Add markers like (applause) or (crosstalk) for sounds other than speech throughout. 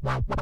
深い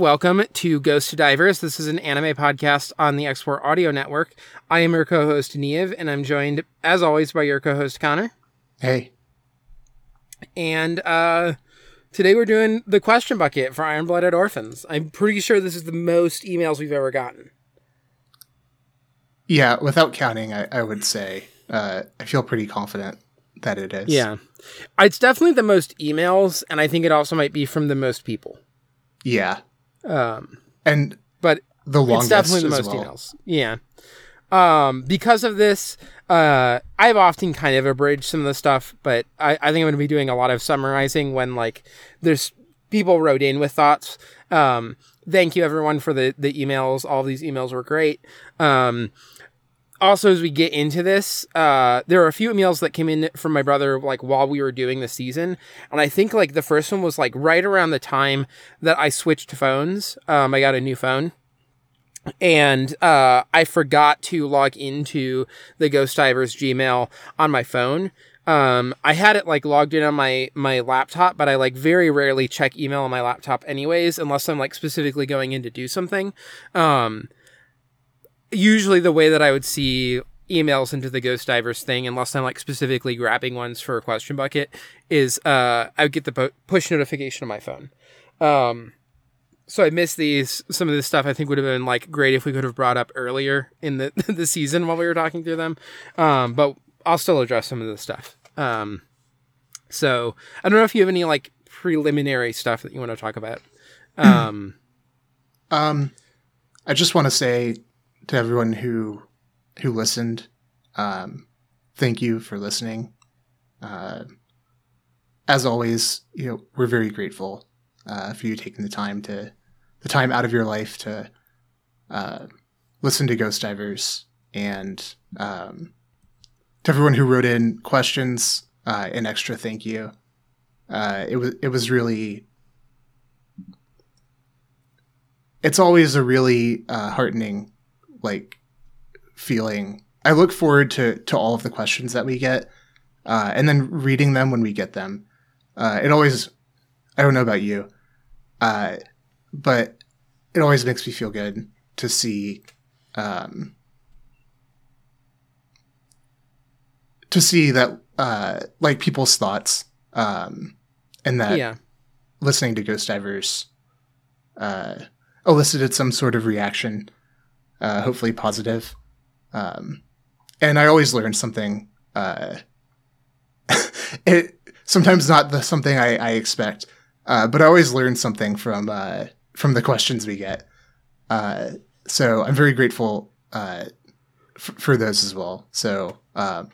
welcome to Ghost Divers. This is an anime podcast on the Export Audio Network. I am your co-host Niamh, and I'm joined, as always, by your co-host Connor. Hey, And uh, today we're doing the question bucket for Iron Blooded Orphans. I'm pretty sure this is the most emails we've ever gotten. yeah, without counting, I, I would say uh, I feel pretty confident that it is. Yeah, it's definitely the most emails, and I think it also might be from the most people. yeah, Um, and but the longest it's definitely the most well. emails. Yeah. Um, because of this, uh, I've often kind of abridged some of the stuff, but I, I think I'm going to be doing a lot of summarizing when like there's people wrote in with thoughts. Um, thank you everyone for the, the emails. All these emails were great. Um, also, as we get into this, uh, there are a few emails that came in from my brother, like while we were doing the season. And I think like the first one was like right around the time that I switched phones. Um, I got a new phone and uh, I forgot to log into the Ghost Divers Gmail on my phone. Um, I had it like logged in on my my laptop, but I like very rarely check email on my laptop anyways, unless I'm like specifically going in to do something. Um, usually the way that I would see emails into the Ghost Divers thing, unless I'm like specifically grabbing ones for a question bucket, is uh, I would get the push notification on my phone. Um, so I missed these. Some of this stuff I think would have been like great if we could have brought up earlier in the (laughs) the season while we were talking through them. Um, but I'll still address some of this stuff. Um, so I don't know if you have any like preliminary stuff that you want to talk about. Um, (clears throat) Um, I just want to say to everyone who who listened, um, thank you for listening. Uh, as always, you know we're very grateful uh, for you taking the time to the time out of your life to uh, listen to Ghost Divers and um, to everyone who wrote in questions. Uh, an extra thank you. Uh, it was it was really it's always a really uh, heartening like feeling i look forward to to all of the questions that we get uh, and then reading them when we get them. Uh, it always i don't know about you uh, but it always makes me feel good to see um, to see that uh, like people's thoughts um, and that yeah, listening to Ghost Divers uh, elicited some sort of reaction, uh, hopefully positive. Um, and I always learn something. Uh, (laughs) it sometimes not the something I, I expect, uh, but I always learn something from uh, from the questions we get. Uh, so I'm very grateful uh, f- for those as well. So um,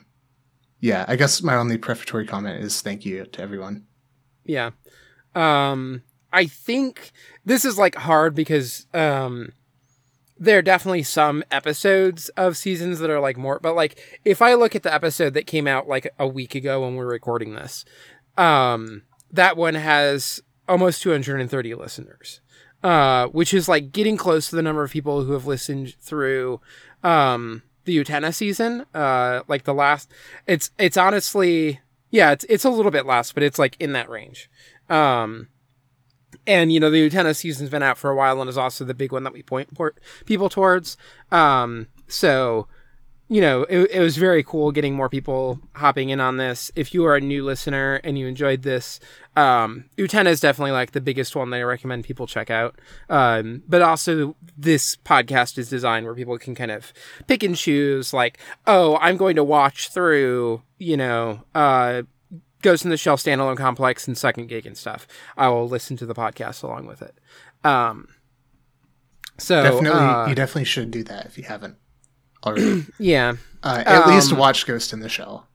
yeah, I guess my only prefatory comment is thank you to everyone. yeah. Um, I think this is like hard because um, there are definitely some episodes of seasons that are like more, but like if I look at the episode that came out like a week ago when we we're recording this, um, that one has almost 230 listeners, uh, which is like getting close to the number of people who have listened through, um, the Utena season. Uh, like the last, it's, it's honestly, yeah, it's, it's a little bit less, but it's like in that range. Um, and you know the Utena season's been out for a while and is also the big one that we point people towards. Um, so you know it, it was very cool getting more people hopping in on this. If you are a new listener and you enjoyed this, um, Utena is definitely like the biggest one that I recommend people check out. Um, but also this podcast is designed where people can kind of pick and choose. Like, oh, I'm going to watch through, you know, uh, Ghost in the Shell standalone complex and second gig and stuff. I will listen to the podcast along with it. Um, so definitely, uh, you definitely should do that if you haven't already. (clears throat) yeah, uh, at least Um, watch Ghost in the Shell.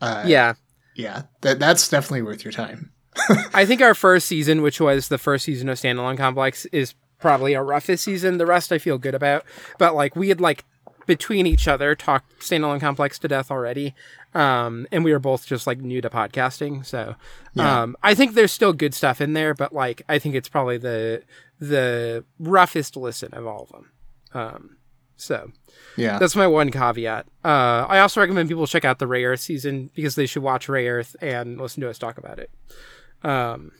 Uh, yeah. yeah, that that's definitely worth your time. (laughs) I think our first season, which was the first season of standalone complex, is probably our roughest season. The rest I feel good about, but like we had like between each other talked standalone complex to death already, um, and we were both just like new to podcasting. So Yeah. um, I think there's still good stuff in there, but like I think it's probably the the roughest listen of all of them. Um, so Yeah, that's my one caveat. Uh, I also recommend people check out the Rayearth season because they should watch Rayearth and listen to us talk about it. Um,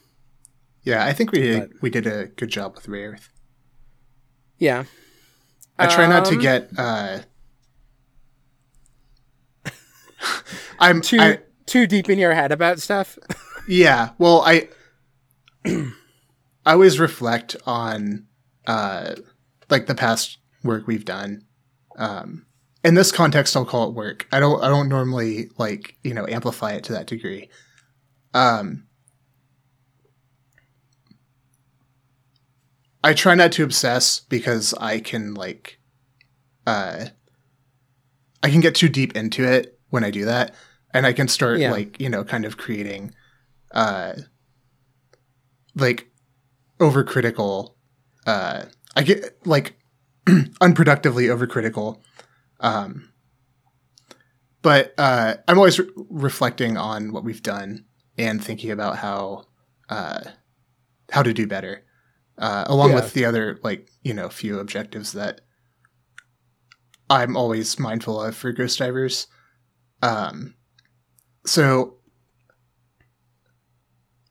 yeah. I think we did, but- we did a good job with Rayearth. yeah. I try not to Um, get. Uh, I'm too I, too deep in your head about stuff. yeah. Well, I I always reflect on uh, like the past work we've done. Um, in this context, I'll call it work. I don't. I don't normally like you know amplify it to that degree. Um, I try not to obsess because I can like, uh, I can get too deep into it when I do that, and I can start Yeah. like you know kind of creating, uh, like overcritical. Uh, I get like (clears throat) unproductively overcritical. Um, but uh, I'm always re- reflecting on what we've done and thinking about how uh, how to do better, uh, along Yeah. with the other like you know few objectives that I'm always mindful of for Ghost Divers. Um, so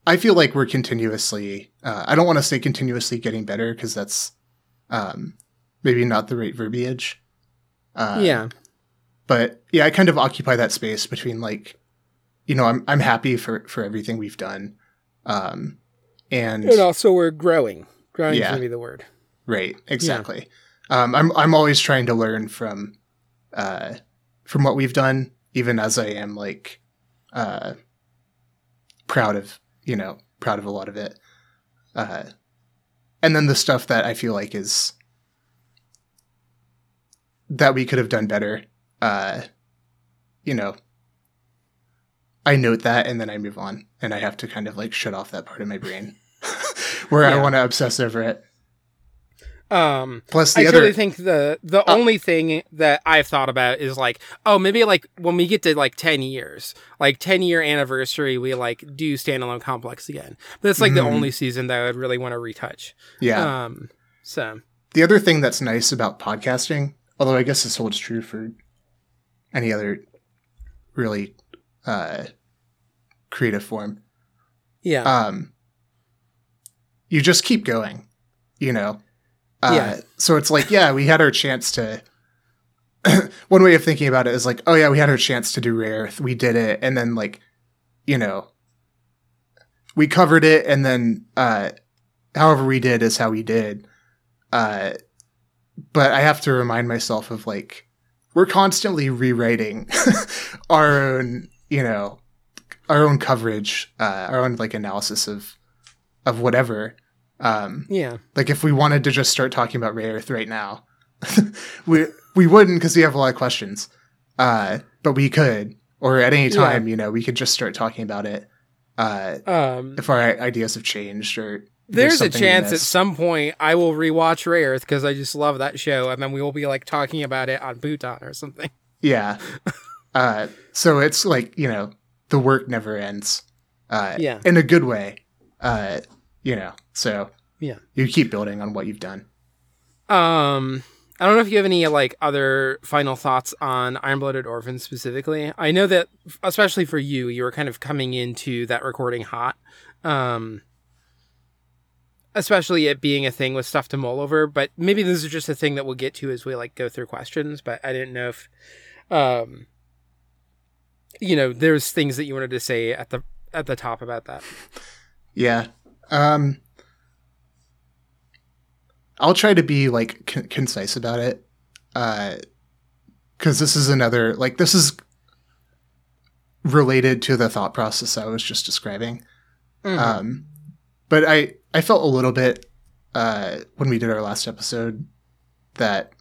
I feel like we're continuously. Uh, I don't want to say continuously getting better because that's um, maybe not the right verbiage. Uh, yeah, but yeah, I kind of occupy that space between like, you know, I'm I'm happy for for everything we've done, um, and and also we're growing. Growing Yeah. is gonna be the word. right, exactly. Um, I'm I'm always trying to learn from, uh, from what we've done, even as I am like, uh, proud of you know proud of a lot of it. Uh, and then the stuff that I feel like is that we could have done better. Uh, you know, I note that and then I move on, and I have to kind of like shut off that part of my brain where I want to obsess over it. Um, Plus the I other, truly think the the Uh, only thing that I've thought about is like, oh, maybe like when we get to like ten years, like ten year anniversary, we like do standalone complex again. But it's like the Mhm. only season that I would really want to retouch. yeah. Um, so the other thing that's nice about podcasting, although I guess this holds true for any other really uh, creative form, yeah, um, you just keep going, you know. Uh, Yeah. So it's like, yeah, we had our chance to. (clears throat) One way of thinking about it is like, oh yeah, we had our chance to do rare, we did it, and then like, you know, we covered it, and then uh, however we did is how we did. Uh, but I have to remind myself of like, we're constantly rewriting (laughs) our own, you know, our own coverage, uh, our own like analysis of of whatever. Um, yeah, like if we wanted to just start talking about Rayearth right now, (laughs) we we wouldn't because we have a lot of questions. Uh, but we could, or at any time, you know, we could just start talking about it. Uh, um, if our ideas have changed, or there's a chance at some point I will rewatch Rayearth because I just love that show, and then we will be like talking about it on Pootan or something. yeah. (laughs) uh, so it's like you know, the work never ends. Uh, Yeah. in a good way. Uh, you know, so Yeah. you keep building on what you've done. Um, I don't know if you have any like other final thoughts on Iron Blooded Orphans specifically. I know that, especially for you, you were kind of coming into that recording hot. Um, especially it being a thing with stuff to mull over. But maybe this is just a thing that we'll get to as we like go through questions. But I didn't know if, um, you know, there's things that you wanted to say at the at the top about that. Yeah. Um I'll try to be like con- concise about it. Uh cuz this is another like this is related to the thought process I was just describing. Um but I I felt a little bit uh when we did our last episode that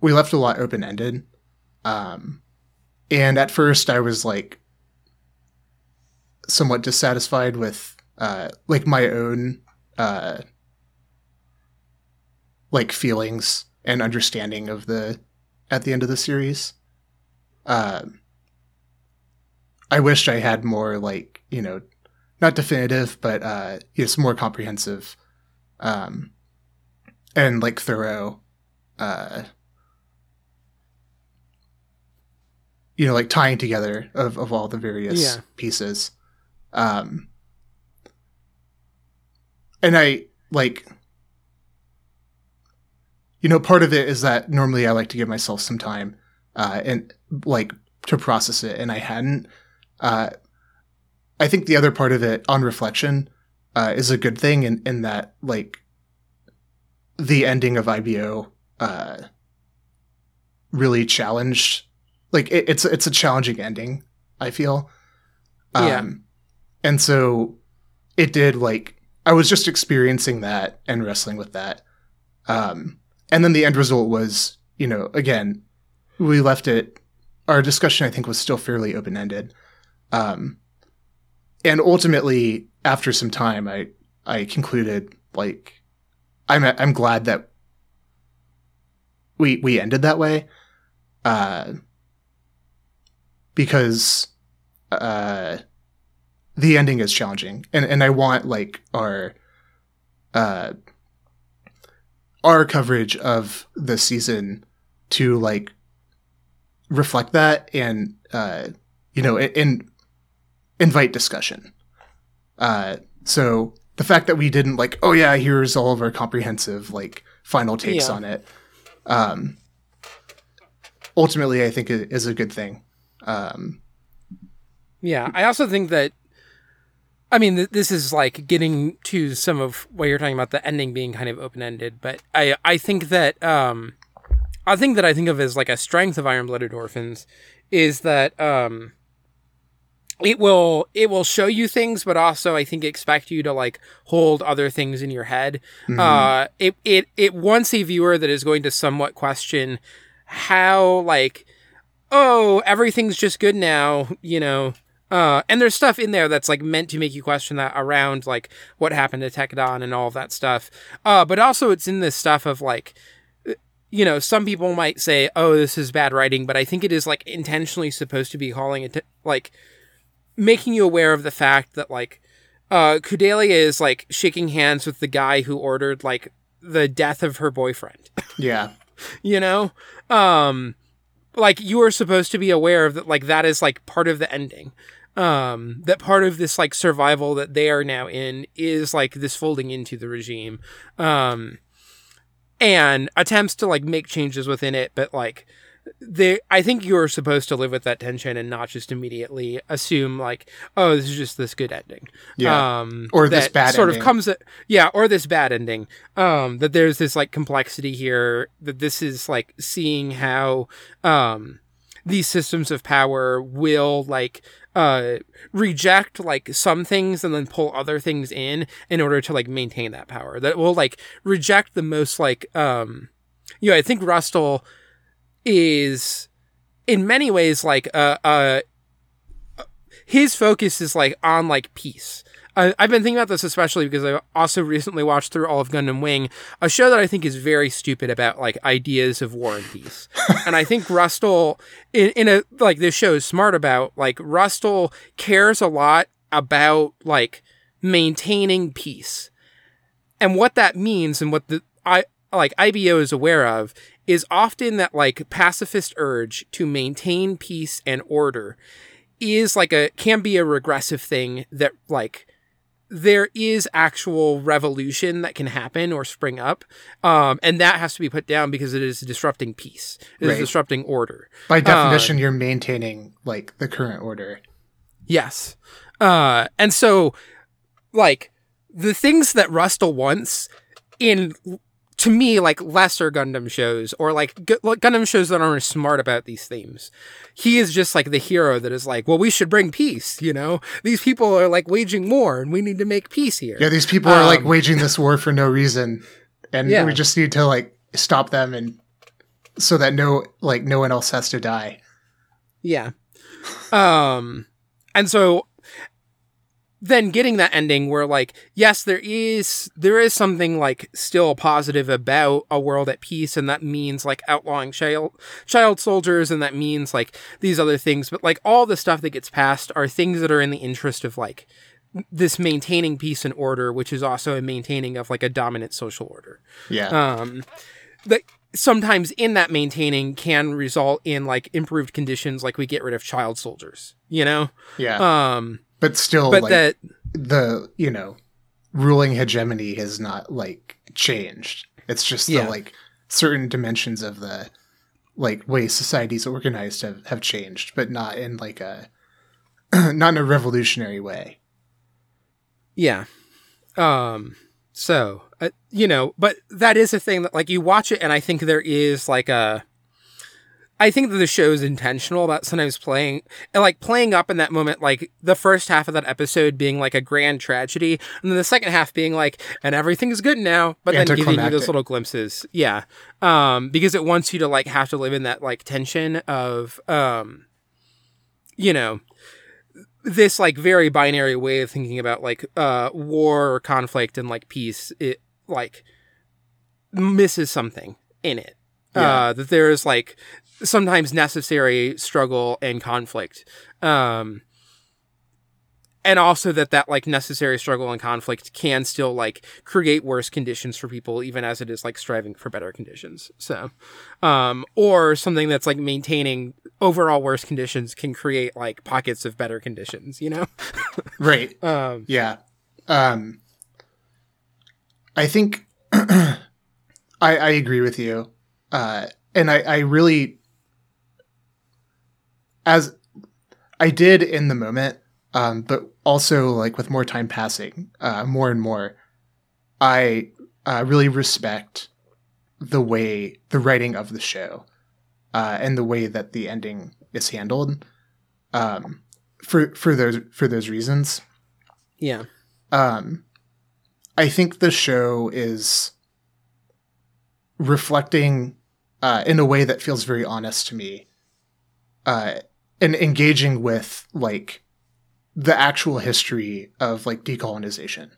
we left a lot open-ended. Um and at first I was like somewhat dissatisfied with uh like my own uh like feelings and understanding of the at the end of the series um i wished i had more like you know not definitive but uh it's more comprehensive um and like thorough uh you know like tying together of, of all the various Yeah. pieces um and i like you know part of it is that normally i like to give myself some time uh and like to process it and i hadn't uh i think the other part of it on reflection uh is a good thing in in that like the ending of ibo uh really challenged like it, it's it's a challenging ending i feel um Yeah. and so it did like i was just experiencing that and wrestling with that. Um and then the end result was you know again we left it our discussion i think was still fairly open-ended. Um and ultimately after some time i i concluded like i'm i'm glad that we we ended that way uh because uh the ending is challenging and and I want like our uh our coverage of the season to like reflect that and uh you know and, and invite discussion uh so the fact that we didn't like oh yeah here's all of our comprehensive like final takes Yeah. on it um ultimately i think is a good thing um Yeah, I also think that. I mean, th- this is like getting to some of what you're talking about the ending being kind of open ended, but I I think that um, I think that I think of as like a strength of Iron Blooded Orphans is that um, it will it will show you things but also i think expect you to like hold other things in your head. Uh it it it wants a viewer that is going to somewhat question how like oh everything's just good now you know uh and there's stuff in there that's like meant to make you question that around like what happened to Tekkadan and all of that stuff uh but also it's in this stuff of like you know, some people might say, "Oh, this is bad writing," but I think it is like intentionally supposed to be calling it like making you aware of the fact that like uh Kudelia is like shaking hands with the guy who ordered like the death of her boyfriend. (laughs) Yeah. you know? Um like you are supposed to be aware of that like that is like part of the ending. Um that part of this like survival that they are now in is like this folding into the regime. Um and attempts to like make changes within it, but like they I think you're supposed to live with that tension and not just immediately assume like, oh, this is just this good ending. Yeah. Um Or this bad sort ending. of comes yeah, or this bad ending. Um that there's this like complexity here, that this is like seeing how um these systems of power will like uh reject like some things and then pull other things in in order to like maintain that power. That will like reject the most like um you know i think Rustal is in many ways like uh uh his focus is like on like peace I, I've been thinking about this especially because I also (laughs) recently watched through all of Gundam Wing, a show that I think is very stupid about like ideas of war and peace. (laughs) and I think Rustal, in, in a like this show is smart about like Rustal cares a lot about like maintaining peace, and what that means and what the I like IBO is aware of is often that like pacifist urge to maintain peace and order is like a can be a regressive thing that like there is actual revolution that can happen or spring up um, and that has to be put down because it is disrupting peace it is Right. disrupting order By definition, you're maintaining like the current order. Yes. Uh, and so, like, the things that Rustal wants in, to me, like, lesser Gundam shows or like, Gu- like Gundam shows that aren't smart about these themes, he is just like the hero that is like, well, we should bring peace, you know? These people are like waging war and we need to make peace here. Yeah, these people are like Um, waging (laughs) this war for no reason, and Yeah. we just need to like stop them and so that no like no one else has to die. Yeah. Um and so then getting that ending where like yes there is there is something like still positive about a world at peace and that means like outlawing child child soldiers and that means like these other things. But like all the stuff that gets passed are things that are in the interest of like this maintaining peace and order which is also a maintaining of like a dominant social order. Yeah, um that sometimes in that maintaining can result in like improved conditions like we get rid of child soldiers you know? Yeah, um but still, but like that the you know ruling hegemony has not like changed. It's just Yeah. the like certain dimensions of the like way society's organized have have changed, but not in like a (clears throat) not in a revolutionary way. yeah um so uh, you know but that is a thing that like you watch it and i think there is like a I think that the show is intentional about sometimes playing like playing up in that moment, like the first half of that episode being like a grand tragedy, and then the second half being like, and everything's good now, but then giving you those little glimpses. Yeah. Um, because it wants you to like have to live in that like tension of um you know, this like very binary way of thinking about like uh war or conflict and like peace, it like misses something in it. Yeah. Uh that there is like sometimes necessary struggle and conflict. Um and also that that like necessary struggle and conflict can still like create worse conditions for people even as it is like striving for better conditions so um or something that's like maintaining overall worse conditions can create like pockets of better conditions you know (laughs) Right. um Yeah. Um I think (clears throat) I I agree with you. Uh and I I really as I did in the moment, um, but also like with more time passing, uh, more and more, I uh, really respect the way the writing of the show, uh, and the way that the ending is handled. Um, for for those for those reasons. Yeah. Um, I think the show is reflecting uh, in a way that feels very honest to me, uh, and engaging with like the actual history of like decolonization,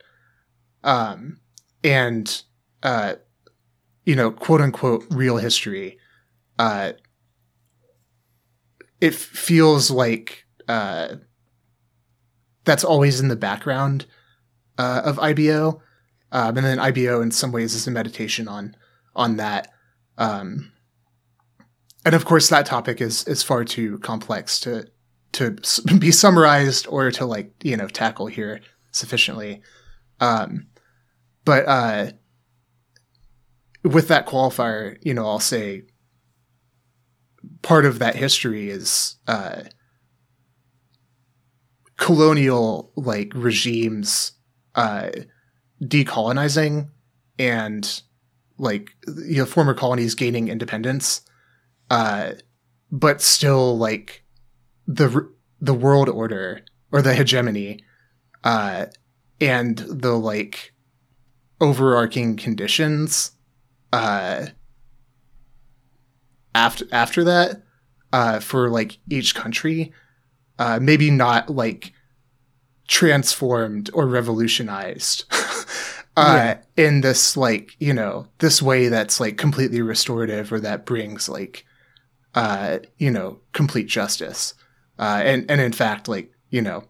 um, and uh, you know, quote unquote, real history. Uh, it feels like uh, that's always in the background uh, of IBO, um, and then IBO in some ways is a meditation on on that. Um, and of course, that topic is is far too complex to to (laughs) be summarized or to like you know tackle here sufficiently. Um, but uh, with that qualifier, you know, I'll say part of that history is uh, colonial like regimes uh, decolonizing and like you know former colonies gaining independence uh, but still like the the world order or the hegemony uh, and the like overarching conditions uh, after after that uh, for like each country uh, maybe not like transformed or revolutionized (laughs) uh, yeah. in this like you know this way that's like completely restorative or that brings like uh, you know complete justice uh, and and in fact like you know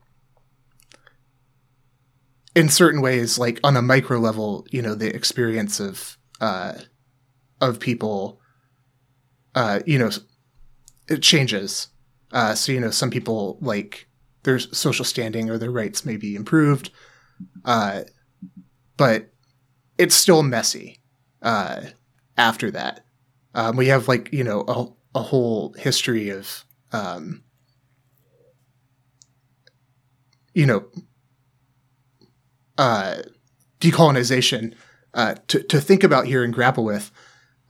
in certain ways like on a micro level you know the experience of uh, of people uh, you know it changes uh, so you know some people like their social standing or their rights may be improved, uh, but it's still messy uh, after that. Um, we have like you know a, whole history of um, you know uh, decolonization uh, to to think about here and grapple with.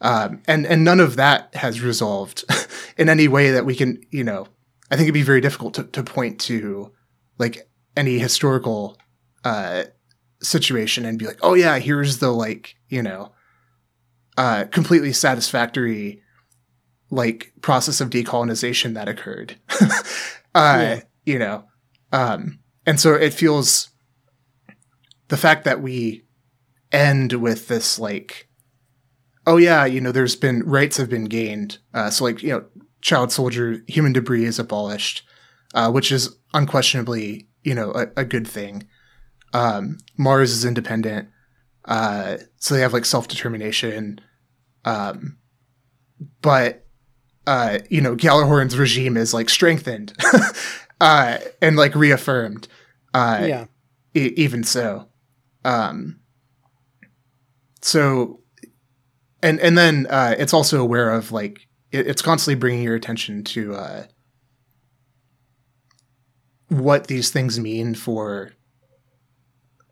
Um, and and none of that has resolved (laughs) in any way that we can you know I think it'd be very difficult to, to point to like any historical uh, situation and be like, oh yeah, here's the like, you know, uh, completely satisfactory like process of decolonization that occurred. (laughs) uh, yeah. you know, um, and so it feels the fact that we end with this like, oh yeah, you know, there's been rights have been gained. Uh, so like, you know, child soldier human debris is abolished, uh, which is unquestionably you know a, a good thing. Um, Mars is independent, uh, so they have like self determination. Um, but uh, you know Gjallarhorn's regime is like strengthened (laughs) uh, and like reaffirmed. Uh, yeah. E- even so, um, so and and then uh, it's also aware of like it, it's constantly bringing your attention to uh, what these things mean for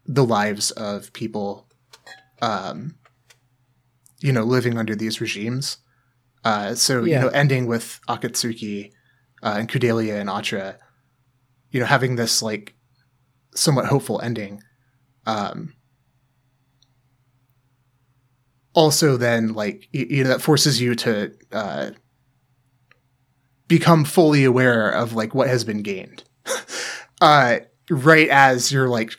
the lives of people, um, you know, living under these regimes. Uh, so yeah. you know, ending with Akatsuki uh, and Kudelia and Atra, you know, having this like somewhat hopeful ending. Um, also then like you know that forces you to uh, become fully aware of like what has been gained (laughs) uh, right as you're like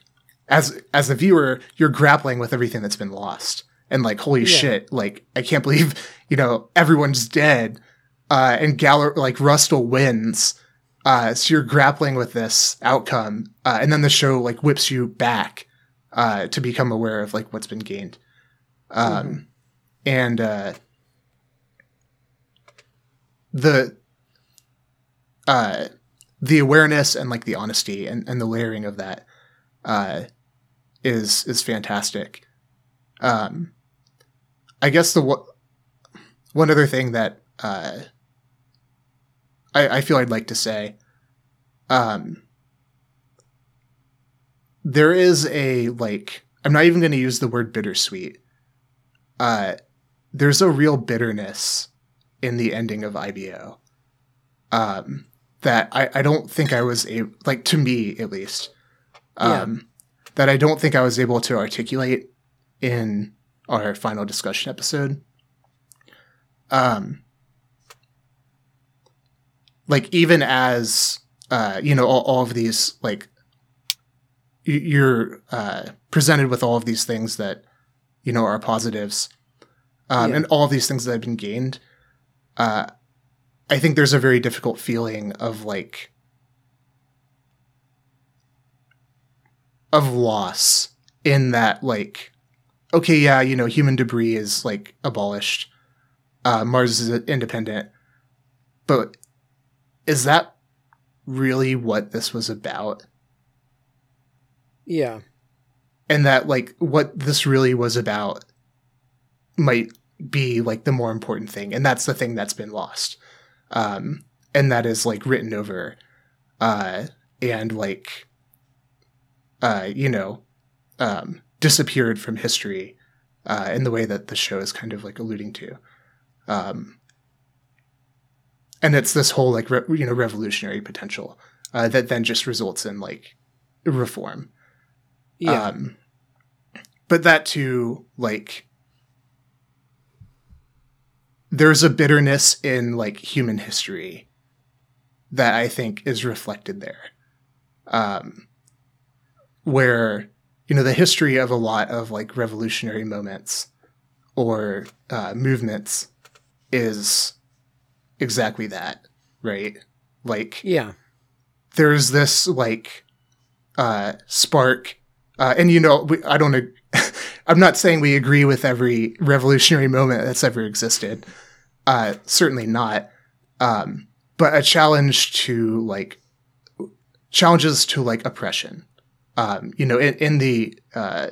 as as a viewer you're grappling with everything that's been lost and like holy yeah. shit like i can't (laughs) believe you know everyone's dead uh, and Galler like Rustal wins uh, so you're grappling with this outcome uh, and then the show like whips you back uh, to become aware of like what's been gained um, mm-hmm. and uh, the uh, the awareness and like the honesty and, and the layering of that uh, is is fantastic. Um, I guess the one other thing that uh, I, I feel I'd like to say, um, there is a like I'm not even going to use the word bittersweet. Uh, there's a real bitterness in the ending of IBO. Um, that I, I don't think I was able, like to me at least, Yeah. um, that I don't think I was able to articulate in our final discussion episode. Um, like even as uh, you know, all, all of these like you're uh, presented with all of these things that you know are positives, um, Yeah. and all of these things that have been gained. Uh, I think there's a very difficult feeling of like of loss in that like okay yeah you know human debris is like abolished. Uh mars is independent. But is that really what this was about? Yeah. and that like what this really was about might be like the more important thing. And that's the thing that's been lost. Um and that is like written over uh and like uh you know um disappeared from history uh in the way that the show is kind of like alluding to um and it's this whole like re- you know revolutionary potential uh that then just results in like reform Yeah. um, but that too, like, there's a bitterness in like human history that I think is reflected there. Um, where, you know, the history of a lot of like revolutionary moments or uh, movements is exactly that, right? Like, yeah. there's this like uh spark uh and you know we, i don't ag- (laughs) i'm not saying we agree with every revolutionary moment that's ever existed uh certainly not um but a challenge to like challenges to like oppression um you know in, in the uh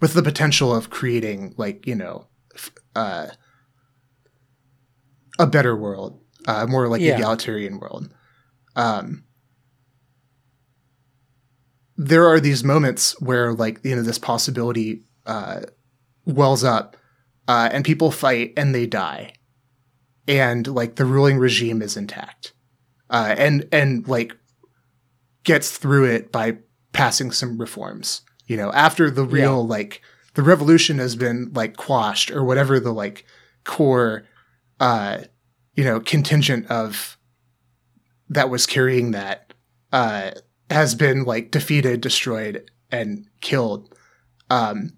with the potential of creating like you know f- uh a better world uh more like Yeah. egalitarian world. Um there are these moments where like you know this possibility uh wells up uh and people fight and they die. And like the ruling regime is intact. Uh and and like gets through it by passing some reforms you know after the real like the revolution has been like quashed or whatever the like core uh you know contingent of that was carrying that uh has been like defeated destroyed and killed um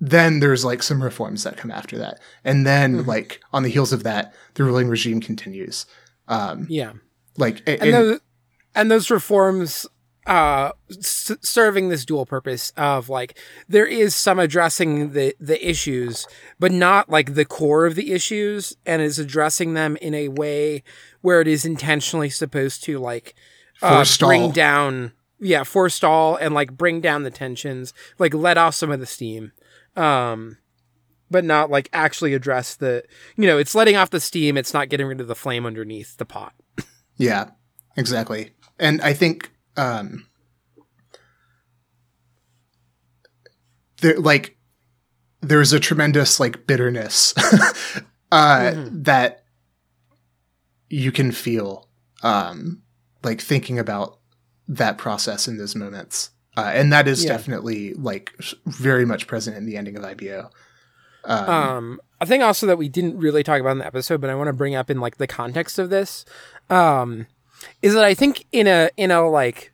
then there's like some reforms that come after that and then Mhm. like on the heels of that the ruling regime continues um Yeah. like a- and and- those and those reforms uh s- serving this dual purpose of like there is some addressing the the issues but not like the core of the issues and is addressing them in a way where it is intentionally supposed to like uh, bring down yeah forestall and like bring down the tensions like let off some of the steam. Um but not like actually address the you know it's letting off the steam it's not getting rid of the flame underneath the pot. Yeah, exactly. And I think um there like there's a tremendous like bitterness (laughs) uh Mhm. that you can feel um like thinking about that process in those moments. Uh, and that is Yeah. definitely like very much present in the ending of IBO. Um, um a thing also that we didn't really talk about in the episode but i want to bring up in like the context of this um is that i think in a in a like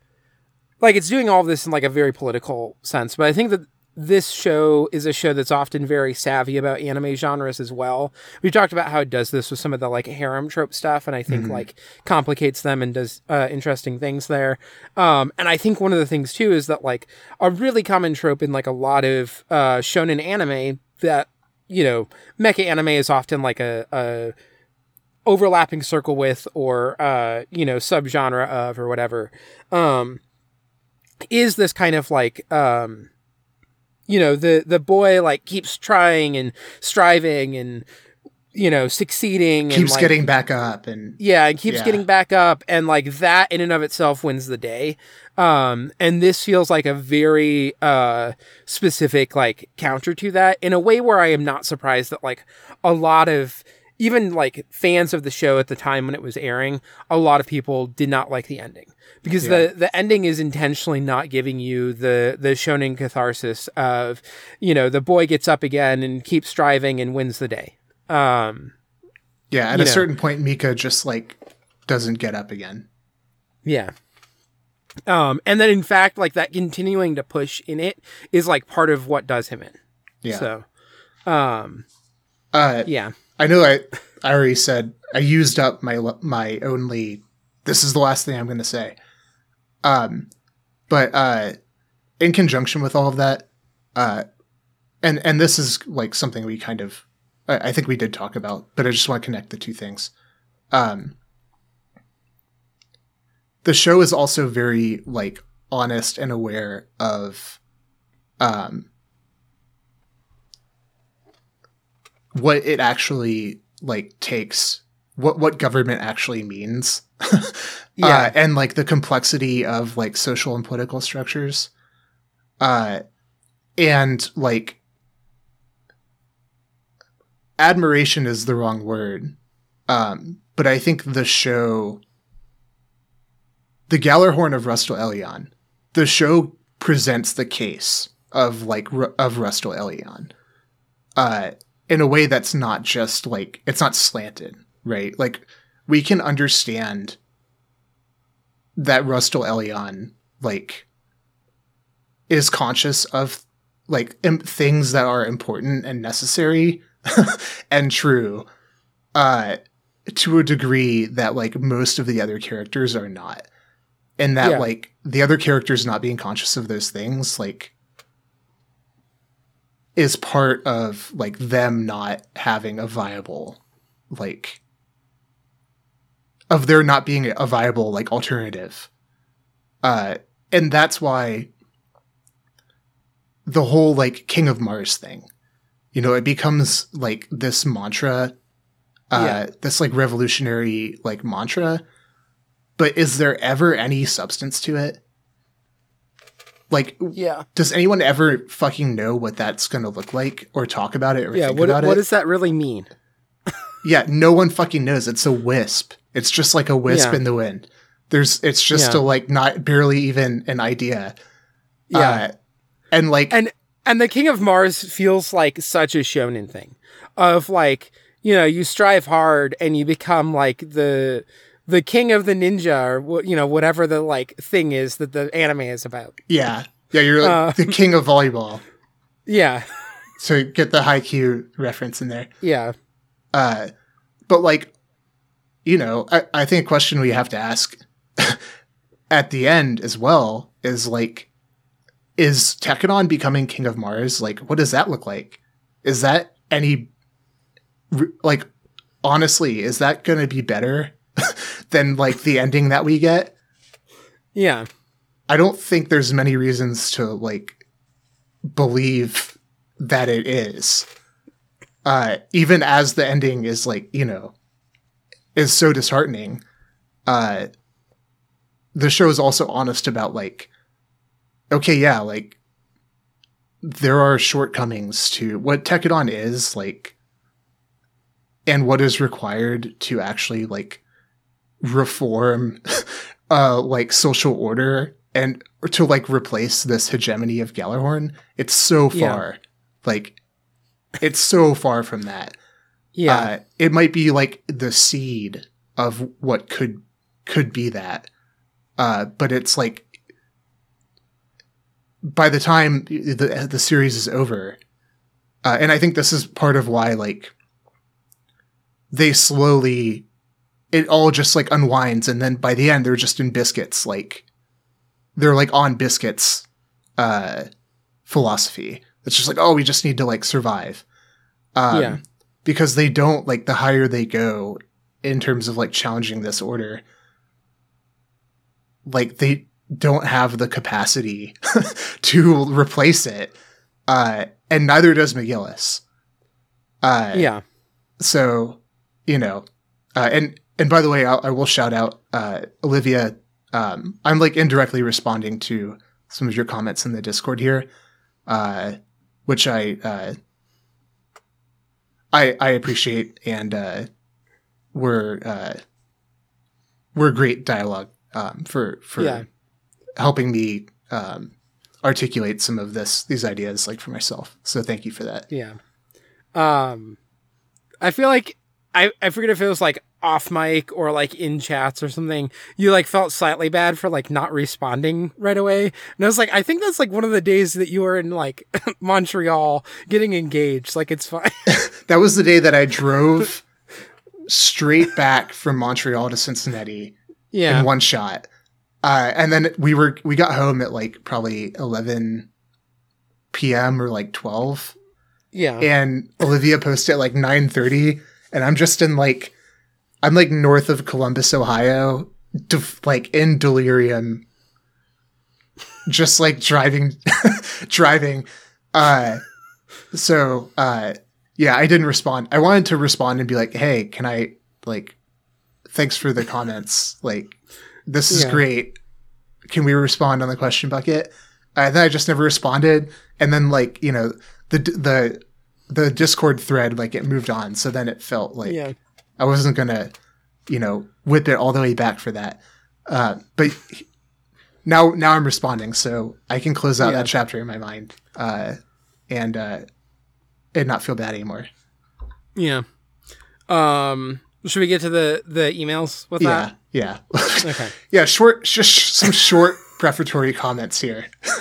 like it's doing all of this in like a very political sense but i think that this show is a show that's often very savvy about anime genres as well we talked about how it does this with some of the like harem trope stuff and i think Mhm. like complicates them and does uh, interesting things there um and i think one of the things too is that like a really common trope in like a lot of uh shonen anime that you know, mecha anime is often like a, a overlapping circle with or uh, you know, subgenre of or whatever. Um is this kind of like um you know, the the boy like keeps trying and striving and you know, succeeding and keeps like, getting back up and yeah, and keeps Yeah. getting back up, and like that in and of itself wins the day. Um, and this feels like a very uh specific like counter to that in a way where I am not surprised that like a lot of even like fans of the show at the time when it was airing, a lot of people did not like the ending because the the ending is intentionally not giving you the the shonen catharsis of you know the boy gets up again and keeps striving and wins the day. Um, Yeah, at a know. certain point, Mika just like doesn't get up again. Yeah. Um, and then in fact, like that continuing to push in it is like part of what does him in. Yeah. So, um, uh, yeah. I know I I already said I used up my my only. This is the last thing I'm going to say. Um, but uh, in conjunction with all of that, uh, and and this is like something we kind of I, I think we did talk about, but I just want to connect the two things. Um, the show is also very like honest and aware of um what it actually like takes what what government actually means. (laughs) Yeah. uh, and like the complexity of like social and political structures. Uh and like admiration is the wrong word. Um but i think the show the Gjallarhorn of Rustal Elion the show presents the case of like of Rustal Elion. Uh in a way that's not just like it's not slanted, right? Like we can understand that Rustal Elion like is conscious of like Im- things that are important and necessary (laughs) and true uh to a degree that like most of the other characters are not and that Yeah. like the other characters not being conscious of those things like is part of like them not having a viable like of there not being a viable like alternative. Uh and that's why the whole like king of mars thing you know it becomes like this mantra uh Yeah. this like revolutionary like mantra. But is there ever any substance to it like Yeah. does anyone ever fucking know what that's going to look like or talk about it or Yeah. think What, about what it? What does that really mean? (laughs) yeah, no one fucking knows. It's a wisp. It's just like a wisp Yeah. in the wind. There's it's just Yeah. a like not barely even an idea. Yeah. Uh, and like and and the King of Mars feels like such a shonen thing of like you know you strive hard and you become like the the king of the ninja or you know whatever the like thing is that the anime is about. yeah. Yeah, you're like Uh, the king of volleyball. Yeah. So get the Haikyu reference in there. Yeah. Uh but like you know, I, I think a question we have to ask (laughs) at the end as well is like is Tekkadan becoming King of Mars? Like, what does that look like? Is that any, like, honestly, is that going to be better (laughs) than like the ending that we get? Yeah. I don't think there's many reasons to like believe that it is. Uh, even as the ending is like, you know, is so disheartening. Uh, the show is also honest about like, okay, yeah, like there are shortcomings to what Tekkadan is like, and what is required to actually like reform, (laughs) uh, like social order and to like replace this hegemony of Gjallarhorn. It's so Yeah. far, like, it's so far from that Yeah. uh, it might be like the seed of what could could be that uh, but it's like by the time the the series is over uh, and i think this is part of why like they slowly it all just like unwinds and then by the end they're just in biscuits like they're like on biscuits uh philosophy it's just like oh we just need to like survive um, Yeah. because they don't like the higher they go in terms of like challenging this order like they don't have the capacity (laughs) to replace it uh and neither does mcgillis uh yeah. so you know uh, and and by the way I'll, i will shout out uh, olivia um, i'm like indirectly responding to some of your comments in the discord here uh, which i uh, I I appreciate and uh, we're uh, we're great dialogue um, for for Yeah. helping me um, articulate some of this these ideas like for myself. So thank you for that. Yeah. Um, I feel like I I forget if it was like off mic or like in chats or something. You like felt slightly bad for like not responding right away, and I was like, I think that's like one of the days that you were in like (laughs) Montreal getting engaged. Like it's fine. (laughs) That was the day that I drove straight back from Montreal to Cincinnati yeah. in one shot. Uh, and then we were we got home at like probably 11 p.m. or like 12 yeah. and Olivia posted at like 9:30 and I'm just in like I'm like north of Columbus, Ohio, def- like in delirium just like driving (laughs) driving uh so uh yeah, I didn't respond. I wanted to respond and be like, "Hey, can I like thanks for the comments. Like this is Yeah. great. Can we respond on the question bucket?" Uh, then I just never responded and then like, you know, the the the Discord thread like it moved on. So then it felt like yeah. I wasn't gonna, you know, whip it all the way back for that. Uh, but now, now I'm responding, so I can close out Yeah. that chapter in my mind, uh, and uh, and not feel bad anymore. Yeah. Um, should we get to the the emails with Yeah, yeah. (laughs) Okay. yeah. Short, just some short prefatory comments here. (laughs)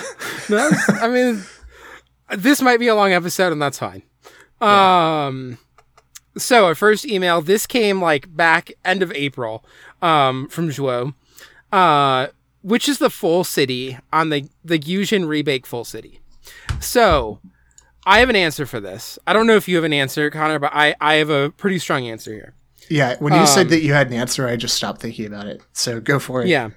No, I mean, this might be a long episode, and that's fine. Um, so our first email, this came like back end of April, um, from Joe, uh, which is the full city on the the Gusion Rebake full city. So, I have an answer for this. I don't know if you have an answer, Connor, but I I have a pretty strong answer here. Yeah, when you Um, said that you had an answer, I just stopped thinking about it. So go for it. Yeah.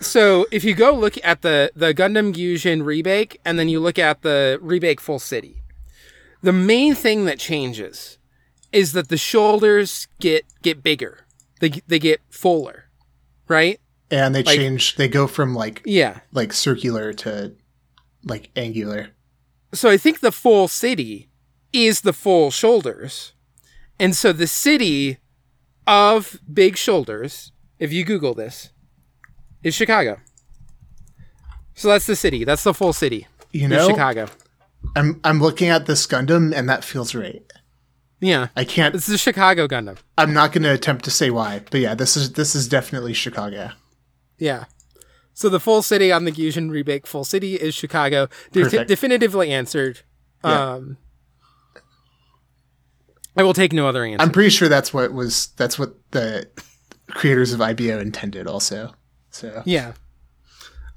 So if you go look at the the Gundam Gusion rebake and then you look at the rebake full city, the main thing that changes is that the shoulders get get bigger. They they get fuller, right? and they Like- change. They go from like Yeah. like circular to like angular. So I think the full city is the full shoulders. And so the city of big shoulders, if you Google this, is Chicago. So that's the city. That's the full city. You know, Chicago. I'm I'm looking at this Gundam, and that feels right. Yeah. I can't. It's the Chicago Gundam. I'm not going to attempt to say why, but yeah, this is this is definitely Chicago. Yeah. So the full city on the Gusion rebake full city is Chicago. De- definitively answered. Yeah. Um I will take no other answer. I'm pretty sure that's what was that's what the creators of IBO intended also. So Yeah.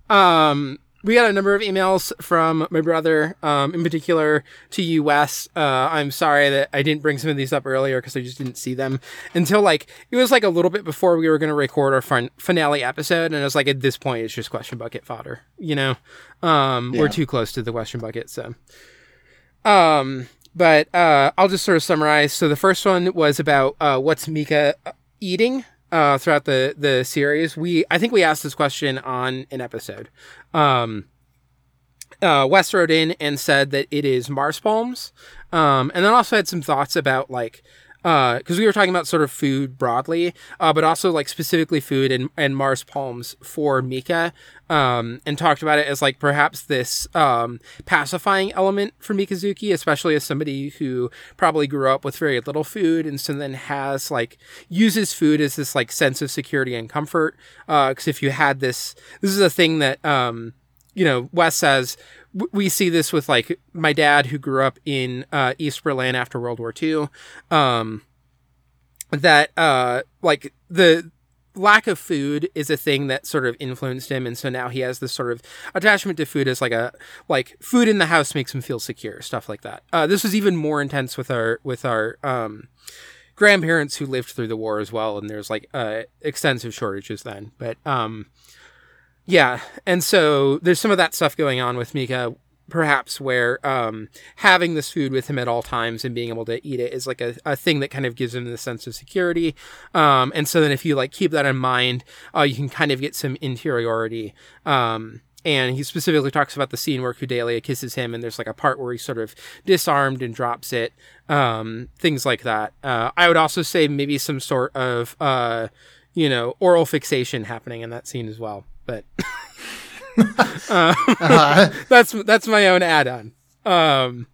Um, we got a number of emails from my brother, um, in particular to you, Wes. Uh, I'm sorry that I didn't bring some of these up earlier because I just didn't see them until like it was like a little bit before we were going to record our fin- finale episode, and I was like, at this point, it's just question bucket fodder. You know, um, we're too close to the question bucket, so. Um, but uh, I'll just sort of summarize. So the first one was about uh, what's Mika eating uh, throughout the the series. We I think we asked this question on an episode. Um, uh, Wes wrote in and said that it is Mars palms, um, and then also had some thoughts about like because we were talking about sort of food broadly, uh, but also like specifically food and, and Mars palms for Mika, um, and talked about it as like perhaps this um, pacifying element for Mikazuki, especially as somebody who probably grew up with very little food and so then has like uses food as this like sense of security and comfort. Because if you had this, this is a thing that um, you know, Wes says we see this with like my dad who grew up in uh, East Berlin after World War II. Um, that uh, like the lack of food is a thing that sort of influenced him, and so now he has this sort of attachment to food as like a like food in the house makes him feel secure, stuff like that. Uh, this was even more intense with our with our um, grandparents who lived through the war as well, and there's like uh, extensive shortages then, but um. Yeah, and so there's some of that stuff going on with Mika, perhaps where um, having this food with him at all times and being able to eat it is like a, a thing that kind of gives him the sense of security. Um, and so then if you like keep that in mind, uh, you can kind of get some interiority um, and he specifically talks about the scene where Kudelia kisses him, and there's like a part where he's sort of disarmed and drops it, um, things like that. Uh, I would also say maybe some sort of, uh, you know, oral fixation happening in that scene as well. But (laughs) uh, Uh, (laughs) that's that's my own add-on. Um,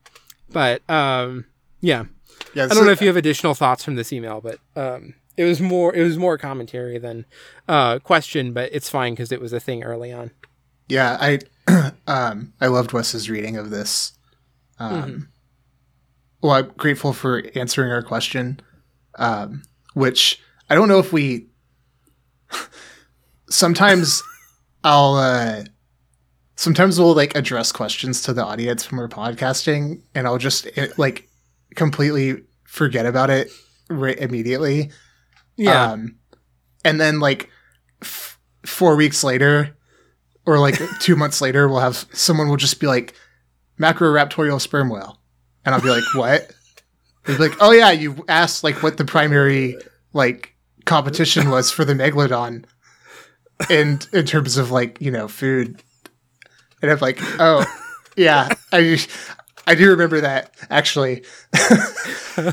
but um, yeah, yeah, I don't know if you have additional thoughts from this email, but um, it was more it was more commentary than uh, question, but it's fine because it was a thing early on. Yeah, I (clears throat) um I loved Wes's reading of this. Um well, I'm grateful for answering our question. Um which I don't know if we (laughs) sometimes I'll uh sometimes we'll like address questions to the audience when we're podcasting and I'll just eh, like completely forget about it right immediately. Yeah, Um, and then like f- four weeks later, or like (laughs) two months later, we'll have someone will just be like macroraptorial sperm whale, and I'll be like, what? Be like, oh yeah, you asked like what the primary like competition was for the megalodon, and in terms of like you know food, and I'm like, oh yeah, I I do remember that actually. (laughs) now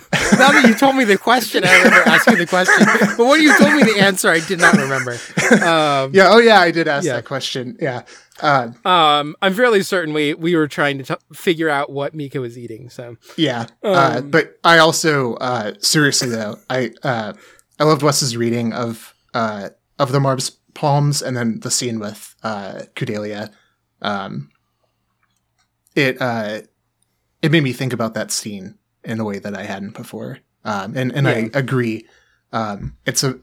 that you told me the question, I remember asking the question. But when you told me the answer, I did not remember. Um, Yeah, oh yeah, I did ask Yeah. that question. Yeah. Uh, um, I'm fairly certain we we were trying to t- figure out what Mika was eating. So Yeah, uh, Um, but I also uh, seriously though I uh, I loved Wes's reading of uh, of the Mars palms and then the scene with uh, Kudelia. Um, it uh, it made me think about that scene in a way that I hadn't before, um, and and I agree. Um, it's a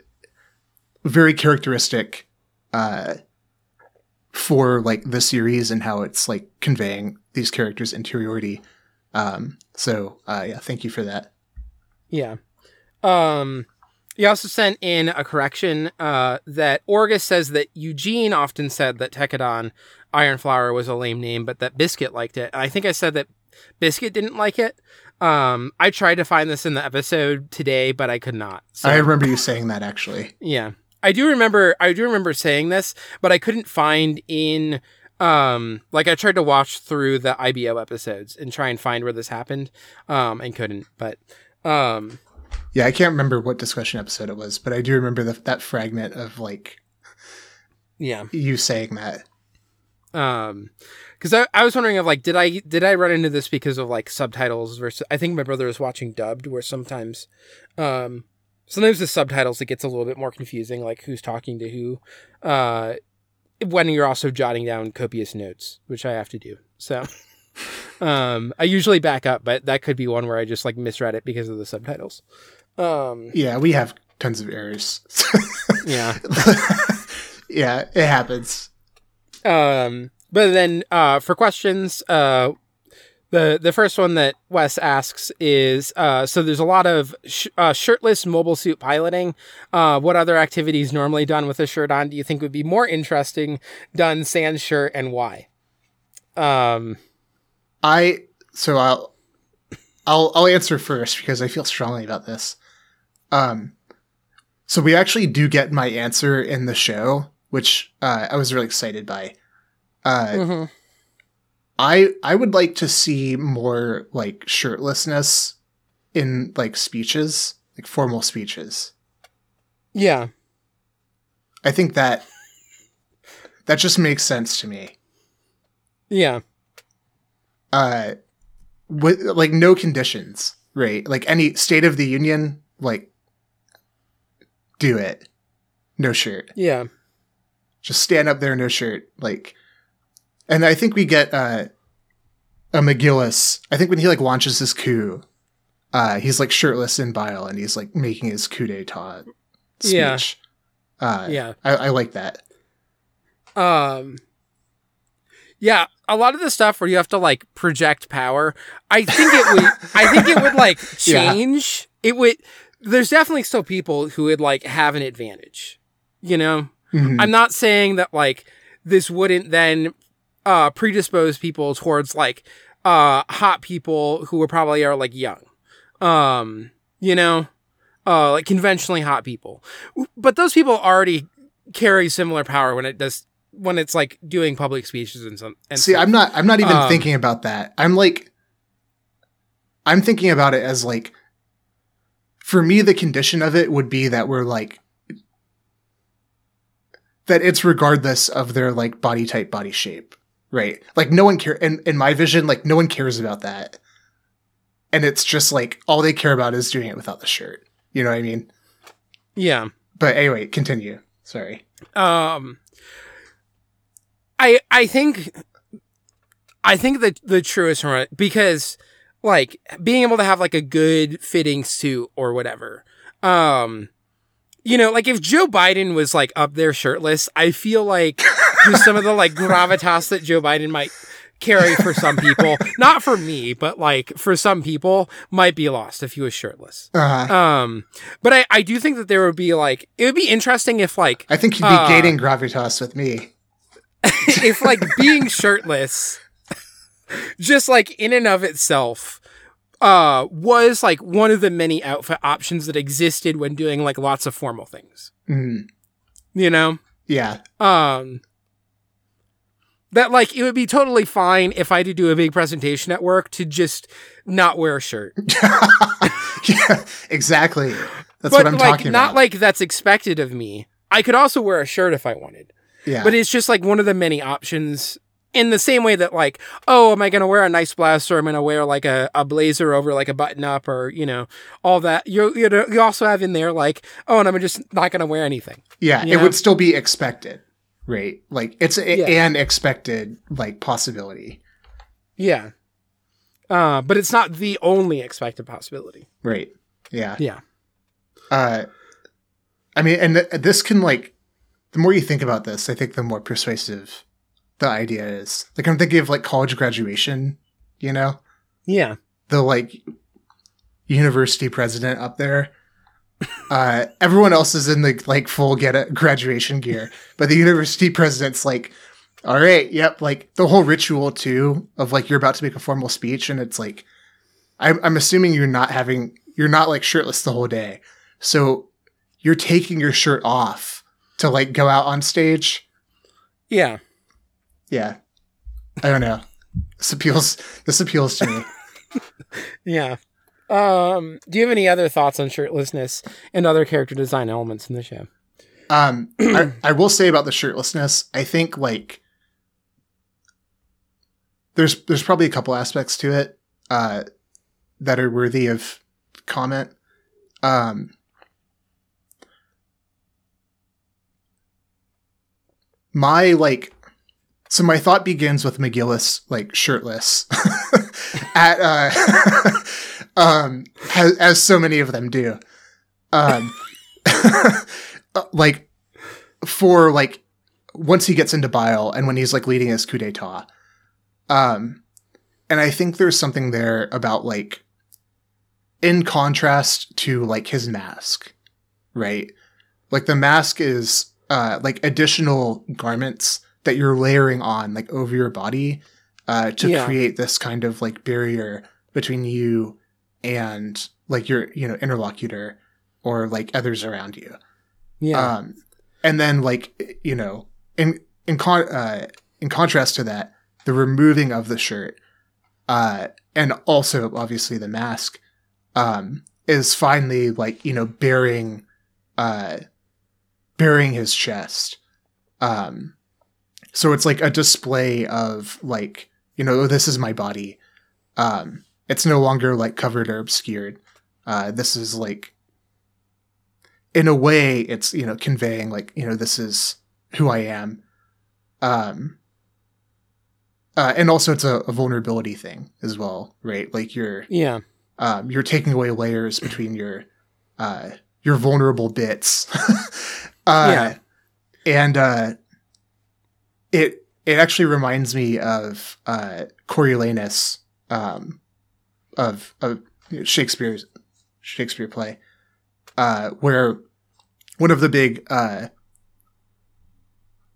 very characteristic uh, for like the series and how it's like conveying these characters' interiority. Um, so uh, yeah, thank you for that. Yeah. Um he also sent in a correction uh, that Orgus says that Eugene often said that Tekkadan Iron Flower was a lame name, but that Biscuit liked it. And I think I said that Biscuit didn't like it. Um, I tried to find this in the episode today, but I could not. So, I remember you saying that actually. yeah. I do remember I do remember saying this, but I couldn't find in um like I tried to watch through the IBO episodes and try and find where this happened um and couldn't. But um Yeah, I can't remember what discussion episode it was, but I do remember the, that fragment of like yeah. you saying that. um because I, I was wondering of like did i did i run into this because of like subtitles versus i think my brother was watching dubbed where sometimes um sometimes the subtitles it gets a little bit more confusing like who's talking to who uh when you're also jotting down copious notes which i have to do so (laughs) um i usually back up but that could be one where i just like misread it because of the subtitles um Yeah, we have tons of errors. (laughs) yeah (laughs) yeah, it happens. Um, but then uh, for questions, uh, the the first one that Wes asks is uh, so there's a lot of sh- uh, shirtless mobile suit piloting. Uh, what other activities normally done with a shirt on do you think would be more interesting done sans shirt and why? Um, I so I'll I'll I'll answer first because I feel strongly about this. Um so we actually do get my answer in the show, which uh, I was really excited by. Uh mhm. I I would like to see more like shirtlessness in like speeches, like formal speeches. yeah, I think that that just makes sense to me. yeah, uh with like no conditions right like any state of the union like do it no shirt yeah, just stand up there no shirt like and i think we get uh a mcgillis i think when he like launches his coup uh he's like shirtless in Bael and he's like making his coup d'etat speech Yeah. uh yeah. I, I like that Um, yeah, a lot of the stuff where you have to like project power, I think it would. I think it would like (laughs) Yeah. change. It would. There's definitely still people who would like have an advantage. You know, Mhm. I'm not saying that like this wouldn't then uh predispose people towards like uh hot people who are probably are like young. Um, you know, uh like conventionally hot people. But those people already carry similar power when it does when it's like doing public speeches and some. And See, stuff. I'm not I'm not even Um, thinking about that. I'm like I'm thinking about it as like for me the condition of it would be that we're like that it's regardless of their like body type, body shape. Right? Like no one care in in my vision like no one cares about that. And it's just like all they care about is doing it without the shirt. You know what I mean? yeah. But anyway, continue. Sorry. Um, I I think I think that the truest one because like being able to have like a good fitting suit or whatever. Um, you know, like if Joe Biden was like up there shirtless, I feel like (laughs) some of the like gravitas that Joe Biden might carry for some people, (laughs) not for me, but like for some people, might be lost if he was shirtless. Uh, Um, but I I do think that there would be like it would be interesting if like I think you'd be uh, gating gravitas with me. (laughs) if like being shirtless just like in and of itself uh was like one of the many outfit options that existed when doing like lots of formal things Mm, you know yeah. um that like it would be totally fine if I had to do a big presentation at work to just not wear a shirt. (laughs) yeah, exactly. That's but what I'm like talking not about. like that's expected of me. I could also wear a shirt if I wanted. yeah. But it's just like one of the many options in the same way that like, oh, am I going to wear a nice blouse or am I going to wear like a, a blazer over like a button up or, you know, all that. You you know, you also have in there like, oh, and I'm just not going to wear anything. yeah, you it know? would still be expected, right? Like it's a, Yeah. an expected like possibility, Yeah. Uh, but it's not the only expected possibility. right? Yeah. Yeah. Uh, I mean, and th- this can like, the more you think about this, I think the more persuasive the idea is. Like I'm thinking of like college graduation, you know, Yeah. the like university president up there. Uh, everyone else is in the like full get it graduation gear, but the university president's like, all right, yep, like the whole ritual too of like you're about to make a formal speech, and it's like, I'm, I'm assuming you're not having, you're not like shirtless the whole day, so you're taking your shirt off to like go out on stage. Yeah. Yeah, I don't know. This appeals. This appeals to me. (laughs) Yeah. Um, do you have any other thoughts on shirtlessness and other character design elements in the show? Um, I, (clears throat) I will say about the shirtlessness, I think like there's there's probably a couple aspects to it uh, that are worthy of comment. Um, my like, so my thought begins with McGillis like shirtless. (laughs) At uh, (laughs) um, as, as so many of them do. Um, (laughs) uh, like for like once he gets into Bael and when he's like leading his coup d'etat. Um and i think there's something there about like in contrast to like his mask right? Like the mask is uh like additional garments that you're layering on like over your body uh to Yeah. create this kind of like barrier between you and like your you know interlocutor or like others around you Yeah. um, and then like you know, in in con- uh, in contrast to that, the removing of the shirt, uh, and also obviously the mask, um, is finally like you know bearing, uh, bearing his chest. Um, so it's like a display of like you know this is my body. Um, it's no longer like covered or obscured. Uh, this is like in a way it's you know conveying like you know this is who i am um uh, and also it's a, a vulnerability thing as well right like you're yeah. um you're taking away layers between your uh your vulnerable bits (laughs) uh Yeah. and uh it it actually reminds me of uh coriolanus um of of shakespeare's shakespeare play uh, where one of the big uh,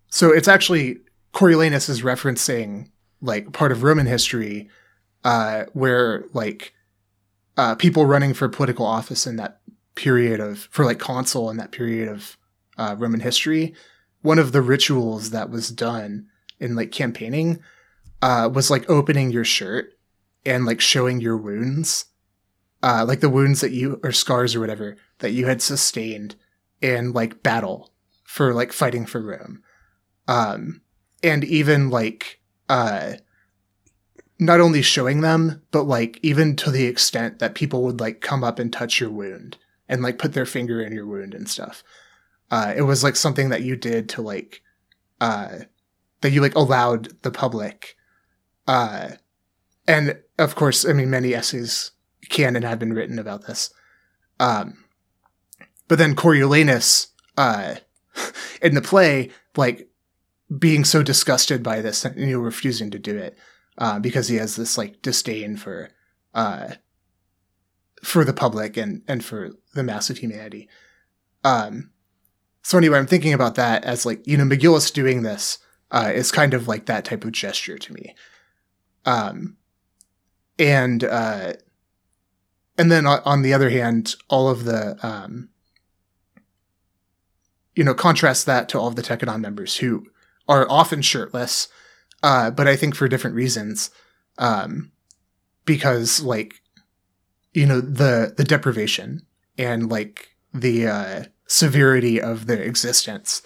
so it's actually Coriolanus is referencing like part of Roman history uh, where like uh, people running for political office in that period of for like consul in that period of uh, Roman history one of the rituals that was done in like campaigning uh, was like opening your shirt and like showing your wounds, uh, like the wounds that you or scars or whatever that you had sustained in like battle for like fighting for Rome, um, and even like uh, not only showing them, but like even to the extent that people would like come up and touch your wound and like put their finger in your wound and stuff. Uh, it was like something that you did to like uh, that you like allowed the public uh, and of course, I mean, many essays can and have been written about this. Um, but then Coriolanus, uh, (laughs) in the play, like being so disgusted by this and you know, refusing to do it, uh, because he has this like disdain for, uh, for the public and, and for the mass of humanity. Um, so anyway, I'm thinking about that as like, you know, McGillis doing this, uh, is kind of like that type of gesture to me. Um, and uh, and then on the other hand, all of the um, you know contrast that to all of the Tekkadan members who are often shirtless, uh, but I think for different reasons, um, because like you know the the deprivation and like the uh, severity of their existence,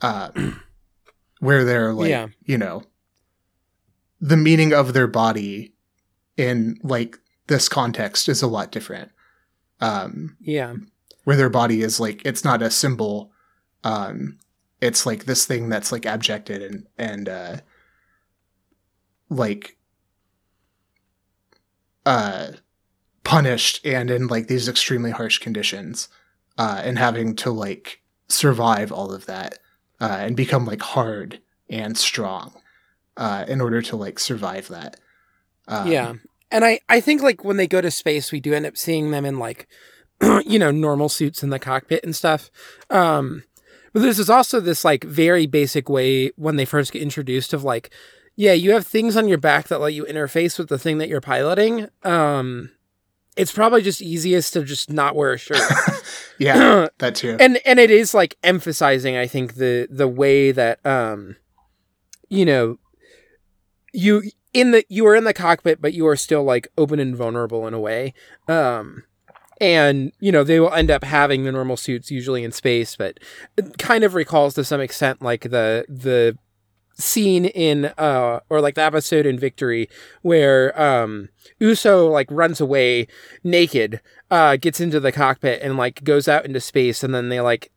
uh, (clears throat) where they're like Yeah. you know the meaning of their body in like this context is a lot different. Um, Yeah. where their body is like it's not a symbol. Um, it's like this thing that's like abjected and and uh, like uh, punished and in like these extremely harsh conditions, uh, and having to like survive all of that uh, and become like hard and strong uh, in order to like survive that. Um, yeah. And I, I think like when they go to space, we do end up seeing them in like, (clears throat) you know, normal suits in the cockpit and stuff. Um, but there's is also this like very basic way when they first get introduced of like, yeah, you have things on your back that let you interface with the thing that you're piloting. Um, it's probably just easiest to just not wear a shirt. (laughs) yeah, (clears throat) that too. and and it is like emphasizing i think the the way that um you know you in the you are in the cockpit but you are still like open and vulnerable in a way um and you know they will end up having the normal suits usually in space but it kind of recalls to some extent like the the scene in uh or like the episode in victory where um uso like runs away naked uh gets into the cockpit and like goes out into space and then they like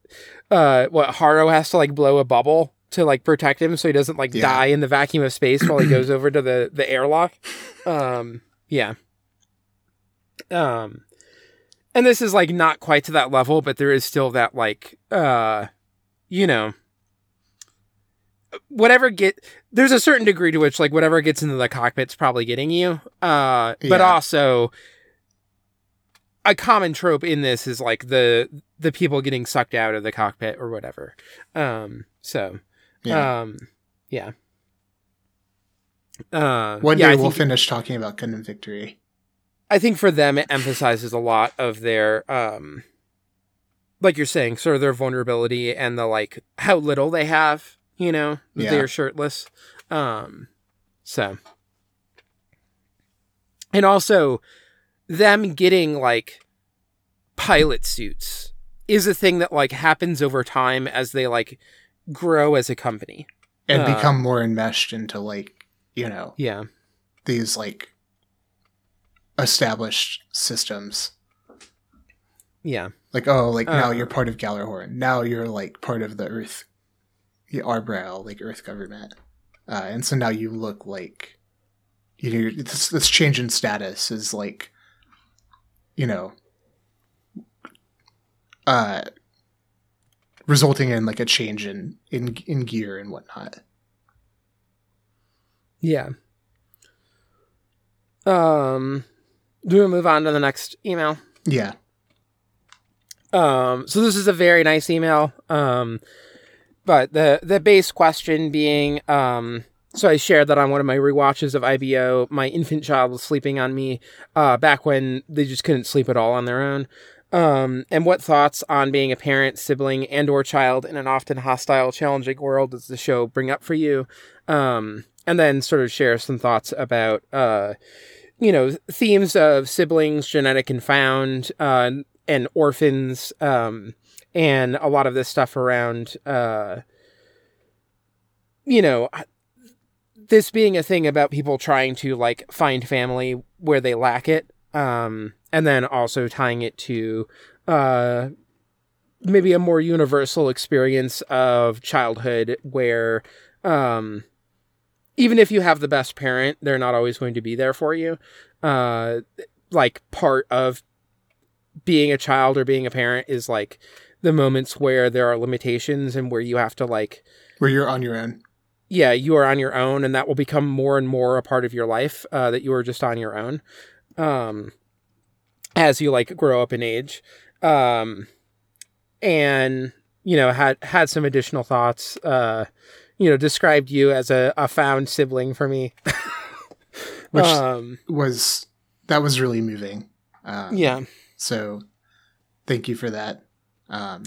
uh what haro has to like blow a bubble to like protect him so he doesn't like Yeah. die in the vacuum of space while he goes (clears throat) over to the the airlock um yeah um and this is like not quite to that level but there is still that like uh you know whatever get there's a certain degree to which like whatever gets into the cockpit's probably getting you uh but Yeah. also a common trope in this is like the the people getting sucked out of the cockpit or whatever um so Yeah. um yeah uh One yeah, day I we'll finish talking about Gundam Victory. I think for them it emphasizes a lot of their um like you're saying sort of their vulnerability and the like how little they have you know Yeah. they're shirtless. Um so. And also them getting like pilot suits is a thing that like happens over time as they like grow as a company. And Uh, become more enmeshed into like you know yeah. these like established systems. Yeah. Like oh like now Uh. you're part of Gjallarhorn now you're like part of the earth the Arbrau like earth government. Uh, and so now you look like you know this, this change in status is like you know uh resulting in like a change in in in gear and whatnot. Yeah. Um do we move on to the next email? Yeah. Um, so this is a very nice email. Um, but the the base question being, um, so I shared that on one of my rewatches of IBO, my infant child was sleeping on me, uh, back when they just couldn't sleep at all on their own. Um, and what thoughts on being a parent, sibling, and or child in an often hostile, challenging world does the show bring up for you? Um, and then sort of share some thoughts about, uh, you know, themes of siblings, genetic and found, uh, and orphans, um, and a lot of this stuff around, uh, you know, this being a thing about people trying to like find family where they lack it, um, and then also tying it to, uh, maybe a more universal experience of childhood where, um, even if you have the best parent, they're not always going to be there for you. Uh, like part of being a child or being a parent is like the moments where there are limitations and where you have to like Where you're on your own. yeah you are on your own and that will become more and more a part of your life uh, that you are just on your own um, as you like grow up in age um, and you know had had some additional thoughts uh, you know described you as a, a found sibling for me (laughs) Which um, was that was really moving. Um, yeah So thank you for that. Um,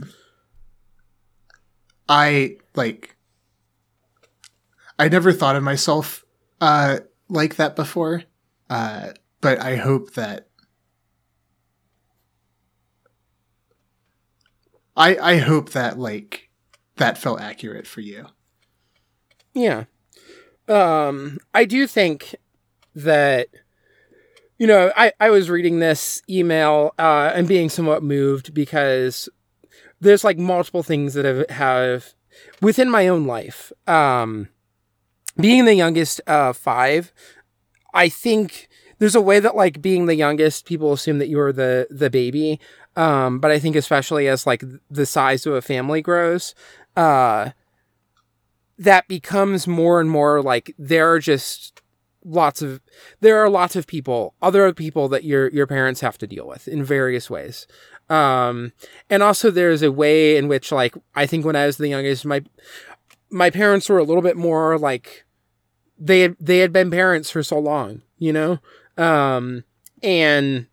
I like I never thought of myself uh, like that before, uh, but I hope that I I hope that like that felt accurate for you. Yeah. Um, I do think that, you know, I, I was reading this email uh, and being somewhat moved because there's like multiple things that have, have within my own life. Um, being the youngest of five, I think there's a way that like being the youngest, people assume that you're the the baby. Um, but I think especially as like the size of a family grows, uh, that becomes more and more like there are just lots of there are lots of people other people that your your parents have to deal with in various ways um and also there's a way in which like i think when i was the youngest my my parents were a little bit more like they had, they had been parents for so long you know? Um and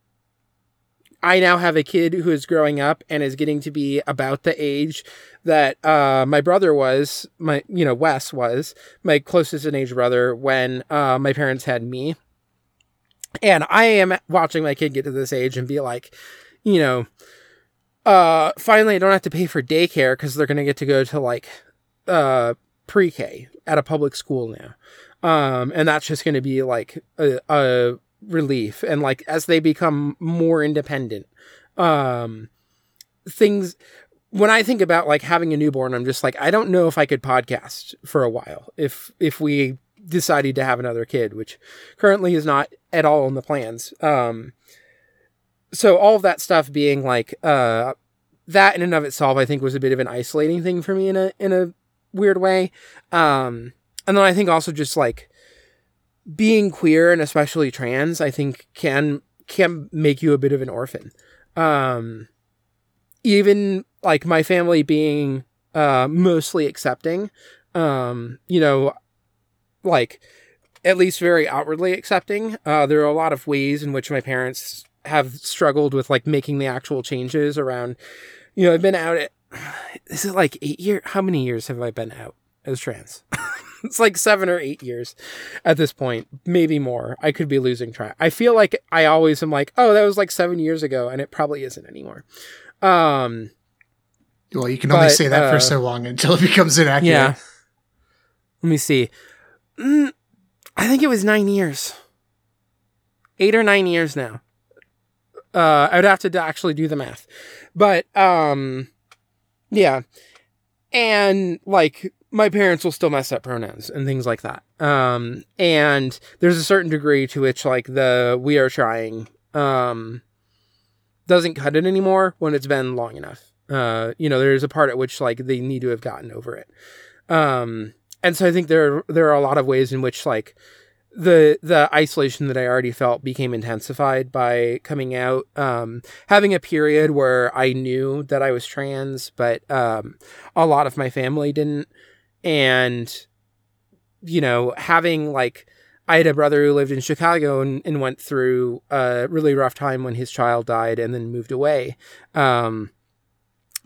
I now have a kid who is growing up and is getting to be about the age that uh, my brother was, my you know Wes was my closest in age brother when uh, my parents had me, and I am watching my kid get to this age and be like, you know, uh, finally I don't have to pay for daycare because they're gonna get to go to like uh, pre-K at a public school now, um, and that's just gonna be like a, a relief. And like as they become more independent um things when i think about like having a newborn i'm just like i don't know if i could podcast for a while if if we decided to have another kid which currently is not at all in the plans. Um so all of that stuff being like uh that in and of itself i think was a bit of an isolating thing for me in a in a weird way um and then i think also just like being queer and especially trans, I think can can make you a bit of an orphan. Um, even like my family being uh, mostly accepting, um, you know, like at least very outwardly accepting. Uh, there are a lot of ways in which my parents have struggled with like making the actual changes around. You know, I've been out at this is like eight year. How many years have I been out as trans? (laughs) it's like seven or eight years at this point, maybe more. I could be losing track. I feel like I always am like, oh, that was like seven years ago, and it probably isn't anymore. Um, Well, you can only But, say that uh, for so long until it (laughs) becomes inaccurate. yeah. Let me see. Mm, I think it was nine years, eight or nine years now. Uh, I would have to actually do the math, but um, yeah, and like my parents will still mess up pronouns and things like that. Um, and there's a certain degree to which like the we are trying um doesn't cut it anymore when it's been long enough. Uh, you know, there's a part at which like they need to have gotten over it. Um, and so I think there there are a lot of ways in which like the the isolation that I already felt became intensified by coming out. Um, having a period where I knew that I was trans, but um, a lot of my family didn't, and you know, having like I had a brother who lived in Chicago and, and went through a really rough time when his child died and then moved away. Um,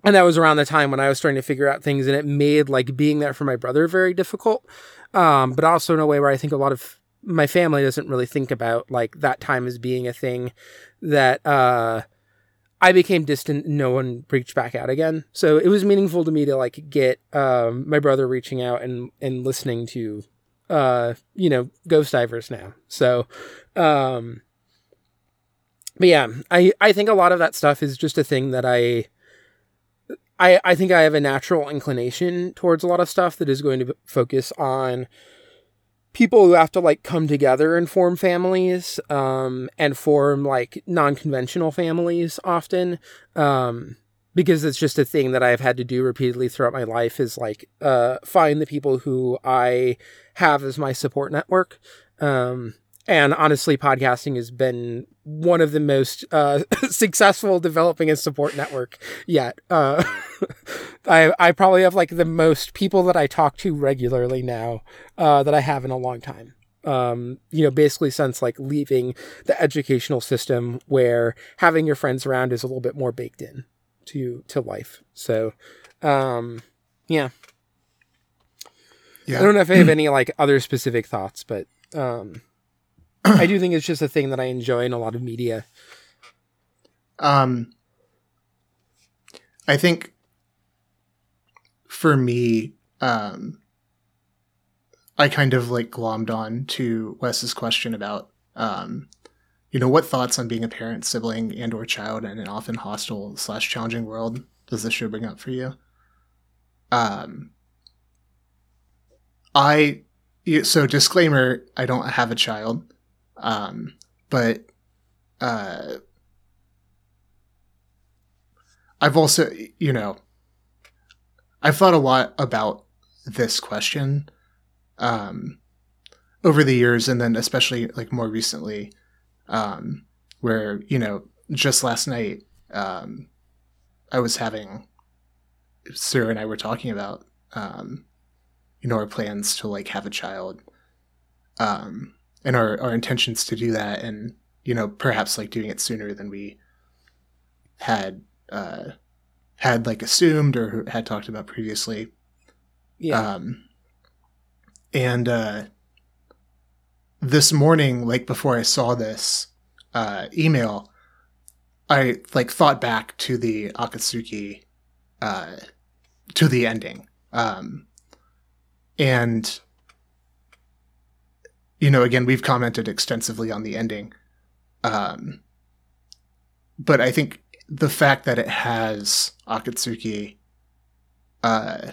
and that was around the time when I was starting to figure out things, and it made like being there for my brother very difficult. Um, but also in a way where I think a lot of my family doesn't really think about like that time as being a thing that uh, I became distant. No one reached back out again, so it was meaningful to me to like get um, my brother reaching out and and listening to uh, you know Ghost Divers now. So. Um, but yeah, I, I think a lot of that stuff is just a thing that I I, I think I have a natural inclination towards a lot of stuff that is going to focus on people who have to like come together and form families um, and form like non-conventional families often um, because it's just a thing that I've had to do repeatedly throughout my life is like uh, find the people who I have as my support network um, and honestly, podcasting has been one of the most uh, (laughs) successful developing a support network yet. Uh, (laughs) I I probably have like the most people that I talk to regularly now uh, that I have in a long time. Um, you know, basically since like leaving the educational system where having your friends around is a little bit more baked in to to life. So, um, yeah. Yeah. I don't know if I have (clears throat) any like other specific thoughts, but um, I do think it's just a thing that I enjoy in a lot of media. Um, I think for me, um, I kind of like glommed on to Wes's question about, um, you know, what thoughts on being a parent, sibling, and or child in an often hostile slash challenging world does this show bring up for you? Um, I so disclaimer: I don't have a child. Um, but uh, I've also, you know, I've thought a lot about this question um, over the years, and then especially like more recently, um, where you know, just last night, um, I was having Sarah and I were talking about, um, you know, our plans to like have a child. Um, and our, our intentions to do that and you know perhaps like doing it sooner than we had uh had like assumed or had talked about previously Yeah. um and uh this morning like before i saw this uh email i like thought back to the akatsuki uh to the ending um and you know, again, we've commented extensively on the ending. Um, but I think the fact that it has Akatsuki uh,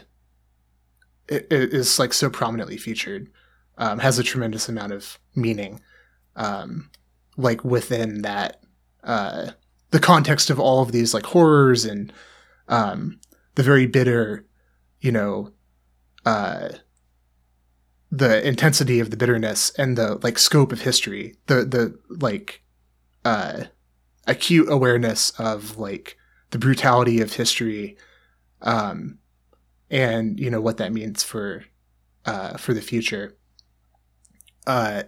it, it is like so prominently featured um, has a tremendous amount of meaning, um, like within that uh, the context of all of these like horrors and um, the very bitter, you know, uh, the intensity of the bitterness and the like scope of history the the like uh acute awareness of like the brutality of history um and you know what that means for uh for the future. Uh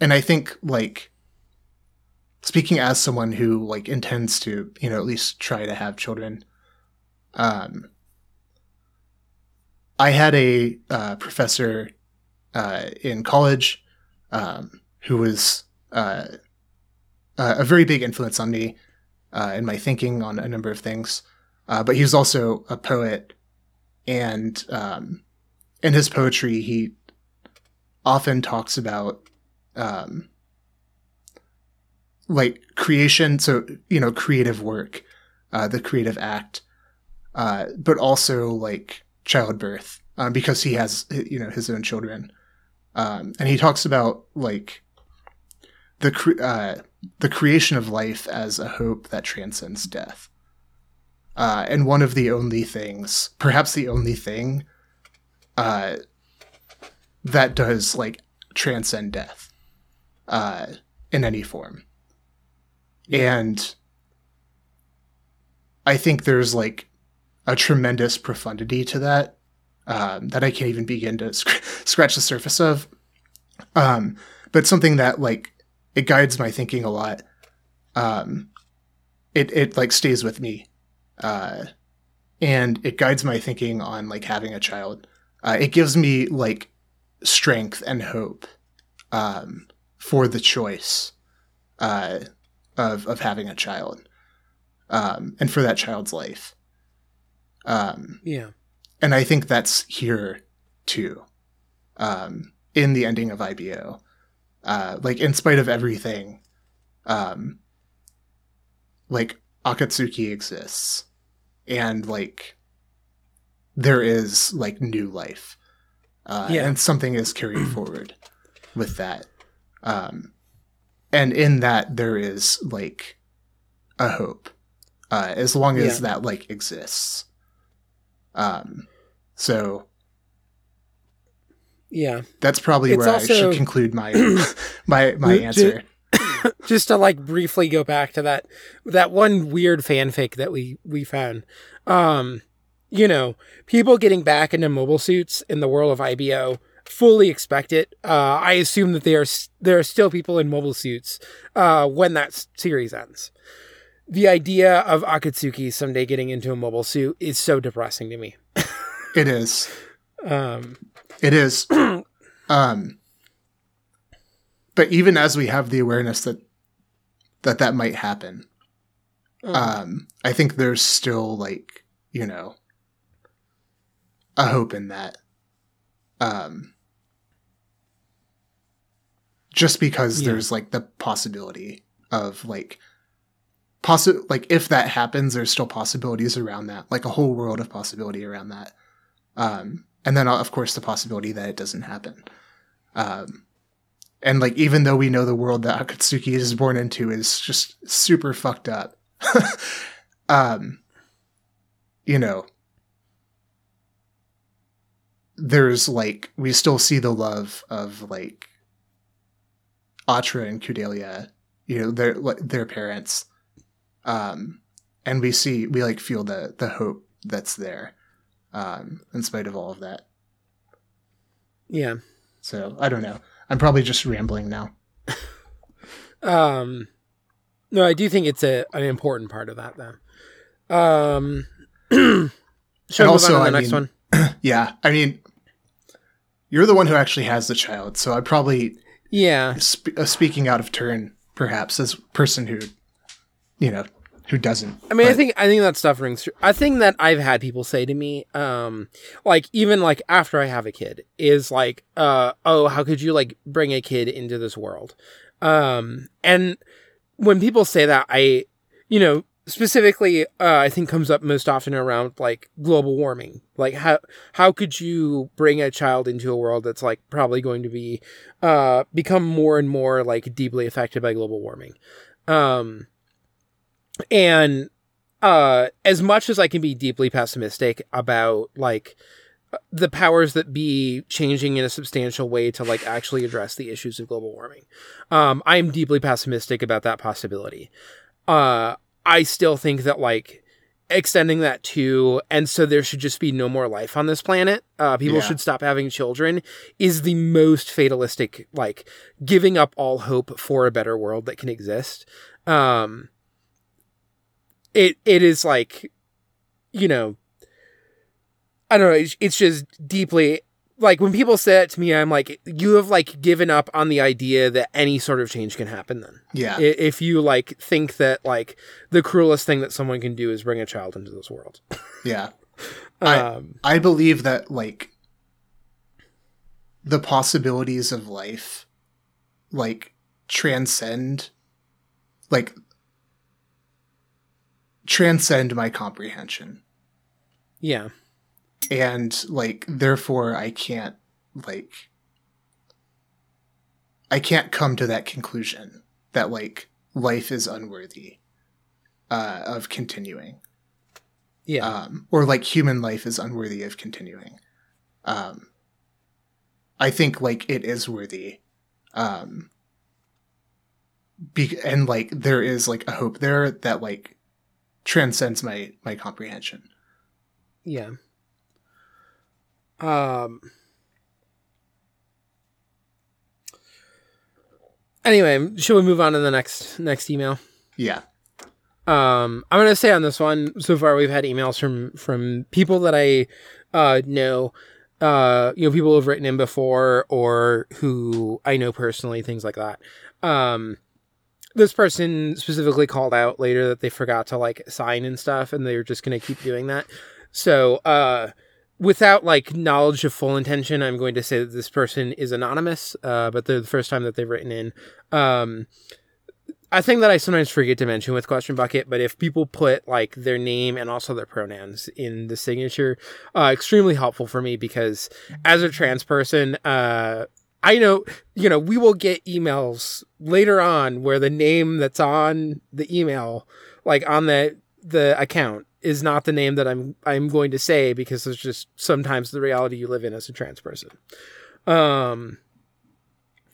and i think like speaking as someone who like intends to you know at least try to have children um I had a uh, professor uh, in college um, who was uh, a very big influence on me uh, in my thinking on a number of things. Uh, but he was also a poet, and um, in his poetry, he often talks about um, like creation. So you know, creative work, uh, the creative act, but also like childbirth um, because he has you know his own children. Um, and he talks about like the cre- uh, the creation of life as a hope that transcends death. Uh, and one of the only things perhaps the only thing uh, that does like transcend death uh, in any form. And i think there's like a tremendous profundity to that um, that I can't even begin to sc- scratch the surface of. Um, but something that like it guides my thinking a lot. Um, it it like stays with me, uh, and it guides my thinking on like having a child. Uh, it gives me like strength and hope um, for the choice uh, of of having a child, um, and for that child's life. Um, Yeah. and I think that's here too, um, in the ending of IBO. Uh, like in spite of everything, um, like Akatsuki exists, and like there is like new life, uh, Yeah. and something is carried (clears throat) forward with that, um, and in that there is like a hope, uh, as long as Yeah. that like exists. Um, so Yeah. that's probably It's where I should conclude my (coughs) my my answer. just to like briefly go back to that that one weird fanfic that we we found um you know people getting back into mobile suits in the world of IBO fully expect it uh i assume that there are there are still people in mobile suits uh when that series ends the idea of akatsuki someday getting into a mobile suit is so depressing to me It is. um It is. (clears throat) um, but even as we have the awareness that that that might happen, um, I think there's still like you know a hope in that. Um, just because Yeah. there's like the possibility of like possi- like if that happens there's still possibilities around that like a whole world of possibility around that. Um and then of course the possibility that it doesn't happen. Um and like even though we know the world that akatsuki is born into is just super fucked up (laughs) um you know there's like we still see the love of like Atra and Kudelia, you know, their their parents, um, and we see we like feel the the hope that's there, um, in spite of all of that. yeah So I don't know. I'm probably just rambling now. Um, no, I do think it's a an important part of that, though. Um, (clears throat) should we move also, on to the I next mean- one? (clears throat) Yeah, I mean, you're the one who actually has the child, so I probably Yeah, sp- uh, speaking out of turn, perhaps as person who, you know, who doesn't. I mean, I think I think that stuff rings true. I think that I've had people say to me, um, like even like after I have a kid, is like, uh, oh, how could you like bring a kid into this world? Um, and when people say that, I, you know, specifically, uh, I think comes up most often around like global warming. Like how how could you bring a child into a world that's like probably going to be, uh, become more and more like deeply affected by global warming? Um, and uh as much as i can be deeply pessimistic about like the powers that be changing in a substantial way to like actually address the issues of global warming um i am deeply pessimistic about that possibility uh i still think that like extending that to and so there should just be no more life on this planet uh people Yeah. should stop having children is the most fatalistic like giving up all hope for a better world that can exist um it it is like you know i don't know it's, it's just deeply like when people say it to me i'm like you have like given up on the idea that any sort of change can happen then. Yeah, if you like think that like the cruelest thing that someone can do is bring a child into this world. Yeah. (laughs) I- um I believe that like the possibilities of life like transcend like transcend my comprehension. Yeah. And like therefore I can't like I can't come to that conclusion that like life is unworthy uh, of continuing. Yeah. Um, or like human life is unworthy of continuing. Um, I think like it is worthy, um, be- and like there is like a hope there that like transcends my my comprehension. Yeah. Um Anyway, should we move on to the next next email? Yeah. Um, I'm gonna say on this one, so far we've had emails from from people that I uh, know, uh, you know, people who've written in before or who I know personally, things like that. Um, this person specifically called out later that they forgot to like sign and stuff, and they're just gonna keep doing that. So, uh, without like knowledge of full intention, I'm going to say that this person is anonymous, uh, but they're the first time that they've written in. Um, a thing that I sometimes forget to mention with Question Bucket, but if people put like their name and also their pronouns in the signature, uh, extremely helpful for me because as a trans person, uh, I know, you know, we will get emails later on where the name that's on the email, like on the the account, is not the name that I'm I'm going to say because it's just sometimes the reality you live in as a trans person. Um.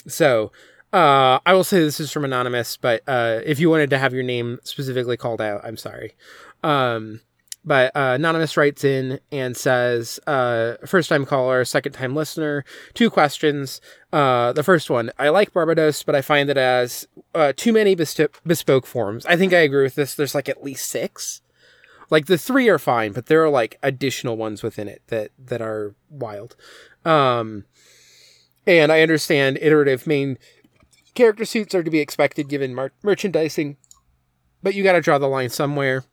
So, uh, I will say this is from anonymous, but uh, if you wanted to have your name specifically called out, I'm sorry. Um, but uh, anonymous writes in and says, uh, first time caller, second time listener, two questions. Uh, the first one, I like Barbados, but I find it as uh, too many bes- bespoke forms. I think I agree with this. There's like at least six. Like the three are fine, but there are like additional ones within it that that are wild. Um, and I understand iterative main character suits are to be expected given mar- merchandising, but you got to draw the line somewhere.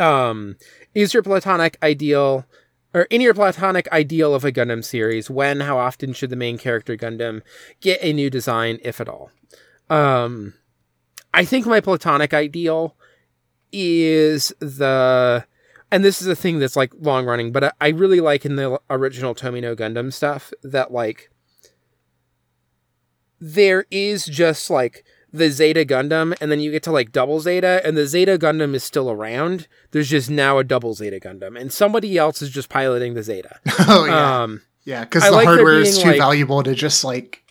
Um, is your platonic ideal, or in your platonic ideal of a Gundam series, when, how often should the main character Gundam get a new design, if at all? Um, I think my platonic ideal is the, and this is a thing that's like long running, but I, I really like in the original Tomino Gundam stuff that like there is just like the Zeta Gundam, and then you get to like double Zeta, and the Zeta Gundam is still around. There's just now a double Zeta Gundam, and somebody else is just piloting the Zeta. (laughs) oh yeah. Um, yeah, because the like hardware is too like- valuable to just like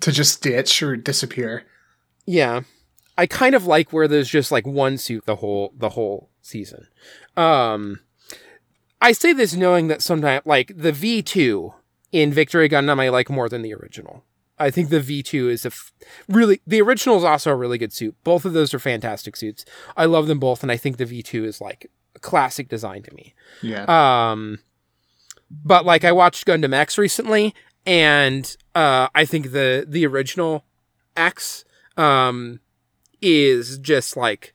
to just ditch or disappear. yeah, I kind of like where there's just like one suit the whole the whole season. Um, I say this knowing that sometimes like the V two in Victory Gundam I like more than the original. I think the V2 is a f- really the original is also a really good suit. Both of those are fantastic suits. I love them both, and I think the V2 is like a classic design to me. Yeah. Um, but like I watched Gundam X recently, and uh, I think the the original X um is just like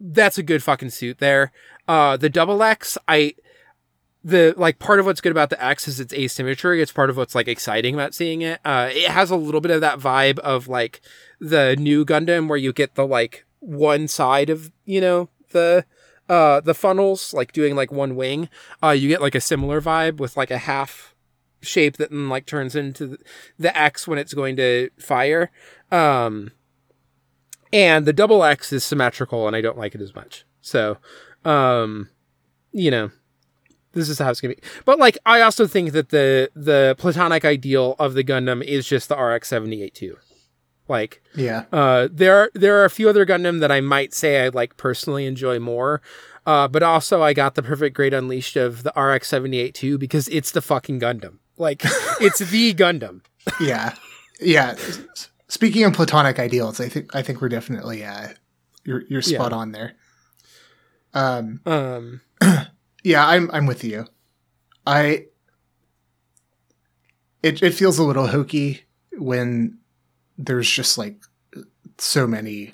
that's a good fucking suit there. Uh, the double X, I the like part of what's good about the X is its asymmetry. It's part of what's like exciting about seeing it. Uh, it has a little bit of that vibe of like the new Gundam where you get the like one side of you know the uh the funnels like doing like one wing. Uh, you get like a similar vibe with like a half shape that then like turns into the- the X when it's going to fire. Um, and the double X is symmetrical, and I don't like it as much. So, um, you know, this is how it's gonna be. But like, I also think that the the platonic ideal of the Gundam is just the RX seventy eight too. Like, yeah. uh, there are there are a few other Gundam that I might say I like personally enjoy more. Uh, but also I got the perfect grade unleashed of the RX seventy eight too because it's the fucking Gundam. Like, (laughs) it's the Gundam. Yeah. Yeah. Speaking of platonic ideals, I think I think we're definitely uh you're you're spot on there. Um Um, (clears throat) yeah, I'm I'm with you. I it it feels a little hokey when there's just like so many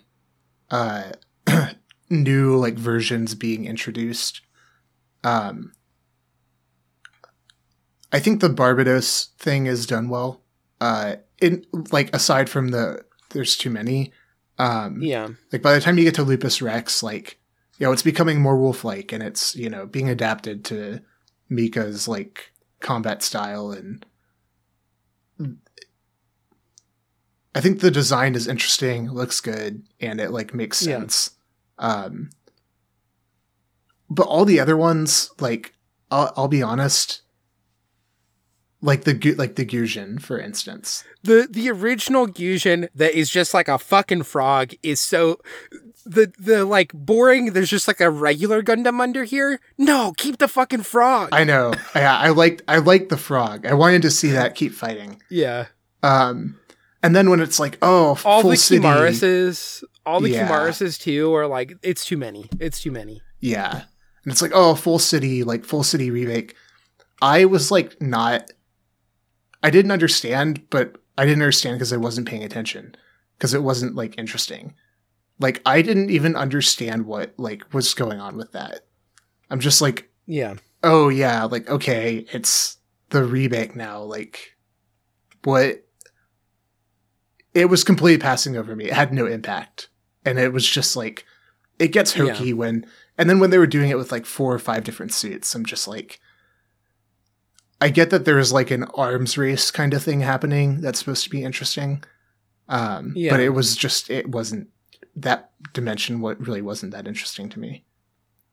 uh (clears throat) new like versions being introduced. Um I think the Barbados thing is done well. Uh in like aside from the there's too many. Um yeah, like by the time you get to Lupus Rex, like you know, it's becoming more wolf-like, and it's you know being adapted to Mika's like combat style, and I think the design is interesting, looks good, and it like makes Yeah. sense. Um, but all the other ones, like I'll, I'll be honest, like the like the Gusion, for instance. the the original Gusion that is just like a fucking frog is so the the like boring. There's just like a regular Gundam under here. No, keep the fucking frog. I know. I, I liked I liked the frog. I wanted to see that keep fighting. yeah, Um, and then when it's like, oh, all full the city, Kimarises, all the Yeah. Kimarises too are like it's too many. It's too many. yeah, and it's like, oh, full city, like full city rebake. I was like, not, I didn't understand, but I didn't understand because I wasn't paying attention because it wasn't like interesting. Like I didn't even understand what like was going on with that. I'm just like, Yeah. oh yeah, like okay, it's the remake now. Like what? It was completely passing over me. It had no impact, and it was just like it gets hokey when, and then when they were doing it with like four or five different suits, I'm just like. I get that there's like an arms race kind of thing happening that's supposed to be interesting. Um, Yeah. but it was just, it wasn't that dimension. What really wasn't that interesting to me.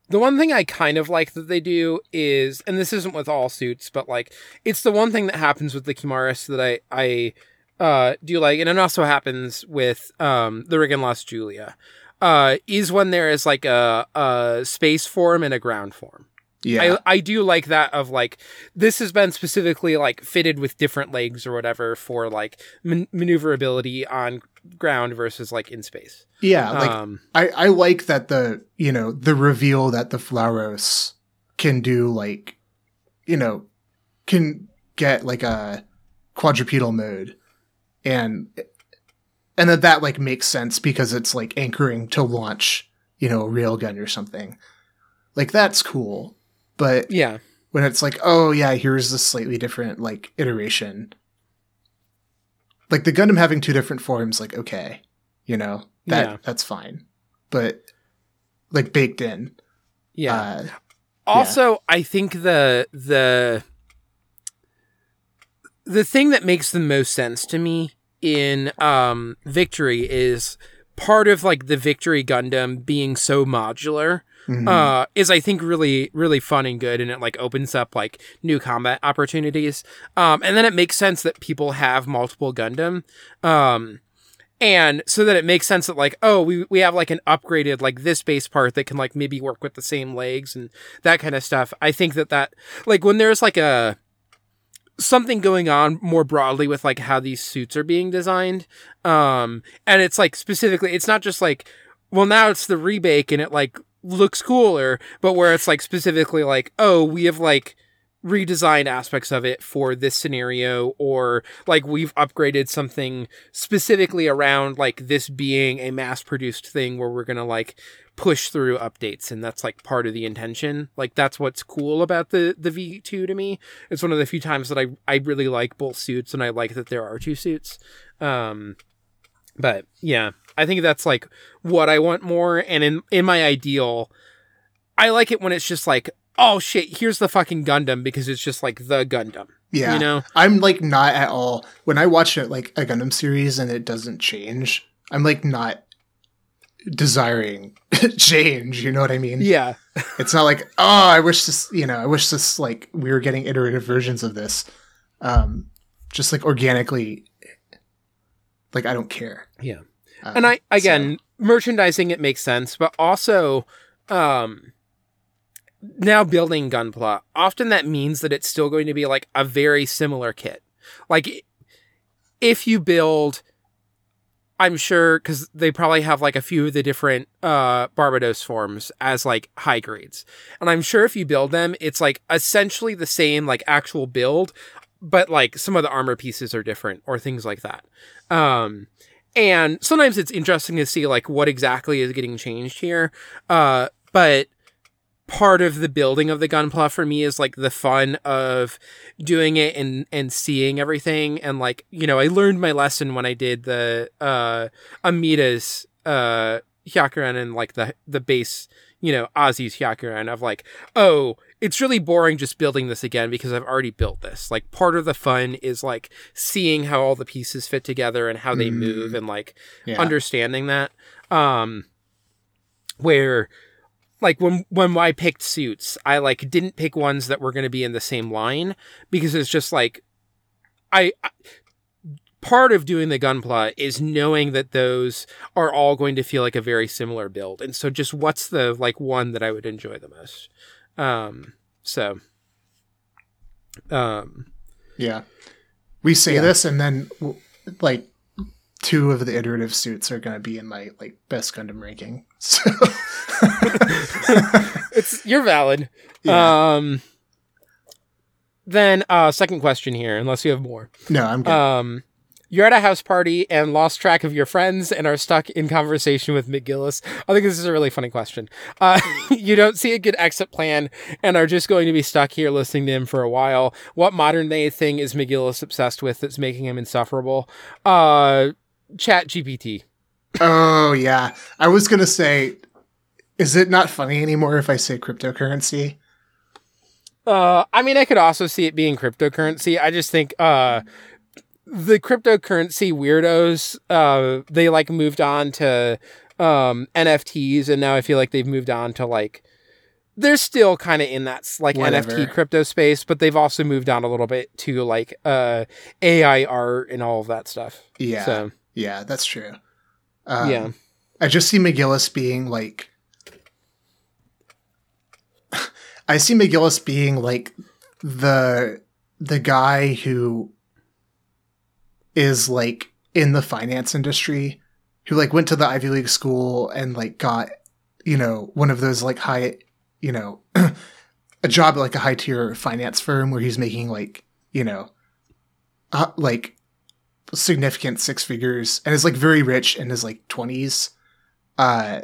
The one thing I kind of like that they do is, and this isn't with all suits, but like it's the one thing that happens with the Kimaris that I I uh, do like, and it also happens with um, the Reginlaze Julia, uh, is when there is like a, a space form and a ground form. Yeah. I, I do like that of like this has been specifically like fitted with different legs or whatever for like man- maneuverability on ground versus like in space. yeah. Like, um, I, I like that the you know the reveal that the Flauros can do like you know can get like a quadrupedal mode and and that that like makes sense because it's like anchoring to launch you know a railgun or something like that's cool but yeah, when it's like oh yeah here's a slightly different like iteration. Like the gundam having two different forms like okay you know that Yeah. that's fine. But like baked in. Yeah. uh, Also, I think the the the thing that makes the most sense to me in um Victory is part of like the Victory Gundam being so modular mhm. uh is I think really really fun and good and it like opens up like new combat opportunities. Um and then it makes sense that people have multiple Gundam. Um and so that it makes sense that like oh we we have like an upgraded like this base part that can like maybe work with the same legs and that kind of stuff. I think that that like when there's like a something going on more broadly with like how these suits are being designed um and it's like specifically it's not just like well now it's the rebake and it like looks cooler but where it's like specifically like oh we have like redesigned aspects of it for this scenario or like we've upgraded something specifically around like this being a mass produced thing where we're going to like push through updates and that's like part of the intention. Like that's what's cool about the the v2 to me. It's one of the few times that i i really like both suits and i like that there are two suits. Um but yeah i think that's like what i want more and in in my ideal i like it when it's just like oh shit here's the fucking gundam because it's just like the gundam yeah. you know? I'm like not at all when i watch it like a gundam series and it doesn't change i'm like not desiring (laughs) change you know what i mean? Yeah. (laughs) It's not like oh i wish this you know i wish this like we were getting iterative versions of this um just like organically like i don't care. Yeah Um, and I again so- merchandising it makes sense, but also um now building Gunpla, often that means that it's still going to be like a very similar kit. Like if you build I'm sure cuz they probably have like a few of the different uh Barbados forms as like high grades. And I'm sure if you build them it's like essentially the same like actual build, but like some of the armor pieces are different or things like that. Um and sometimes it's interesting to see like what exactly is getting changed here. Uh but part of the building of the gunpla for me is like the fun of doing it and and seeing everything. And like you know i learned my lesson when i did the uh Amida's uh Hyakuren and like the the base you know Azee's Hyakuren of like oh it's really boring just building this again because I've already built this. Like part of the fun is like seeing how all the pieces fit together and how they Mm. move and like yeah. understanding that. Um where like when when I picked suits, I like didn't pick ones that were going to be in the same line because it's just like I, I part of doing the gunpla is knowing that those are all going to feel like a very similar build. And so just what's the like one that I would enjoy the most. Um so um Yeah. We say Yeah. this and then like two of the iterative suits are going to be in my like best Gundam ranking. (laughs) So (laughs) it's you're valid. Yeah. Um then uh second question here, unless you have more. no, I'm good. Um you're at a house party and lost track of your friends and are stuck in conversation with McGillis. I think this is a really funny question. Uh, (laughs) you don't see a good exit plan and are just going to be stuck here listening to him for a while. What modern day thing is McGillis obsessed with that's making him insufferable? Uh, Chat GPT. oh yeah, I was gonna say, is it not funny anymore if I say cryptocurrency? Uh, I mean, I could also see it being cryptocurrency. I just think uh, the cryptocurrency weirdos, uh, they like moved on to um, NFTs, and now I feel like they've moved on to like they're still kind of in that like Whatever. NFT crypto space, but they've also moved on a little bit to like uh, AI art and all of that stuff. Yeah, So yeah, that's true. Um, yeah, I just see McGillis being like. (laughs) I see McGillis being like the the guy who is like in the finance industry who like went to the Ivy League school and like got you know one of those like high you know (clears throat) a job at like a high tier finance firm where he's making like you know uh, like significant six figures and is like very rich in his like 20s uh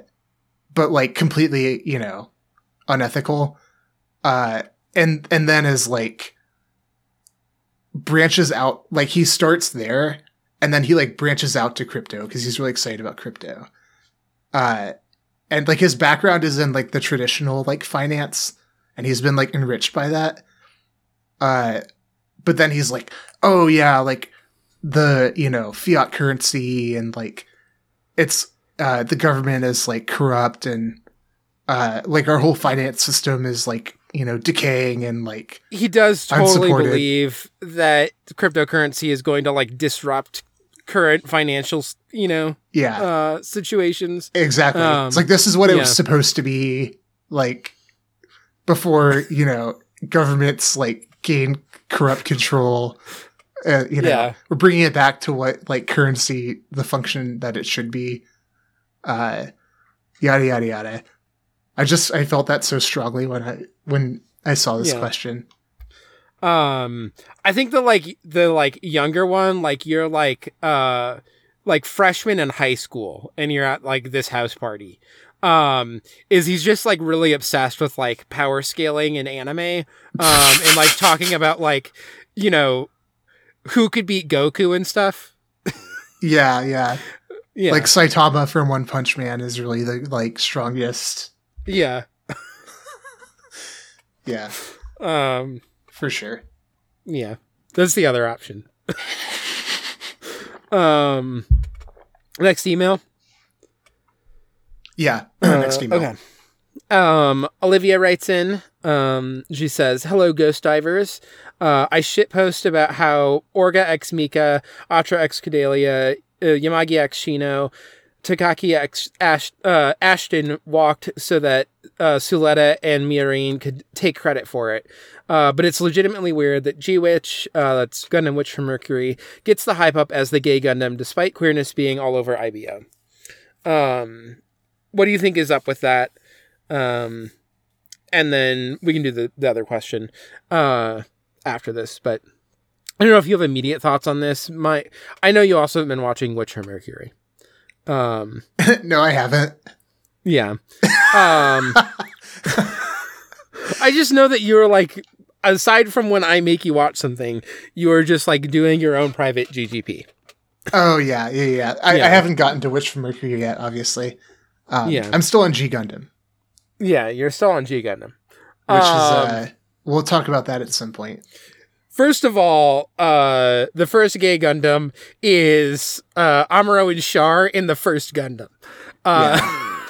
but like completely you know unethical uh and and then is like branches out like he starts there and then he like branches out to crypto because he's really excited about crypto. Uh and like his background is in like the traditional like finance and he's been like enriched by that. Uh but then he's like oh yeah like the you know fiat currency and like it's uh the government is like corrupt and uh like our whole finance system is like you know decaying and like he does totally believe that cryptocurrency is going to like disrupt current financial, you know, yeah uh, situations. exactly um, it's like this is what it yeah. was supposed to be like before you know governments like gain corrupt control uh, you know Yeah. we're bringing it back to what like currency the function that it should be uh yada yada yada i just i felt that so strongly when i when i saw this Yeah. question Um, I think the like the like younger one, like you're like uh like freshman in high school, and you're at like this house party. Um, is he's just like really obsessed with like power scaling and anime, um, and like (laughs) talking about like you know who could beat Goku and stuff. yeah yeah Yeah, like saitama from one punch man is really the like strongest yeah. yeah (laughs) Um, for sure Yeah, that's the other option. (laughs) um, next email. yeah (clears throat) Uh, next email Okay. Um, Olivia writes in. Um, she says, "Hello, Ghost Divers. Uh, I shitpost about how Orga X Mika, Atra X Kudelia, uh, Yamagi X Shino, Takaki Ash, uh, Aston walked so that uh, Suletta and Miorine could take credit for it. Uh, but it's legitimately weird that G Witch, uh, that's Gundam Witch from Mercury, gets the hype up as the gay Gundam despite queerness being all over IBO. Um, what do you think is up with that? Um, and then we can do the, the other question uh, after this. But I don't know if you have immediate thoughts on this. My, I know you also have been watching Witch Witcher Mercury. Um, (laughs) no i haven't yeah. Um, (laughs) I just know that you're like, aside from when I make you watch something, you are just like doing your own private GGP. oh yeah yeah yeah i, Yeah. I haven't gotten to witch from mercury yet obviously um, Yeah. i'm still on g gundam Yeah, you're still on G Gundam. which Um, is uh we'll talk about that at some point First of all, uh, the first gay Gundam is uh, Amuro and Char in the first Gundam. Uh,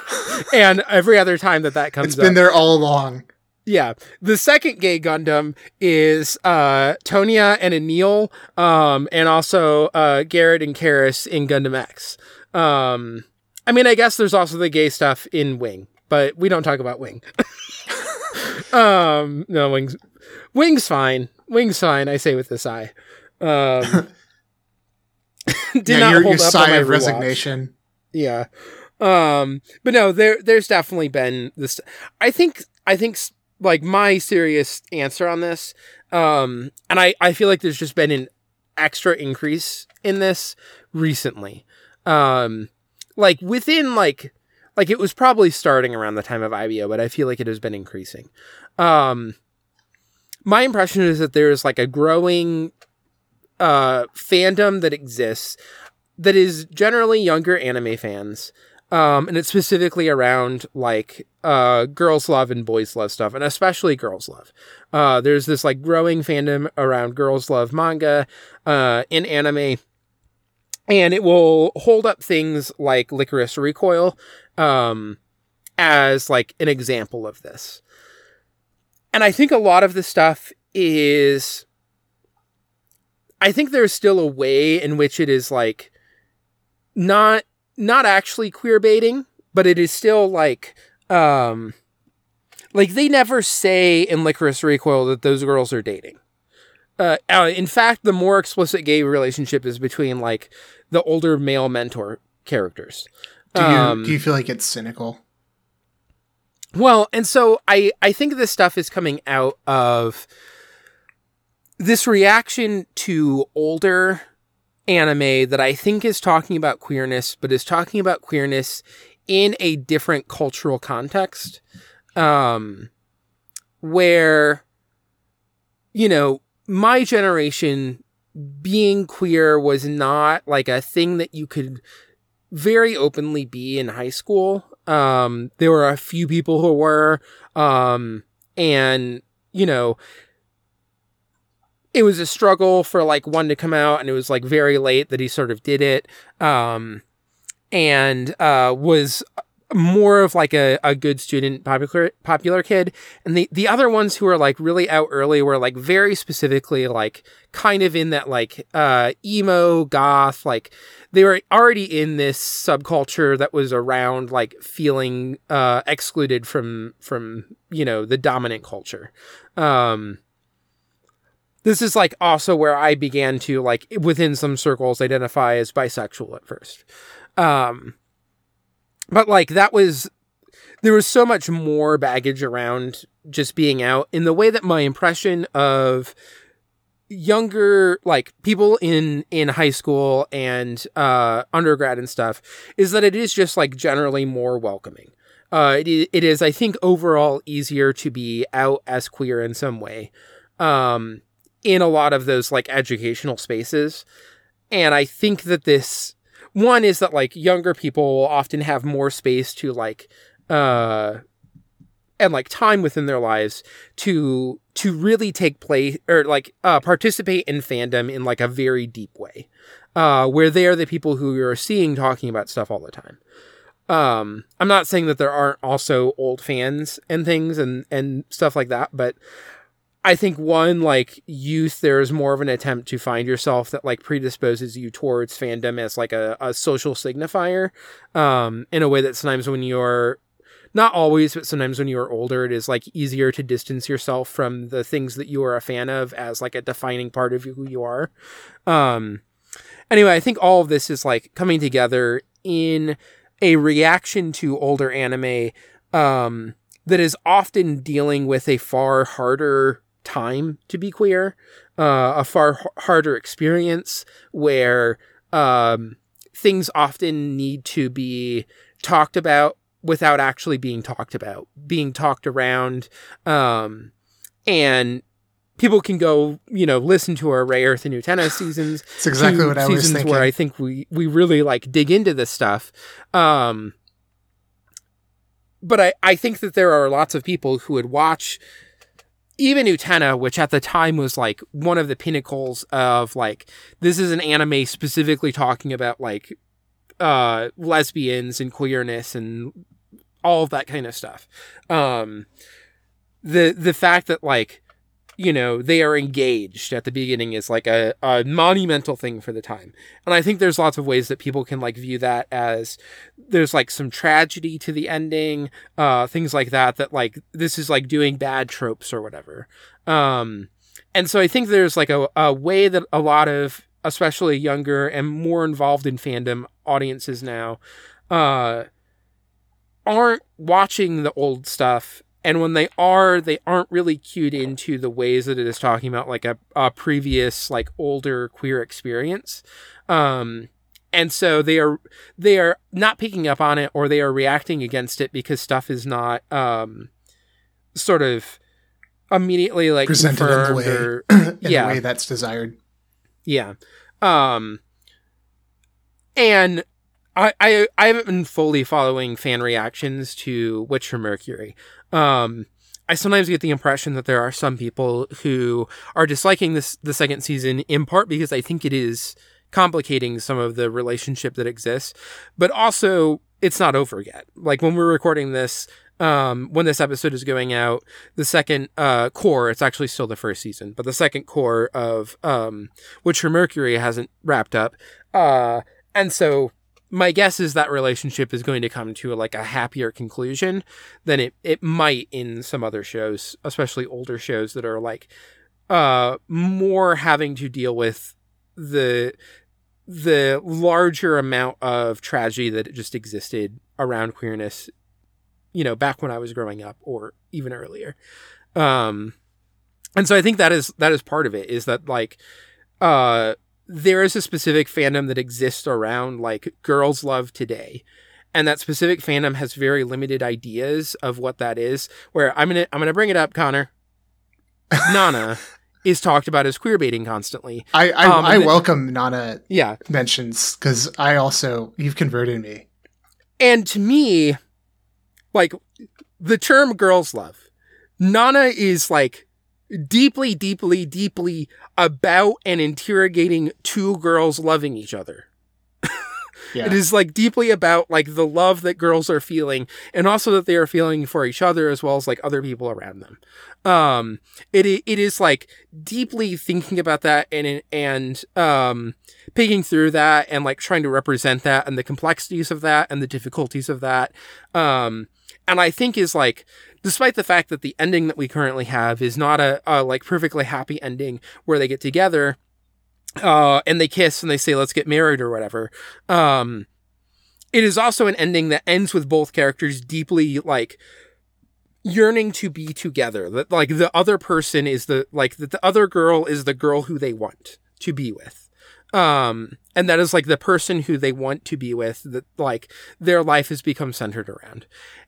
(laughs) and every other time that that comes it's been up. there all along Yeah. The second gay Gundam is uh, Tonya and Ennil, um, and also uh, Garrod and Karis in Gundam X. Um, I mean, I guess there's also the gay stuff in Wing, but we don't talk about Wing. (laughs) um, no, Wing's Wing's fine. Wing's fine. I say with this eye. Um, (laughs) (laughs) did yeah, not your, hold your up sigh on my of resignation. Yeah. Um but no, there there's definitely been this I think I think s- like my serious answer on this um and I I feel like there's just been an extra increase in this recently. Um like within like like it was probably starting around the time of IBO, but I feel like it has been increasing. Um my impression is that there's like a growing uh fandom that exists that is generally younger anime fans. Um, and it's specifically around like uh, girls love and boys love stuff, and especially girls love. Uh, there's this like growing fandom around girls love manga uh, in anime, and it will hold up things like Lycoris Recoil um, as like an example of this. And I think a lot of the stuff is. I think there's still a way in which it is like not not actually queer baiting, but it is still like um like they never say in Lycoris Recoil that those girls are dating. Uh, uh, in fact, the more explicit gay relationship is between like the older male mentor characters. Do you Um, do you feel like it's cynical? Well, and so I I think this stuff is coming out of this reaction to older anime that I think is talking about queerness, but is talking about queerness in a different cultural context, um, where you know my generation being queer was not like a thing that you could very openly be in high school. Um, there were a few people who were, um, and you know, it was a struggle for like one to come out, and it was like very late that he sort of did it, um, and uh, was more of like a, a good student popular popular kid. And the the other ones who were like really out early were like very specifically like kind of in that like uh emo goth like they were already in this subculture that was around like feeling uh excluded from from you know the dominant culture. Um this is like also where i began to like within some circles identify as bisexual at first. Um but like that was there was so much more baggage around just being out in the way that my impression of younger like people in in high school and uh undergrad and stuff is that it is just like generally more welcoming. Uh it, it is i think overall easier to be out as queer in some way um in a lot of those like educational spaces. And i think that this one is that like younger people often have more space to like uh and like time within their lives to to really take place or like uh participate in fandom in like a very deep way uh where they are the people who you're seeing talking about stuff all the time. Um i'm not saying that there aren't also old fans and things and and stuff like that but I think one like youth, there's more of an attempt to find yourself that like predisposes you towards fandom as like a, a social signifier, um, in a way that sometimes when you're not always, but sometimes when you're older, it is like easier to distance yourself from the things that you are a fan of as like a defining part of who you are. Um, anyway, I think all of this is like coming together in a reaction to older anime, um, that is often dealing with a far harder time to be queer, uh, a far h- harder experience where um, things often need to be talked about without actually being talked about, being talked around, um, and people can go, you know, listen to our Rayearth and Utena (sighs) seasons. It's exactly what I was seasons thinking. where I think we we really like dig into this stuff. Um, but I, I think that there are lots of people who would watch even Utena, which at the time was like one of the pinnacles of like this is an anime specifically talking about like uh lesbians and queerness and all of that kind of stuff. Um the the fact that like you know they are engaged at the beginning is like a, a monumental thing for the time and i think there's lots of ways that people can like view that as there's like some tragedy to the ending uh things like that that like this is like doing bad tropes or whatever um and so i think there's like a, a way that a lot of especially younger and more involved in fandom audiences now, uh, aren't watching the old stuff. And when they are, they aren't really cued into the ways that it is talking about like a, a previous, like older queer experience. Um, and so they are they are not picking up on it or they are reacting against it because stuff is not um sort of immediately like Presented in the way- or (clears throat) in Yeah. the way that's desired. yeah um and I, I I haven't been fully following fan reactions to Witch from Mercury. Um, I sometimes get the impression that there are some people who are disliking this the second season in part because I think it is complicating some of the relationship that exists, but also it's not over yet. Like when we're recording this, um, when this episode is going out, the second uh, cour, it's actually still the first season, but the second cour of um, from Mercury hasn't wrapped up. Uh, and so my guess is that relationship is going to come to like a happier conclusion than it, it might in some other shows, especially older shows that are like uh more having to deal with the the larger amount of tragedy that just existed around queerness you know back when I was growing up or even earlier. Um and so I think that is that is part of it is that like uh there is a specific fandom that exists around like girls love today. And that specific fandom has very limited ideas of what that is where i'm gonna i'm gonna bring it up connor. (laughs) Nana is talked about as queer baiting constantly. I I, Um, I welcome Nana yeah. mentions because I also you've converted me. and to me like the term girls love nana is like deeply deeply deeply about and interrogating two girls loving each other (laughs) Yeah. It is like deeply about like the love that girls are feeling and also that they are feeling for each other as well as like other people around them. Um it it is like deeply thinking about that and and um picking through that and like trying to represent that and the complexities of that and the difficulties of that. Um and I think is like despite the fact that the ending that we currently have is not a, a like perfectly happy ending where they get together uh and they kiss and they say let's get married or whatever um it is also an ending that ends with both characters deeply like yearning to be together. That like the other person is the like that the other girl is the girl who they want to be with um and that is like the person who they want to be with that like their life has become centered around.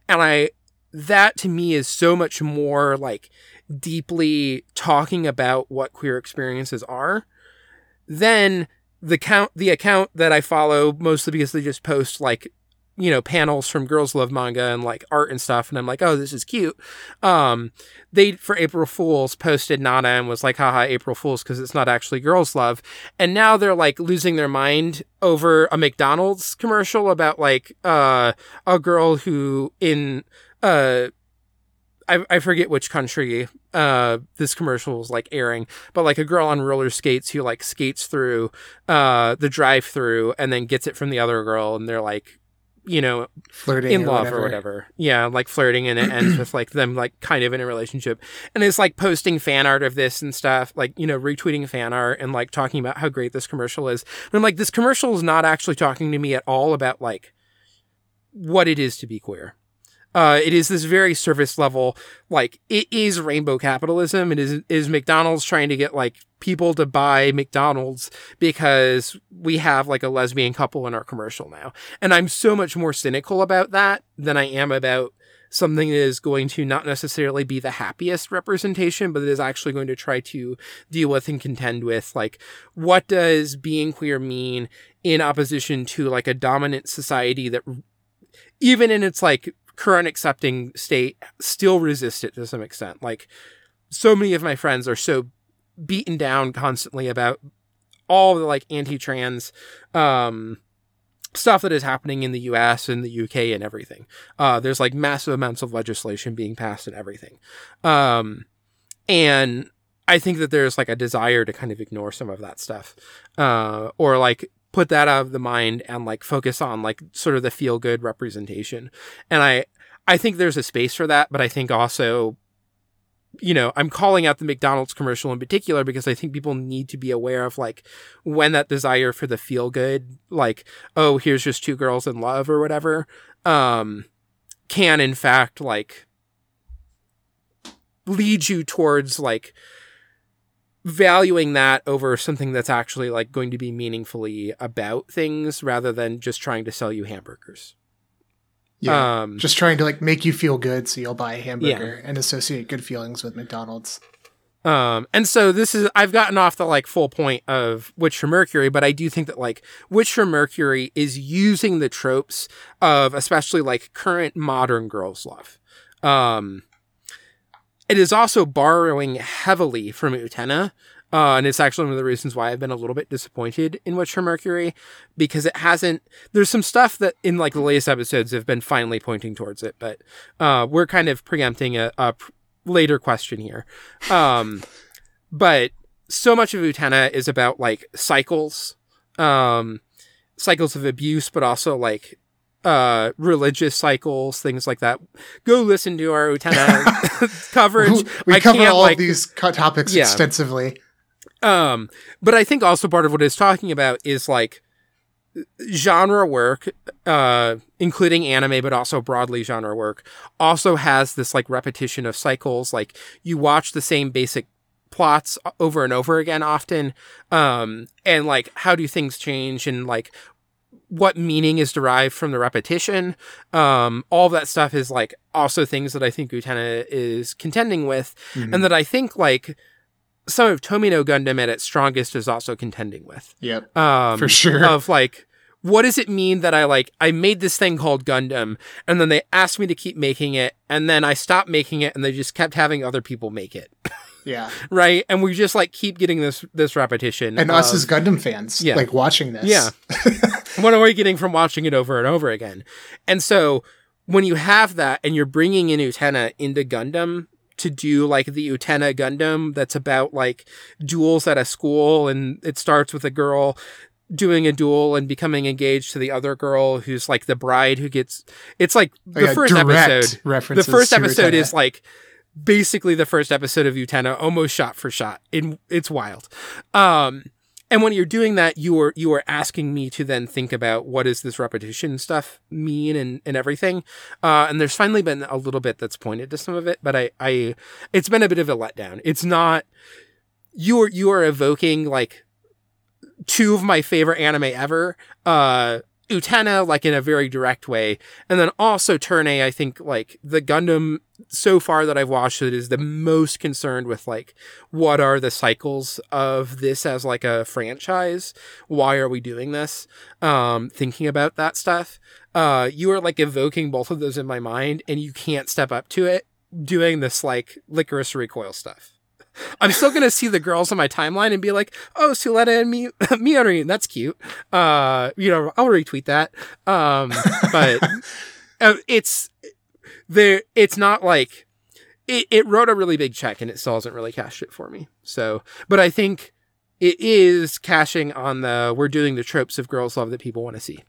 And i that to me is so much more like deeply talking about what queer experiences are than the count the account that I follow mostly because they just post like you know panels from girls love manga and like art and stuff and I'm like oh this is cute. Um they for April Fools posted Nana and was like haha April Fools because it's not actually girls love. And now they're like losing their mind over a McDonald's commercial about like uh a girl who in uh I, I forget which country uh this commercial was like airing but like a girl on roller skates who like skates through uh the drive through and then gets it from the other girl and they're like you know flirting in or love whatever. or whatever. Yeah like flirting and it (clears throat) ends with like them like kind of in a relationship. And it's like posting fan art of this and stuff like you know retweeting fan art and like talking about how great this commercial is. And i'm like this commercial is not actually talking to me at all about like what it is to be queer uh, it is this very surface level, like it is rainbow capitalism. It is is McDonald's trying to get like people to buy McDonald's because we have like a lesbian couple in our commercial now. And I'm so much more cynical about that than I am about something that is going to not necessarily be the happiest representation, but it is actually going to try to deal with and contend with like what does being queer mean in opposition to like a dominant society that even in its like current accepting state still resist it to some extent. Like so many of my friends are so beaten down constantly about all the like anti-trans um stuff that is happening in the US and the UK and everything. Uh there's like massive amounts of legislation being passed and everything. Um and I think that there's like a desire to kind of ignore some of that stuff. Uh or like put that out of the mind and like focus on like sort of the feel good representation. And I I think there's a space for that, but I think also you know, I'm calling out the McDonald's commercial in particular because I think people need to be aware of like when that desire for the feel good, like, oh, here's just two girls in love or whatever, um, can in fact like lead you towards like valuing that over something that's actually like going to be meaningfully about things rather than just trying to sell you hamburgers. Yeah. Um, Just trying to like make you feel good so you'll buy a hamburger and associate good feelings with McDonald's. Um, and so this is, I've gotten off the like full point of Witch from Mercury, but I do think that like Witch from Mercury is using the tropes of especially like current modern girls' love. Um, it is also borrowing heavily from Utena. Uh, and it's actually one of the reasons why I've been a little bit disappointed in Witcher Mercury because it hasn't, there's some stuff that in like the latest episodes have been finally pointing towards it, but, uh, we're kind of preempting a, a pr- later question here. Um, but so much of Utena is about like cycles, um, cycles of abuse, but also like uh religious cycles things like that go listen to our Utena (laughs) coverage we I cover can't, all like, of these topics Yeah. extensively. um, but I think also part of what it's talking about is like genre work, uh, including anime, but also broadly genre work, also has this like repetition of cycles. Like you watch the same basic plots over and over again often. Um, and like how do things change and like what meaning is derived from the repetition. Um, all that stuff is like also things that I think Utena is contending with Mhm. and that I think like some of Tomino Gundam at its strongest is also contending with. Yep. Um, For sure. Of like, what does it mean that I like, I made this thing called Gundam and then they asked me to keep making it and then I stopped making it and they just kept having other people make it. (laughs) Yeah. right. And we just like keep getting this, this repetition. And us as Gundam fans, yeah. like watching this. Yeah. (laughs) what are we getting from watching it over and over again? And so when you have that and you're bringing in Utena into Gundam to do like the Utena Gundam that's about like duels at a school and it starts with a girl doing a duel and becoming engaged to the other girl who's like the bride who gets it's like the Yeah, first episode the first episode is like basically the first episode of Utena, almost shot for shot. In it's wild. Um, and when you're doing that, you are you are asking me to then think about what does this repetition stuff mean and, and everything. Uh, and there's finally been a little bit that's pointed to some of it, but I, I it's been a bit of a letdown. It's not you are you are evoking like two of my favorite anime ever. Uh Utena, like in a very direct way. And then also Turn A, I think like the Gundam so far that I've watched it is the most concerned with like what are the cycles of this as like a franchise? Why are we doing this? Um, thinking about that stuff. Uh, you are like evoking both of those in my mind and you can't step up to it doing this like Lycoris Recoil stuff. I'm still gonna see the girls on my timeline and be like, "Oh, Suletta and me, (laughs) Miori, that's cute." Uh, you know, I'll retweet that. Um, but (laughs) uh, it's there. It's not like it. It wrote a really big check, and it still hasn't really cashed it for me. So, but I think it is cashing on the we're doing the tropes of girls love that people want to see.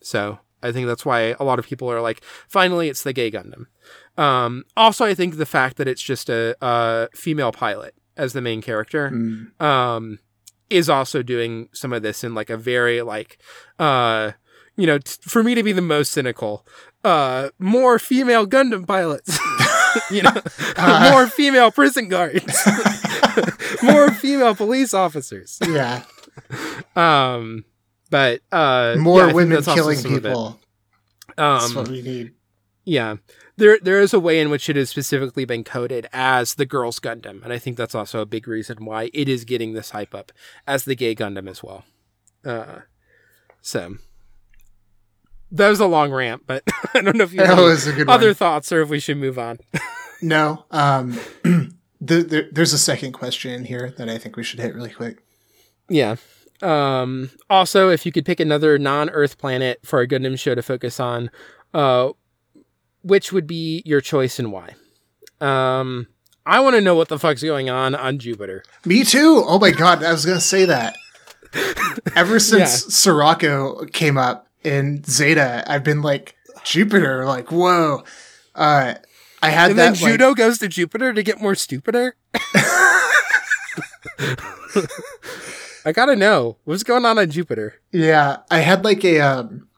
So I think that's why a lot of people are like, finally, it's the gay Gundam. Um, also, I think the fact that it's just a, a female pilot as the main character Mm. um, is also doing some of this in like a very like, uh, you know, t- for me to be the most cynical, uh, more female Gundam pilots, (laughs) you know, (laughs) more female prison guards, (laughs) more female police officers. yeah. Um, but uh, More yeah, women killing some of it. people. That's what Um, we need. yeah, there there is a way in which it has specifically been coded as the girls Gundam, and I think that's also a big reason why it is getting this hype up as the gay Gundam as well. Uh, so that was a long rant, but (laughs) I don't know if you That have was a good other one. thoughts or if we should move on. (laughs) No. Um, (clears throat) the, the, there's a second question in here that I think we should hit really quick. Yeah. Um, also, if you could pick another non-Earth planet for a Gundam show to focus on, uh, which would be your choice and why? Um, I want to know what the fuck's going on on Jupiter. Me too. Oh my god, I was gonna say that. (laughs) Ever since Sirocco came up in Zeta, I've been like Jupiter, like whoa. Uh, I had and that then like, goes to Jupiter to get more stupider. (laughs) (laughs) I gotta know what's going on on Jupiter. Yeah, I had like a um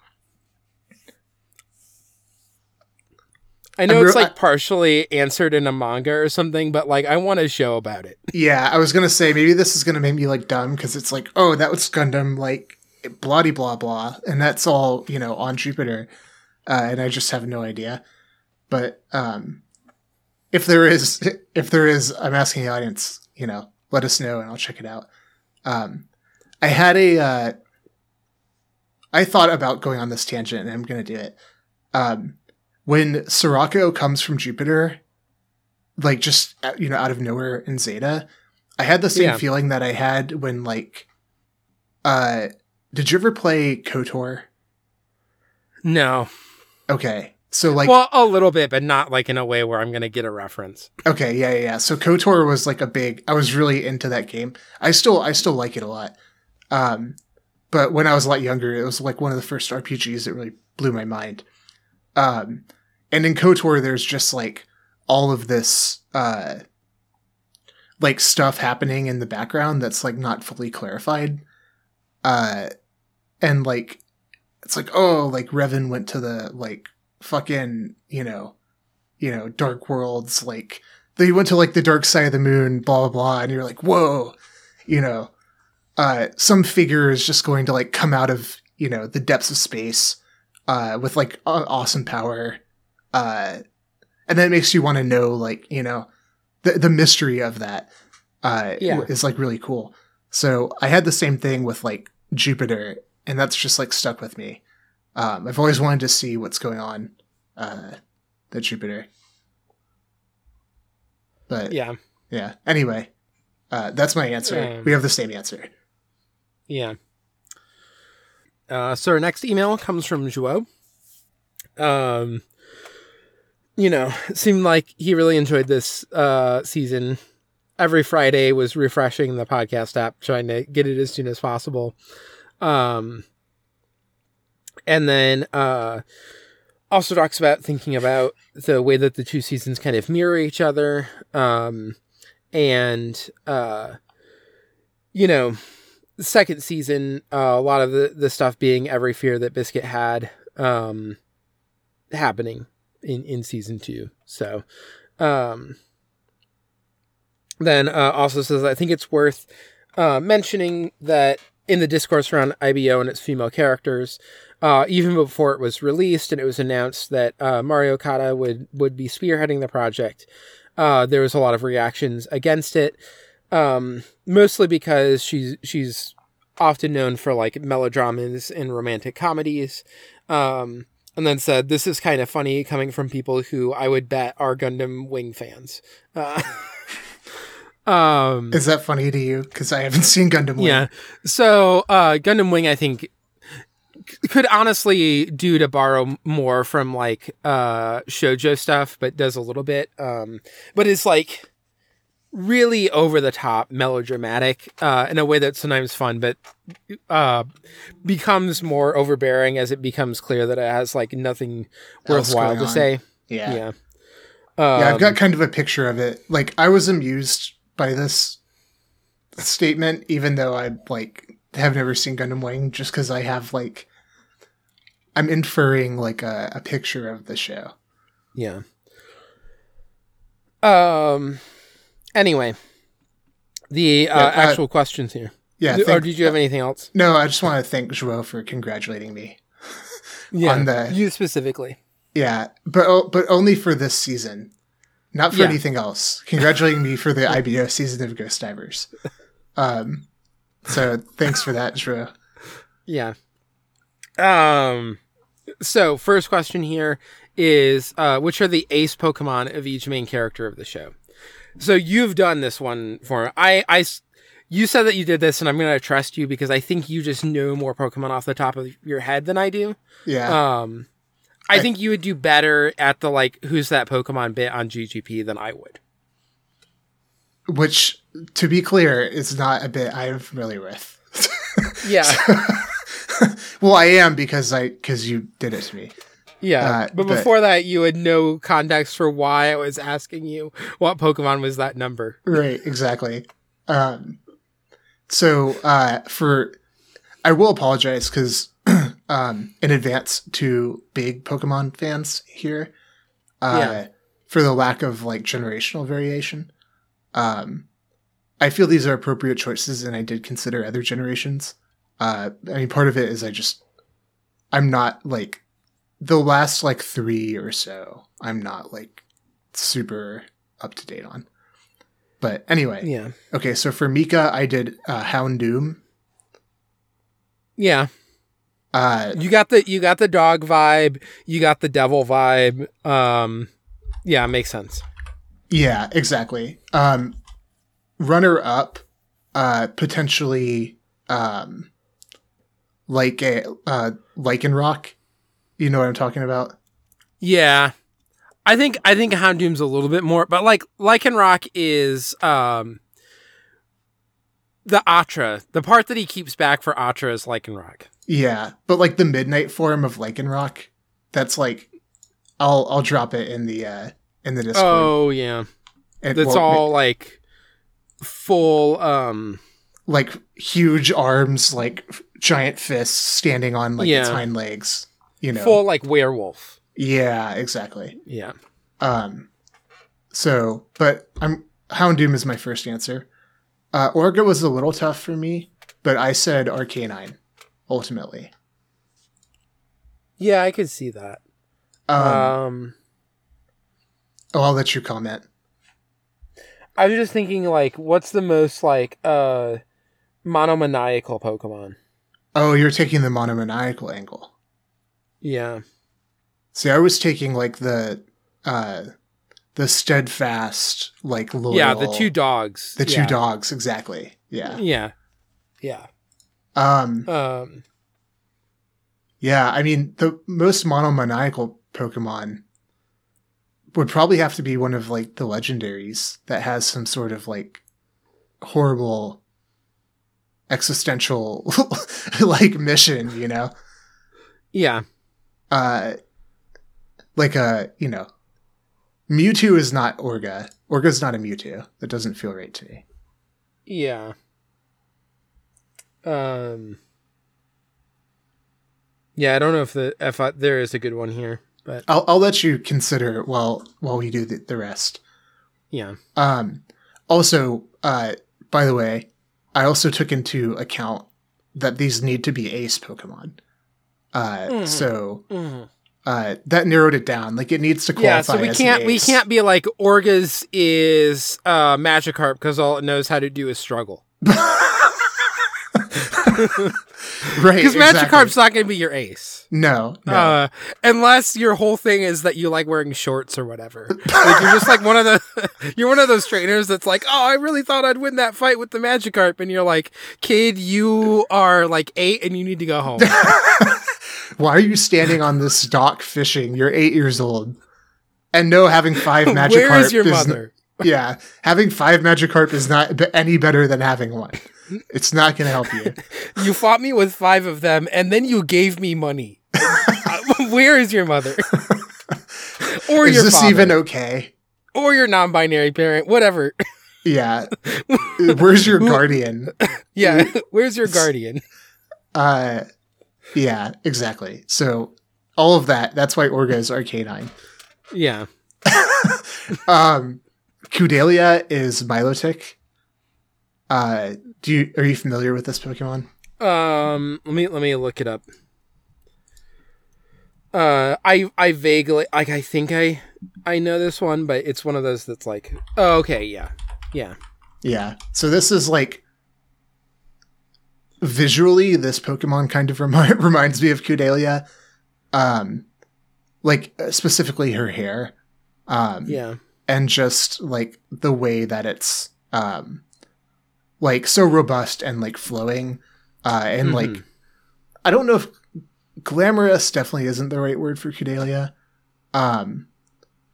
I know I'm it's re- like partially answered in a manga or something, but like I want a show about it. yeah, I was gonna say maybe this is gonna make me like dumb because it's like, oh, that was Gundam like bloody blah blah, and that's all you know on Jupiter, uh, and I just have no idea. But um, if there is, (laughs) if there is, I'm asking the audience, you know, let us know and I'll check it out. Um, I had a, uh, I thought about going on this tangent and I'm gonna do it. Um, when Sirocco comes from Jupiter, like just uh, you know out of nowhere in Zeta, I had the same Yeah. feeling that I had when like, uh, did you ever play KOTOR? No, Okay, so like, well, a little bit, but not like in a way where I'm gonna get a reference. okay, yeah, yeah, yeah. So KOTOR was like a big. I was really into that game. I still, I still like it a lot. Um, but when I was a lot younger, it was like one of the first RPGs that really blew my mind. Um, and in KOTOR, there's just like all of this, uh, like stuff happening in the background that's like not fully clarified. Uh, and like, it's like, oh, like Revan went to the like fucking, you know, you know, dark worlds, like they went to like the dark side of the moon, blah, blah, blah. And you're like, whoa, you know, uh, some figure is just going to like come out of, you know, the depths of space, uh, with like aw- awesome power. Uh, and that makes you want to know, like, you know, the, the mystery of that, uh, Yeah. is like really cool. So I had the same thing with like Jupiter and that's just like stuck with me. Um, I've always wanted to see what's going on, uh, the Jupiter. But Yeah, yeah. Anyway, uh, that's my answer. Um, we have the same answer. yeah. Uh, so our next email comes from Joao. Um, you know, it seemed like he really enjoyed this uh, season. Every Friday was refreshing the podcast app, trying to get it as soon as possible. Um, and then uh, also talks about thinking about the way that the two seasons kind of mirror each other. Um, and uh, you know, second season, uh, a lot of the, the stuff being every fear that Biscuit had um, happening in, in season two. So, um, then uh, also says, I think it's worth uh, mentioning that in the discourse around IBO and its female characters, uh, even before it was released and it was announced that uh, Mari Okada would, would be spearheading the project, uh, there was a lot of reactions against it um, mostly because she's she's often known for like melodramas and romantic comedies. Um, and then said, "This is kind of funny coming from people who I would bet are Gundam Wing fans." Uh, (laughs) um, Is that funny to you? Because I haven't seen Gundam. Wing. yeah. So uh, Gundam Wing, I think, could honestly do to borrow more from like uh, shojo stuff, but does a little bit. Um, but it's like really over the top melodramatic uh, in a way that's sometimes fun, but uh, becomes more overbearing as it becomes clear that it has like nothing Else worthwhile to say. yeah, Yeah. yeah. I've Um, got kind of a picture of it. Like I was amused by this statement, even though I like have never seen Gundam Wing, just because I have like I'm inferring like a, a picture of the show. Yeah. Um. Anyway, the uh, Yeah, uh, actual questions here. Yeah. or did you have anything else? no, I just want to thank Joao for congratulating me. (laughs) Yeah, on the- you specifically. Yeah, but but only for this season, not for Yeah. anything else. Congratulating me for the (laughs) IBO season of Ghost Divers. Um, so thanks for that, Drew. Yeah. Um. So first question here is, uh, which are the ace Pokemon of each main character of the show? So you've done this one for I I You said that you did this, and I'm gonna trust you because I think you just know more Pokemon off the top of your head than I do. Yeah, Um, I I- think you would do better at the like who's that Pokemon bit on GGP than I would. which, to be clear, is not a bit I am familiar with. Yeah, (laughs) (laughs) well, I am because I because you did it to me. Yeah, Uh, but but- before that, you had no context for why I was asking you what Pokemon was that number. Right, exactly. Um, so uh, for I will apologize because (clears throat) um, in advance to big Pokemon fans here uh, Yeah. for the lack of like generational variation. Um, I feel these are appropriate choices, and I did consider other generations. Uh, I mean, part of it is I just I'm not like the last like three or so. I'm not like super up to date on. But anyway, Yeah, okay. So for Mika, I did uh, Houndoom. yeah. Uh, You got the you got the dog vibe. You got the devil vibe. Um, yeah, makes sense. yeah, exactly. Um, runner up, uh, potentially, um, like a uh, rock, You know what I'm talking about? Yeah. I think I think Houndoom's a little bit more, but like Lycanroc is um the Atra. The part that he keeps back for Atra is Lycanroc. Yeah, but like the midnight form of Lycanroc, that's like, I'll I'll drop it in the uh in the Discord. Oh yeah. That's well, all like full um like huge arms, like giant fists standing on like its hind legs. You know. full like werewolf. Yeah, exactly. Yeah. Um, so, but I'm Houndoom is my first answer. Uh, Orga was a little tough for me, but I said Arcanine ultimately. Yeah, I could see that. Um, um oh, I'll let you comment. I was just thinking like what's the most like uh monomaniacal Pokemon? Oh, you're taking the monomaniacal angle. Yeah. See, I was taking like the uh the steadfast, like loyal. Yeah, the two dogs. the two dogs, exactly. Yeah. Yeah. Yeah. Um. Um Yeah. I mean, the most monomaniacal Pokemon would probably have to be one of like the legendaries that has some sort of like horrible existential (laughs) like mission. You know, yeah. uh, like a you know, Mewtwo is not Orga. Orga's not a Mewtwo. That doesn't feel right to me. Yeah. Um. Yeah, I don't know if the if I, there is a good one here, but I'll I'll let you consider while while we do the, the rest. yeah. Um, also, uh, by the way, I also took into account that these need to be ace Pokemon. Uh, Mhm. so Mhm. uh, that narrowed it down. Like it needs to qualify. Yeah, so we can't we can't be like Orgas is uh Magikarp because all it knows how to do is struggle. (laughs) (laughs) right Because exactly. Magikarp's not going to be your ace. no, no. Uh, unless your whole thing is that you like wearing shorts or whatever. like you're just like one of the (laughs) you're one of those trainers that's like, "Oh, I really thought I'd win that fight with the Magikarp." And you're like, "Kid, you are like 8 and you need to go home." (laughs) Why are you standing on this dock fishing? You're eight years old. And no, having five Magikarp Where is your n- mother? Yeah, having five Magikarp is not b- any better than having one. It's not going to help you. (laughs) You fought me with 5 of them and then you gave me money. (laughs) Where is your mother? (laughs) or is your this father? even okay? or your non-binary parent, whatever. Yeah. Where's your guardian? yeah, where's your guardian? Uh yeah, exactly. So all of that, that's why Orga is Arcanine. Yeah. Um Kudelia is Milotic. Uh do you are you familiar with this Pokemon? Um, let me let me look it up. Uh, I I vaguely like I think I I know this one, but it's one of those that's like, oh, okay, yeah, yeah, Yeah. So this is like visually this Pokemon kind of (laughs) remi- reminds me of Kudelia. Um like specifically her hair. Um yeah, and just like the way that it's um like so robust and like flowing uh and like Mhm. i don't know if glamorous definitely isn't the right word for Kudelia. um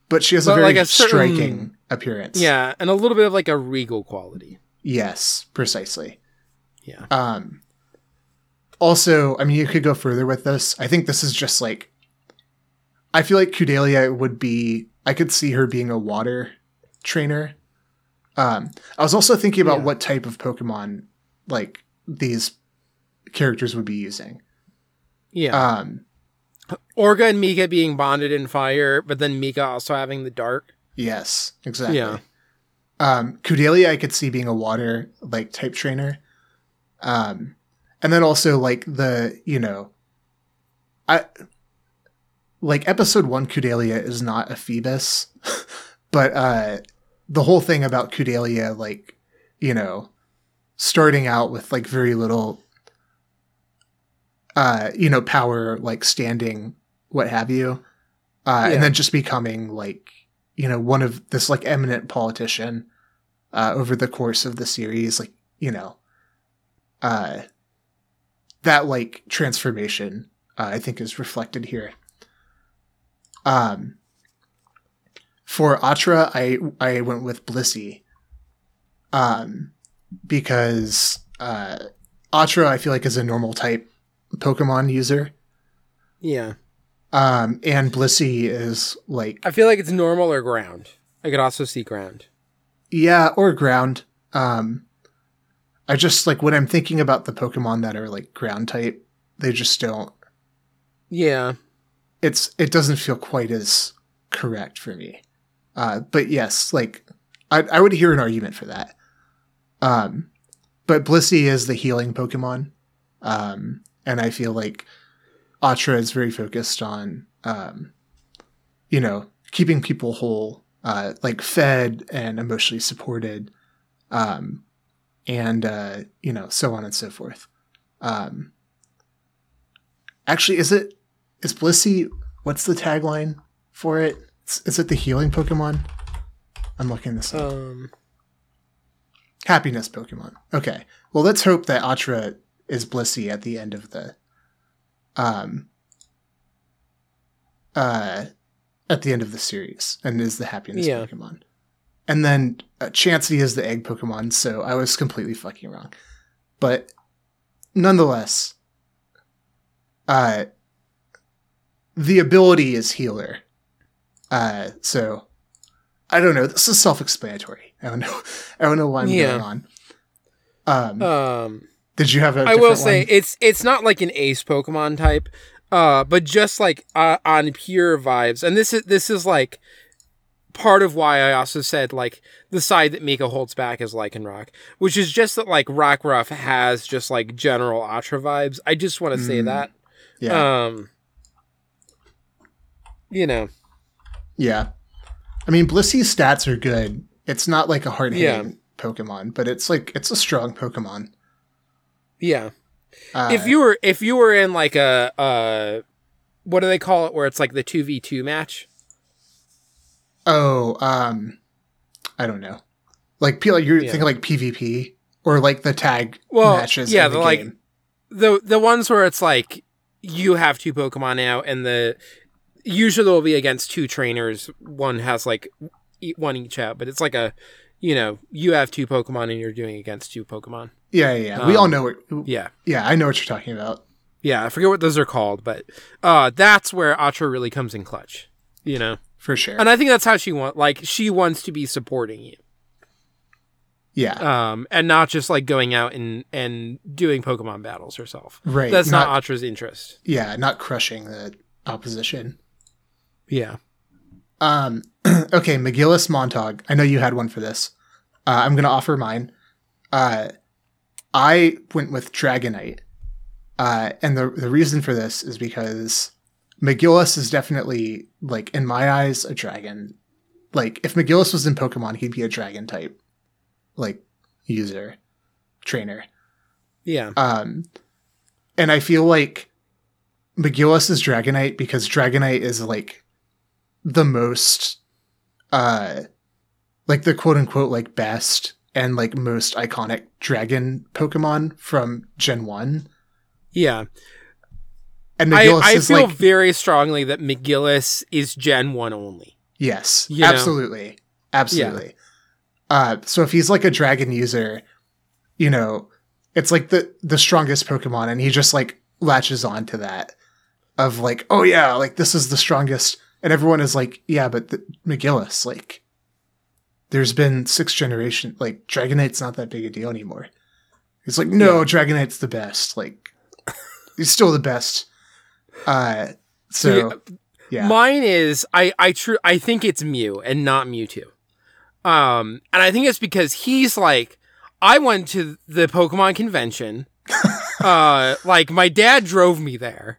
but she has a very like, a certain- striking appearance yeah, and a little bit of like a regal quality. yes precisely Yeah, um also i mean you could go further with this i think this is just like I feel like Kudelia would be. I could see her being a water trainer. Um, I was also thinking about Yeah. what type of Pokemon like these characters would be using. Yeah. Um, Orga and Mika being bonded in fire, but then Mika also having the dark. yes, exactly. Yeah. Um, Kudelia, I could see being a water like type trainer. Um, and then also like the you know, I like episode one. Kudelia is not a Feebas, (laughs) but uh, the whole thing about Kudelia, like you know, starting out with like very little, uh, you know, power, like standing, what have you, uh, Yeah. and then just becoming like you know one of this like eminent politician uh, over the course of the series like you know uh that like transformation uh, i think is reflected here um for atra i i went with blissey um because uh atra i feel like is a normal type pokemon user Yeah. um and blissey is like I feel like it's normal or ground. I could also see ground. Yeah, or ground. Um I just like when I'm thinking about the Pokemon that are like ground type, they just don't Yeah. It's it doesn't feel quite as correct for me. Uh but yes, like I I would hear an argument for that. Um but Blissey is the healing Pokemon. Um and I feel like Atra is very focused on um you know, keeping people whole, uh like fed and emotionally supported. Um and uh you know, so on and so forth. Um Actually, is it is Blissey what's the tagline for it? Is, is it the healing Pokemon? I'm looking this up. Um Happiness Pokemon. Okay. Well, let's hope that Atra is Blissey at the end of the um uh at the end of the series and is the happiness Yeah. Pokemon. And then uh, Chansey is the egg Pokemon, so I was completely fucking wrong. But nonetheless, uh the ability is healer. Uh so I don't know. This is self-explanatory. I don't know. (laughs) I don't know why I'm Yeah. going on. Um, um did you have a? I will say one? it's it's not like an ace Pokemon type, uh, but just like uh, on pure vibes, and this is this is like part of why I also said like the side that Mika holds back is Lycanroc, which is just that like Rockruff has just like general Atra vibes. I just want to say Mm. that, yeah, um, you know, yeah. I mean, Blissey's stats are good. It's not like a hard hitting Yeah. Pokemon, but it's like it's a strong Pokemon. yeah. Uh, if you were if you were in like a uh, what do they call it, where it's like the two v two match? oh, um, I don't know, like P- you're Yeah. thinking like PvP or like the tag Well, matches. yeah, in the, the, like, the the ones where it's like you have two Pokemon now, and the usually they'll be against two trainers. One has like one each out, but it's like a you know you have two Pokemon and you're doing against two Pokemon. yeah, yeah, yeah. we um, all know what. Yeah, Yeah, I know what you're talking about. yeah. I forget what those are called, but uh, that's where Atra really comes in clutch. You know, For sure. and I think that's how she want like she wants to be supporting you. yeah, um, and not just like going out and and doing Pokemon battles herself. right. That's not, not Atra's interest. yeah, not crushing the opposition. Yeah. Um, (clears throat) okay, McGillis Montag. I know you had one for this. Uh, I'm going to offer mine. Uh, I went with Dragonite. Uh, and the, the reason for this is because McGillis is definitely, like, in my eyes, a dragon. Like, if McGillis was in Pokemon, he'd be a dragon type, like, user, trainer. Yeah. Um, and I feel like McGillis is Dragonite because Dragonite is like the most, uh, like the quote unquote like best and like most iconic dragon Pokemon from Gen One. Yeah. And I, McGillis I is feel like very strongly that McGillis is Gen 1 only. yes, you know? absolutely, absolutely. Uh, so if he's like a dragon user, you know, it's like the the strongest Pokemon, and he just like latches on to that. of like, oh yeah, like this is the strongest, and everyone is like, yeah, but the, McGillis, like, there's been six generation, like Dragonite's not that big a deal anymore. It's like, no, Dragonite's the best. Like, he's still the best. Uh, so yeah, Mine is I I true I think it's Mew and not Mewtwo. Um, and I think it's because he's like I went to the Pokemon convention. (laughs) uh, like my dad drove me there,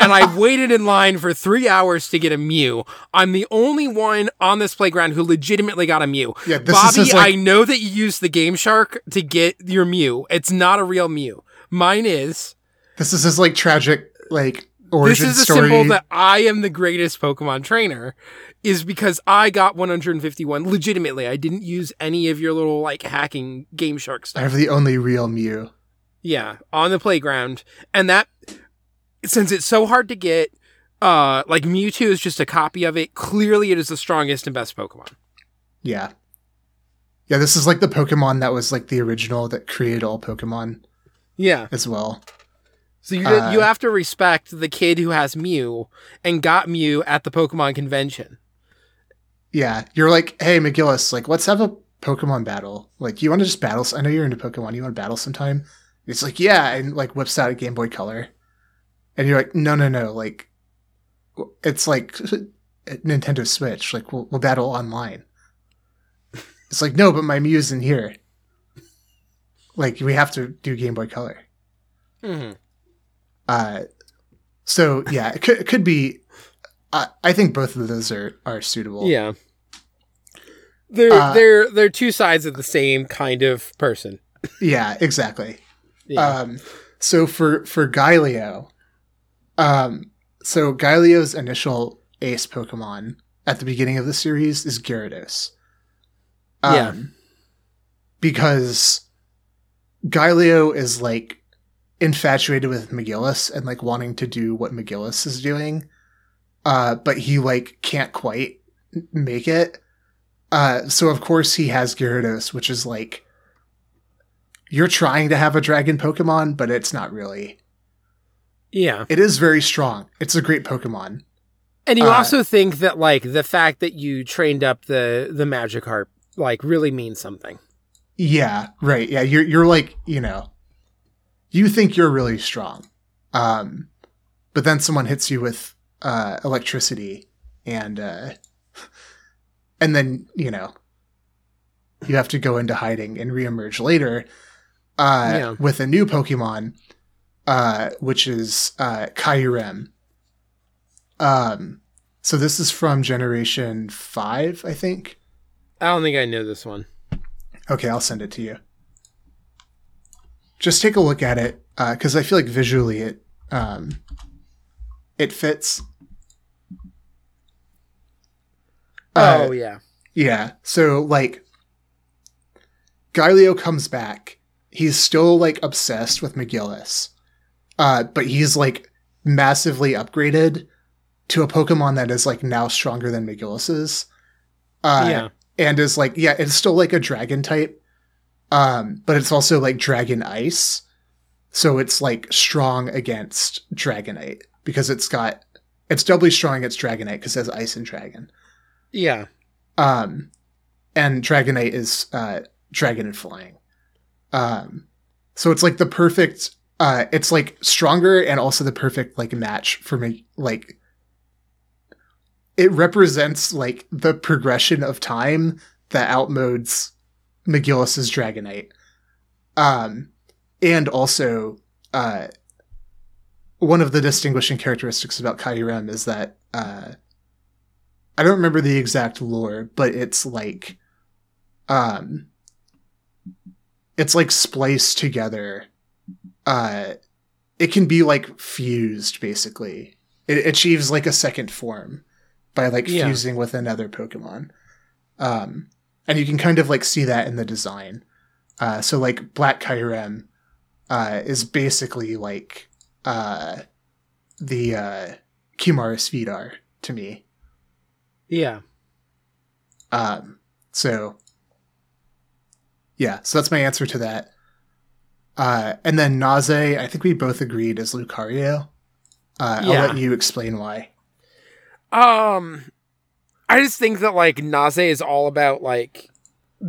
and I (laughs) waited in line for three hours to get a Mew. I'm the only one on this playground who legitimately got a Mew. Yeah, this Bobby, like- I know that you used the Game Shark to get your Mew. It's not a real Mew. Mine is. this is his like tragic like This is story. symbol that I am the greatest Pokemon trainer, is because I got 151 legitimately. I didn't use any of your little like hacking Game Shark stuff. I have the only real Mew. Yeah, on the playground, and that since it's so hard to get, uh, like Mewtwo is just a copy of it. Clearly, it is the strongest and best Pokemon. Yeah. Yeah, this is like the Pokemon that was like the original that created all Pokemon Yeah, as well. so you Uh, you have to respect the kid who has Mew and got Mew at the Pokemon convention. Yeah, you're like, hey, McGillis, like, let's have a Pokemon battle. Like, you want to just battle? I know you're into Pokemon. You want to battle sometime? It's like, yeah, and like whips out a Game Boy Color, and you're like, no, no, no, like, it's like (laughs) Nintendo Switch. Like, we'll, we'll battle online. It's like, no, but my Mew's in here. Like, we have to do Game Boy Color. hmm Uh, so yeah, it could, it could be. I I think both of those are are suitable. Yeah. They're Uh, they're they're two sides of the same kind of person. yeah, exactly. Yeah. Um, so for for Gaelio, um, so Gaelio's initial ace Pokemon at the beginning of the series is Gyarados. Um, Yeah. Because Gaelio is like infatuated with McGillis and like wanting to do what McGillis is doing, uh, but he like can't quite make it. Uh, so of course he has Gyarados, which is like you're trying to have a dragon Pokemon, but it's not really. yeah. It is very strong. It's a great Pokemon. And you uh, also think that like the fact that you trained up the the Magikarp like really means something. Yeah, right. Yeah, you're you're like, you know, you think you're really strong. Um but then someone hits you with uh electricity and uh (laughs) and then, you know, you have to go into hiding and reemerge later uh Yeah. with a new Pokemon uh which is uh Kyurem. Um so this is from generation 5, I think. I don't think I know this one. Okay, I'll send it to you. Just take a look at it, because I feel like visually it um, it fits. Uh, oh yeah. yeah. So like, Gaelio comes back. He's still like obsessed with McGillis, uh, but he's like massively upgraded to a Pokemon that is like now stronger than McGillis's. Uh, yeah. and is like yeah it's still like a dragon type um but it's also like dragon ice so it's like strong against dragonite because it's got it's doubly strong against dragonite because it has ice and dragon Yeah. um and dragonite is uh dragon and flying um so it's like the perfect uh it's like stronger and also the perfect like match for me like it represents like the progression of time that outmodes McGillis's Dragonite. Um, and also, uh, one of the distinguishing characteristics about Kyurem is that, uh, I don't remember the exact lore, but it's like, um, it's like spliced together. Uh, it can be like fused basically. It achieves like a second form by like Yeah. fusing with another Pokemon. Um, and you can kind of like see that in the design. Uh, so like Black Kyurem uh, is basically like uh, the uh, Vidar to me. Yeah. Um, so yeah, so that's my answer to that. Uh, and then Naze, I think we both agreed is Lucario. Uh, Yeah. I'll let you explain why. Um, I just think that like Naze is all about like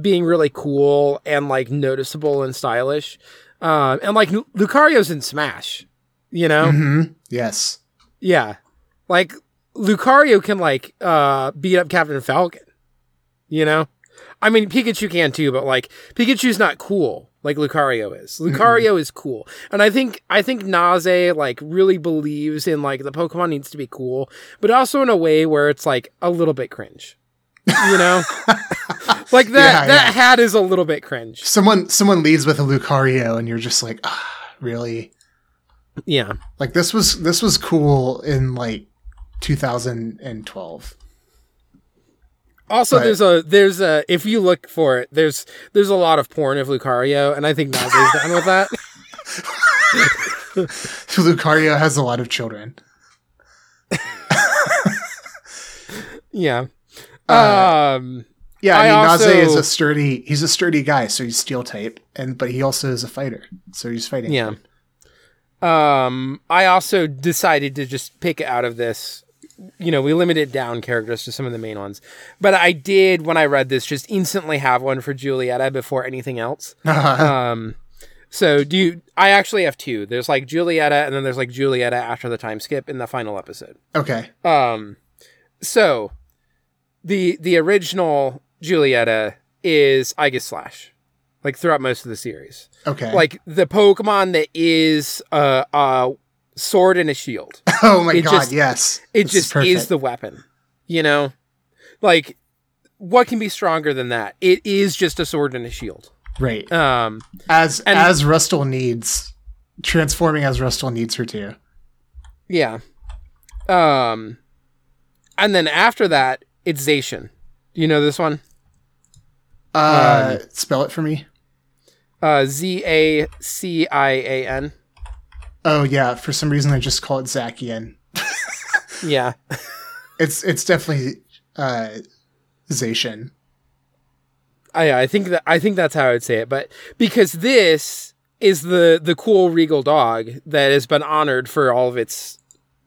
being really cool and like noticeable and stylish. Um, and like Lucario's in Smash, you know? hmm Yes. Yeah. Like Lucario can like uh beat up Captain Falcon. You know? I mean Pikachu can too, but like Pikachu's not cool like Lucario is. Lucario is cool. And I think I think Naze like really believes in like the Pokemon needs to be cool, but also in a way where it's like a little bit cringe. You know? (laughs) like that Yeah, that yeah. hat is a little bit cringe. Someone someone leads with a Lucario, and you're just like, ah, really? Yeah. Like this was this was cool in like 2012. Also, there's a there's a if you look for it, there's there's a lot of porn of Lucario, and I think Naze's done with that. (laughs) (laughs) Lucario has a lot of children. Yeah. Uh, um. Yeah, I, I mean also- Naze is a sturdy he's a sturdy guy, so he's steel type, and but he also is a fighter, so he's fighting. Yeah. Um. I also decided to just pick out of this. You know, we limited down characters to some of the main ones, but I did when I read this just instantly have one for Julieta before anything else. (laughs) um. So do you? I actually have two. There's like Julieta, and then there's like Julieta after the time skip in the final episode. okay. Um, so the the original Julieta is Aegislash, like throughout most of the series. Okay. Like the Pokemon that is uh a sword and a shield. (laughs) oh my it god, just- yes. It This just is, perfect. the weapon. You know, like what can be stronger than that? It is just a sword and a shield. right. Um, As and- as Rustal needs transforming as Rustal needs her to. yeah. Um, and then after that, it's Zation. Do you know this one? Uh Um, spell it for me. Uh, Z A C I A N. Oh yeah, for some reason I just call it Zacian. Yeah. (laughs) It's it's definitely uh Zacian. I I think that I think that's how I would say it, but because this is the the cool regal dog that has been honored for all of its,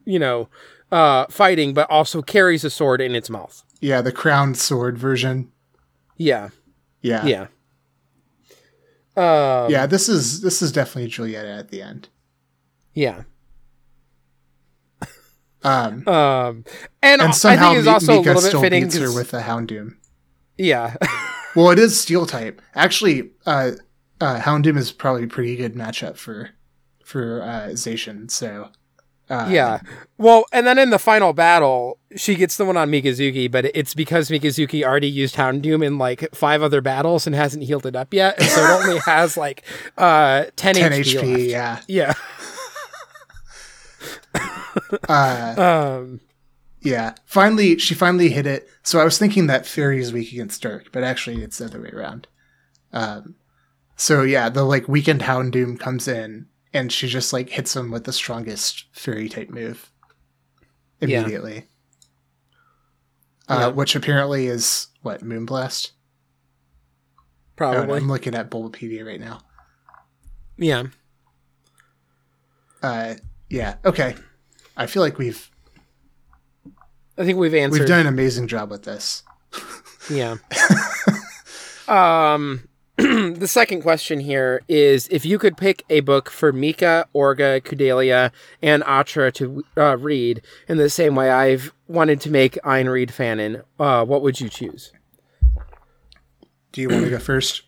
you know, uh, fighting, but also carries a sword in its mouth. Yeah, the crowned sword version. Yeah, Yeah. yeah, um, Yeah, this is this is definitely Juliet at the end. Yeah. (laughs) Um Um, and, and I somehow think it's also a Mika little bit still fitting. beats her with the Houndoom. yeah, (laughs) Well, it is steel type. Actually, uh, uh, Houndoom is probably a pretty good matchup for for uh, Zacian. So, uh, yeah. Well, and then in the final battle, she gets the one on Mikazuki, but it's because Mikazuki already used Houndoom in like five other battles and hasn't healed it up yet, and so it only (laughs) has like uh 10, 10 HP. HP. Yeah. Yeah. (laughs) Uh, Um. yeah. Finally, she finally hit it. So I was thinking that Fairy is weak against Dark, but actually it's the other way around. Um, so yeah, the like weakened Houndoom comes in and she just like hits him with the strongest Fairy type move Yeah. immediately. Uh, Yeah. Which apparently is what Moonblast. Oh, Probably. I'm looking at Bulbapedia right now. yeah. Uh, yeah. Okay. I feel like we've I think we've answered. we've done an amazing job with this. Yeah. (laughs) um, (clears throat) the second question here is if you could pick a book for Mika, Orga, Kudelia, and Atra to uh, read in the same way I've wanted to make Ein read Fanon, uh, what would you choose? Do you want to go first?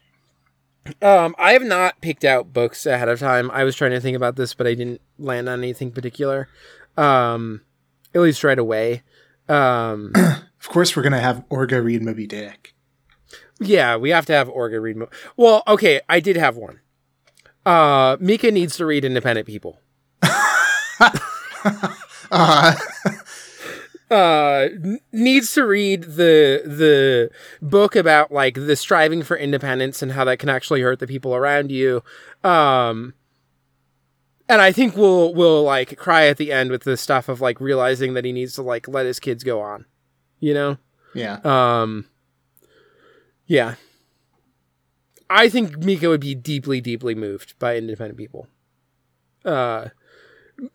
Um, I have not picked out books ahead of time. I was trying to think about this, but I didn't land on anything particular. Um, at least right away. Um, (clears throat) Of course, we're gonna have Orga read Moby Dick. Yeah, we have to have Orga read. Mo- well, okay, I did have one. Uh, Mika needs to read Independent People. (laughs) Uh, Uh, needs to read the the book about like the striving for independence and how that can actually hurt the people around you. Um, and I think we'll we'll like cry at the end with the stuff of like realizing that he needs to like let his kids go on. You know. yeah. Um, yeah. I think Mika would be deeply, deeply moved by independent people. Uh,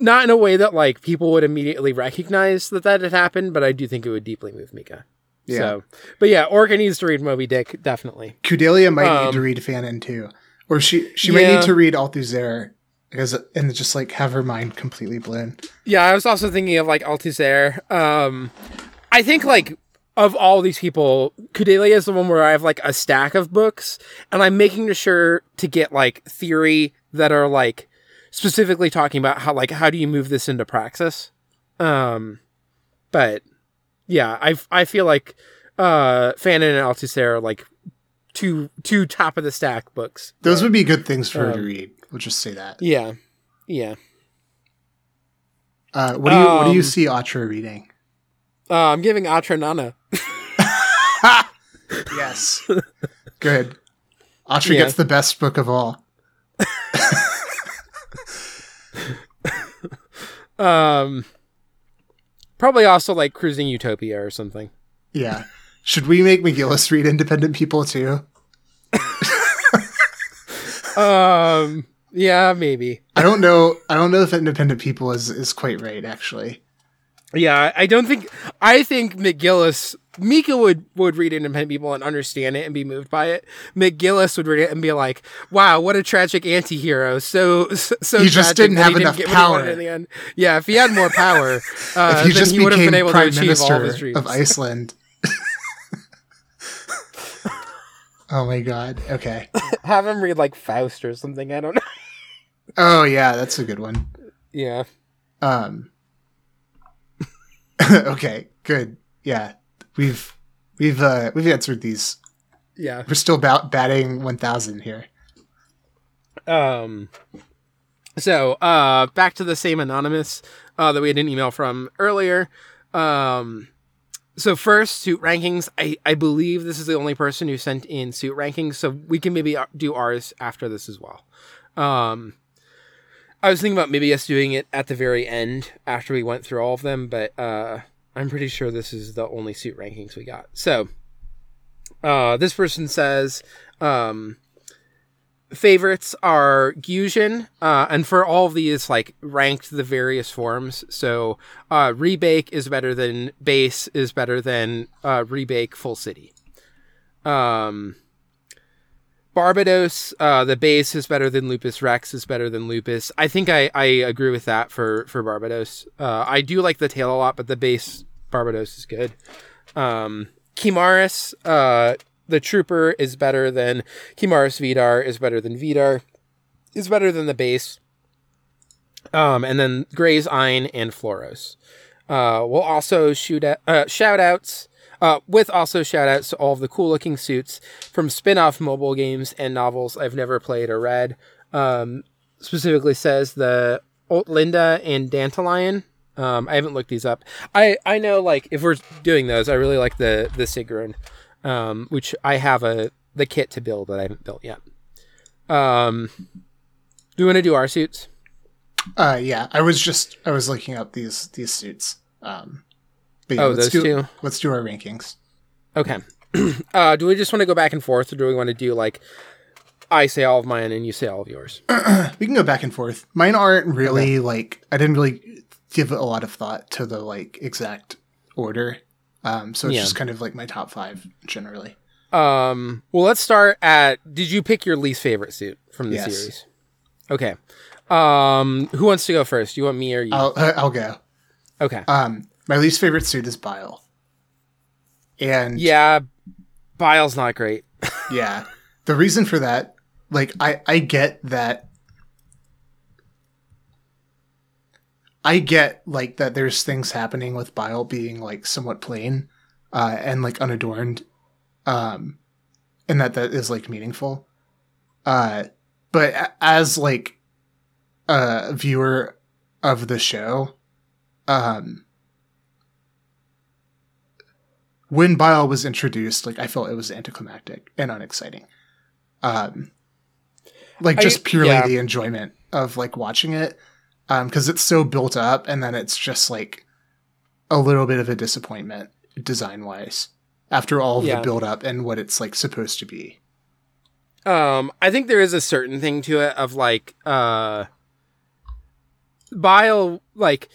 not in a way that like people would immediately recognize that that had happened, but I do think it would deeply move Mika. Yeah. So, but yeah, Orga needs to read Moby Dick definitely. Kudelia might need Um, to read Fanon too, or she she might need to read Althusser because and just like have her mind completely blown. Yeah, I was also thinking of like Althusser. Um, I think like of all these people, Kudelia is the one where I have like a stack of books, and I'm making sure to get like theory that are like specifically talking about how like how do you move this into praxis. Um, but yeah, I I feel like uh Fanon and Althusser are like two two top of the stack books. Those would be good things for her to Um, read. We'll just say that. Yeah, yeah. Uh, what do you what do you Um, see Atra reading? Uh, I'm giving Atra Nana. (laughs) Yes, good. Atra Yeah. gets the best book of all. Um, probably also like cruising Utopia or something. Yeah. Should we make McGillis read Independent People too? Um, yeah, maybe. I don't know. I don't know if Independent People is is quite right. Actually, Yeah, I don't think. I think McGillis, Mika would would read Independent People and understand it and be moved by it. McGillis would read it and be like, "Wow, what a tragic anti-hero." So so, He just didn't have enough get what he wanted power. in the end. Yeah, if he had more power, uh, (laughs) if he then just he would have been able to Prime achieve all of his Minister dreams. of Iceland. Oh my god. Okay. (laughs) Have him read like Faust or something. I don't know. Oh yeah, that's a good one. yeah. Um. (laughs) okay. Good. Yeah. We've we've uh we've answered these. Yeah. We're still about batting one thousand here. Um. So, uh, back to the same anonymous uh, that we had an email from earlier. Um, so first, suit rankings. I I believe this is the only person who sent in suit rankings, so we can maybe uh, do ours after this as well. Um, I was thinking about maybe us doing it at the very end after we went through all of them, but uh, I'm pretty sure this is the only suit rankings we got. So, uh, this person says, um, favorites are Gusion, uh, and for all of these, like ranked the various forms. So, uh, rebake is better than base is better than uh, rebake full city. Um, Barbatos, uh, the base is better than Lupus Rex is better than Lupus. I think I, I agree with that for for Barbatos. Uh, I do like the tail a lot, but the base Barbatos is good. Um, Kimaris, uh, the Trooper is better than Kimaris Vidar is better than Vidar is better than the base. Um, and then Graze Ein and Flauros. Uh, we'll also shoot at, uh, shout outs, uh, with also shout outs to all of the cool looking suits from spin off mobile games and novels I've never played or read. Um, specifically says the Old Linda and Dantalion. Um, I haven't looked these up. I, I know like if we're doing those, I really like the the Sigrun, um, which I have a the kit to build that I haven't built yet. Um, do you want to do our suits? Uh, yeah. I was just I was looking up these these suits. Um. But yeah, Oh, let's those do, two? Let's do our rankings. Okay. (clears throat) uh, do we just want to go back and forth, or do we want to do like I say all of mine and you say all of yours? (clears throat) We can go back and forth. Mine aren't really like I didn't really give a lot of thought to the like exact order. Um, so it's Yeah. just kind of like my top five generally. Um, well, let's start at. Did you pick your least favorite suit from the Yes. series? Okay. Um, who wants to go first? You want me or you? I'll I'll go. okay. Um, my least favorite suit is Bael. And yeah, Bael's not great. (laughs) yeah, the reason for that, like I I get that. I get like that there's things happening with Bael being like somewhat plain uh, and like unadorned, um, and that that is like meaningful. Uh, but as like a viewer of the show, um, when Bael was introduced, like I felt it was anticlimactic and unexciting. Um, like I- just purely yeah. the enjoyment of like watching it, um, because it's so built up, and then it's just like a little bit of a disappointment design wise after all of Yeah. the build up and what it's like supposed to be. Um, I think there is a certain thing to it of like, uh, Bael like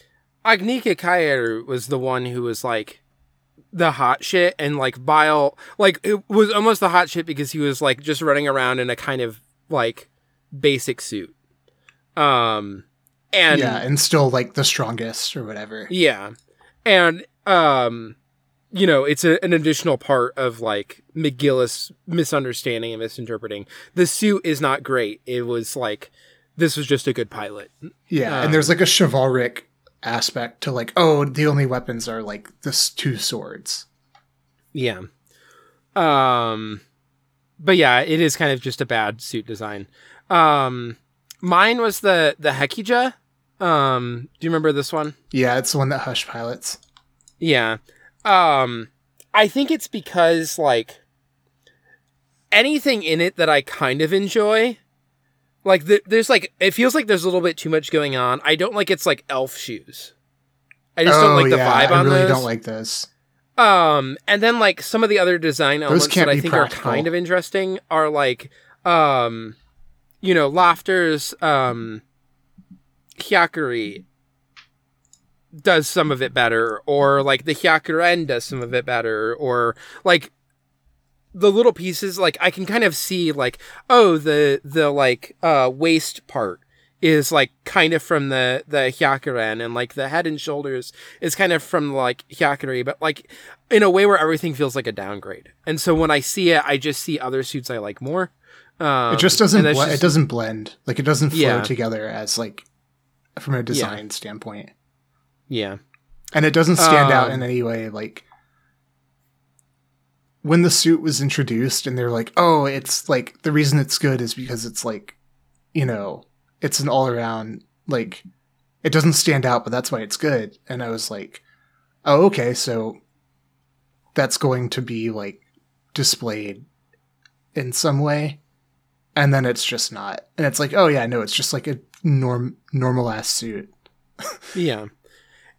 Agnika Kaieru was the one who was like the hot shit and like Bael like it was almost the hot shit because he was like just running around in a kind of like basic suit. Um and yeah, and still like the strongest or whatever. yeah. And um you know, it's a, an additional part of like McGillis misunderstanding and misinterpreting. The suit is not great. It was like this was just a good pilot. Yeah, Um, and there's like a chivalric aspect to like, oh, the only weapons are like this two swords. Yeah. Um but yeah, it is kind of just a bad suit design. Um mine was the the Hekija. Um do you remember this one? Yeah, it's the one that Hush pilots. Yeah. Um I think it's because like anything in it that I kind of enjoy like the, there's like it feels like there's a little bit too much going on. I don't like it's like elf shoes. I just don't like the vibe Oh, I on really those. don't like those. Um, and then like some of the other design elements that I think practical. are kind of interesting are like, um, you know, Lafter's um, Hyakuri does some of it better, or like the Hyakuren does some of it better, or like the little pieces. Like I can kind of see like, oh, the the like uh waist part is like kind of from the the Hyakuren, and like the head and shoulders is kind of from like Hyakuri, but like in a way where everything feels like a downgrade. And so when I see it, I just see other suits I like more. Um, It just doesn't. Ble- just- It doesn't blend. Like it doesn't flow Yeah. together as like from a design standpoint, Yeah, and it doesn't stand out Um, in any way. Like when the suit was introduced, and they're like, "Oh, it's like the reason it's good is because it's like, you know, it's an all around like." It doesn't stand out, but that's why it's good. And I was like, "Oh, okay, so that's going to be like displayed in some way." and then it's just not and it's like oh yeah no it's just like a norm normal ass suit yeah.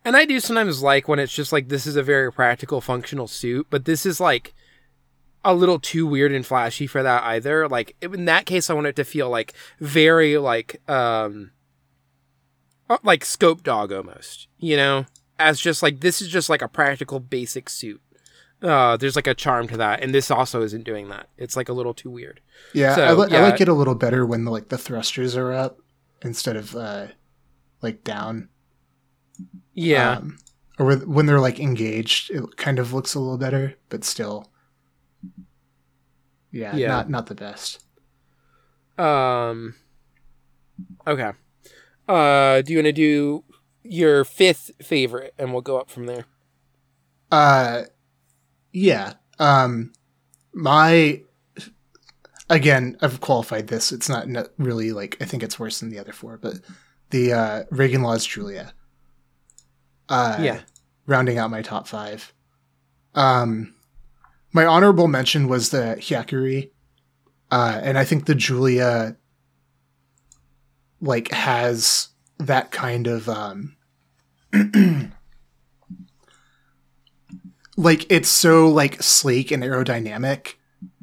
And I do sometimes like when it's just like this is a very practical, functional suit, but this is like a little too weird and flashy for that either. Like in that case, I want it to feel like very like um uh, like scope dog almost, you know, as just like this is just like a practical basic suit. Uh, there's like a charm to that, and this also isn't doing that. It's like a little too weird. yeah, So, I, li- I like it a little better when the, like the thrusters are up instead of uh like down Yeah, um, or when they're like engaged it kind of looks a little better but still yeah, Yeah. not not the best Um. Okay. Uh, do you want to do your fifth favorite, and we'll go up from there? Uh, yeah. Um, my again, I've qualified this. It's not really like I think it's worse than the other four, but the uh, Reginlaze Julia. Uh, Yeah. Rounding out my top five. Um, my honorable mention was the Hyakuri, uh, and I think the Julia like has that kind of um (clears throat) like it's so like sleek and aerodynamic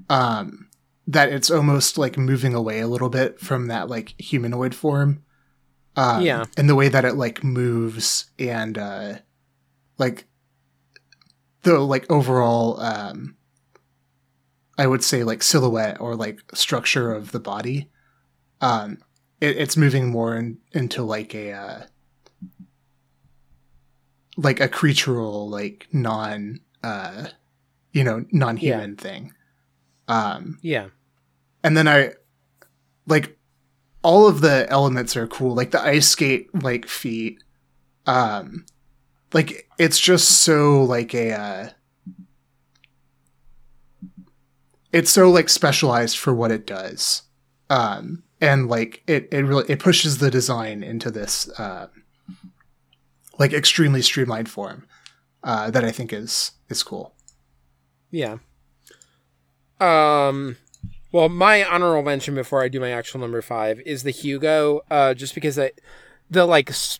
um that it's almost like moving away a little bit from that like humanoid form um, Yeah. and the way that it like moves and uh like the like overall um i would say like silhouette or like structure of the body um it, it's moving more in, into like a uh like a creatural like non uh you know non-human thing um Yeah. And then i like all of the elements are cool like the ice skate like feet um like it's just so like a uh it's so like specialized for what it does um and like it it really it pushes the design into this uh like extremely streamlined form uh that i think is is cool Yeah. Um. Well, my honorable mention before I do my actual number five is the Hugo. Uh, just because I, the like s-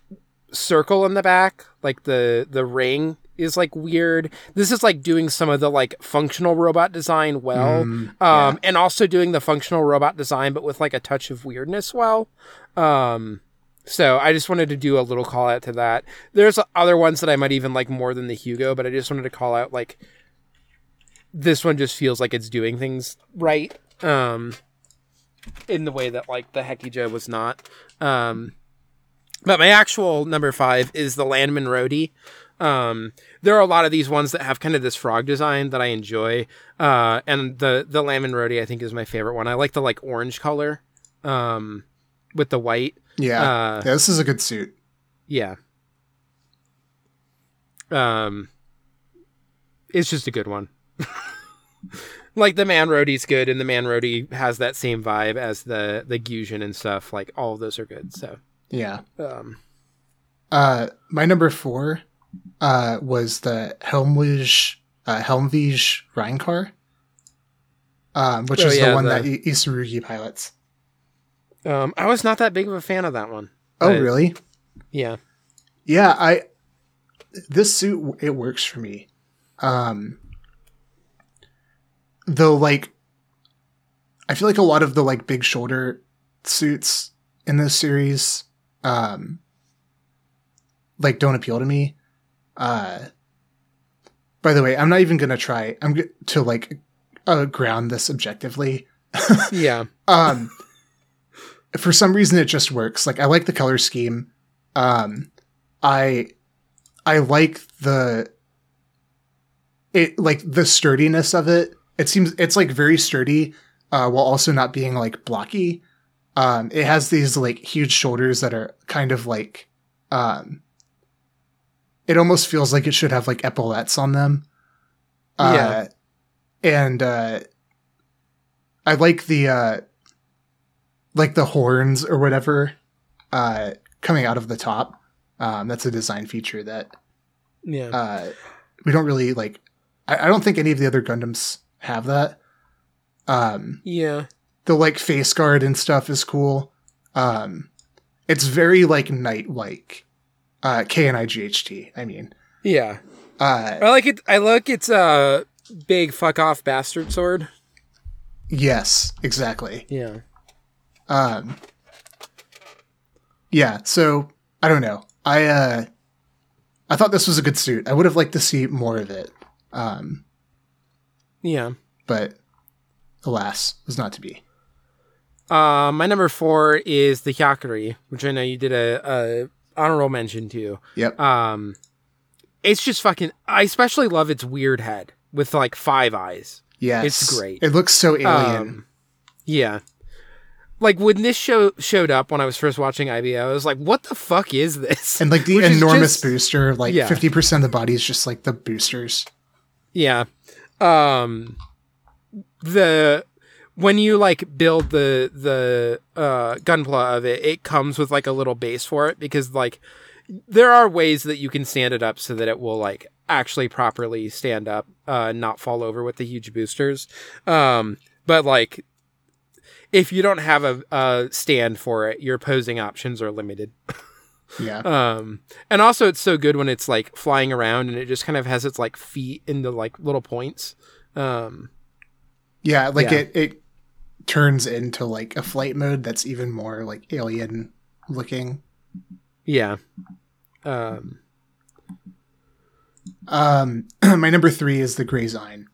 circle in the back, like the the ring is like weird. This is like doing some of the like functional robot design well, Mm, um, and also doing the functional robot design, but with like a touch of weirdness well. Um, so I just wanted to do a little call out to that. There's other ones that I might even like more than the Hugo, but I just wanted to call out like this one just feels like it's doing things right. Um in the way that like the Hekija was not. Um but my actual number five is the Landman Rodi. Um, there are a lot of these ones that have kind of this frog design that I enjoy. Uh, and the, the Landman Rodi I think is my favorite one. I like the like orange color, um, with the white. Yeah. Uh, yeah, this is a good suit. Yeah. Um, it's just a good one. (laughs) like the Man Rodi's good, and the Man Rodi has that same vibe as the the Gusion and stuff. Like all of those are good. So, Yeah. um, Uh, my number four uh, was the Helmwige uh, Helmwige Reincar, um, which Oh, is yeah, the one the- that I- Isurugi pilots. um, I was not that big of a fan of that one. Oh, really? Yeah. Yeah, I this suit it works for me. Um though like I feel like a lot of the like big shoulder suits in this series um like don't appeal to me. Uh by the way, I'm not even going to try I'm g- to like uh, ground this objectively. (laughs) Yeah. um for some reason it just works like i like the color scheme um i i like the it like the sturdiness of it it seems it's like very sturdy uh while also not being like blocky um it has these like huge shoulders that are kind of like um it almost feels like it should have like epaulets on them uh Yeah. and uh I like the uh like the horns or whatever uh coming out of the top. Um that's a design feature that Yeah. uh we don't really like I, I don't think any of the other Gundams have that. Um yeah. the like face guard and stuff is cool. Um it's very like knight like. Uh K N I G H T, I mean. Yeah. Uh I like it. I like its uh big fuck off bastard sword. yes, exactly. Yeah. Um, yeah, so I don't know. I uh, I thought this was a good suit. I would have liked to see more of it, um, Yeah. but alas, was not to be. Uh, my number four is the Hyakuri, which I know you did a, a honorable mention to. Yep. Um, it's just fucking. I especially love its weird head with like five eyes. yes, it's great. It looks so alien. Um, yeah. Like when this show showed up when I was first watching IBO, I was like, "What the fuck is this?" and like the (laughs) which enormous just- booster, like Yeah. fifty percent of the body is just like the boosters. Yeah. Um the when you like build the the uh gunpla of it, it comes with like a little base for it because like there are ways that you can stand it up so that it will like actually properly stand up, uh not fall over with the huge boosters. Um but like if you don't have a, a stand for it, your posing options are limited. (laughs) Yeah, Um, and also it's so good when it's like flying around and it just kind of has its like feet into like little points. Um, yeah, like yeah. it it turns into like a flight mode that's even more like alien looking. yeah. Um, Um, (clears throat) my number three is the Graze Ein.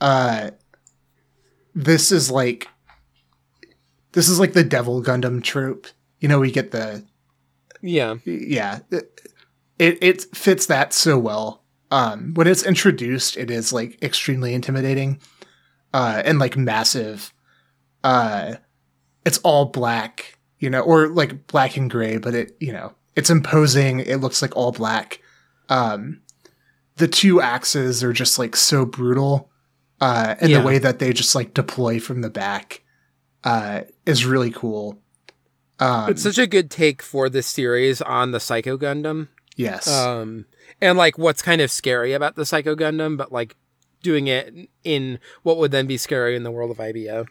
Uh, this is like, this is like the Devil Gundam trope. You know, we get the yeah. yeah, it it, it fits that so well. Um, when it's introduced, it is like extremely intimidating, uh, and like massive. Uh, it's all black, you know, or like black and gray, but it, you know, it's imposing. It looks like all black. Um, the two axes are just like so brutal, uh, and Yeah. the way that they just like deploy from the back, uh, is really cool. Um, It's such a good take for this series on the Psycho Gundam. yes. Um, and like what's kind of scary about the Psycho Gundam, but like doing it in what would then be scary in the world of IBO.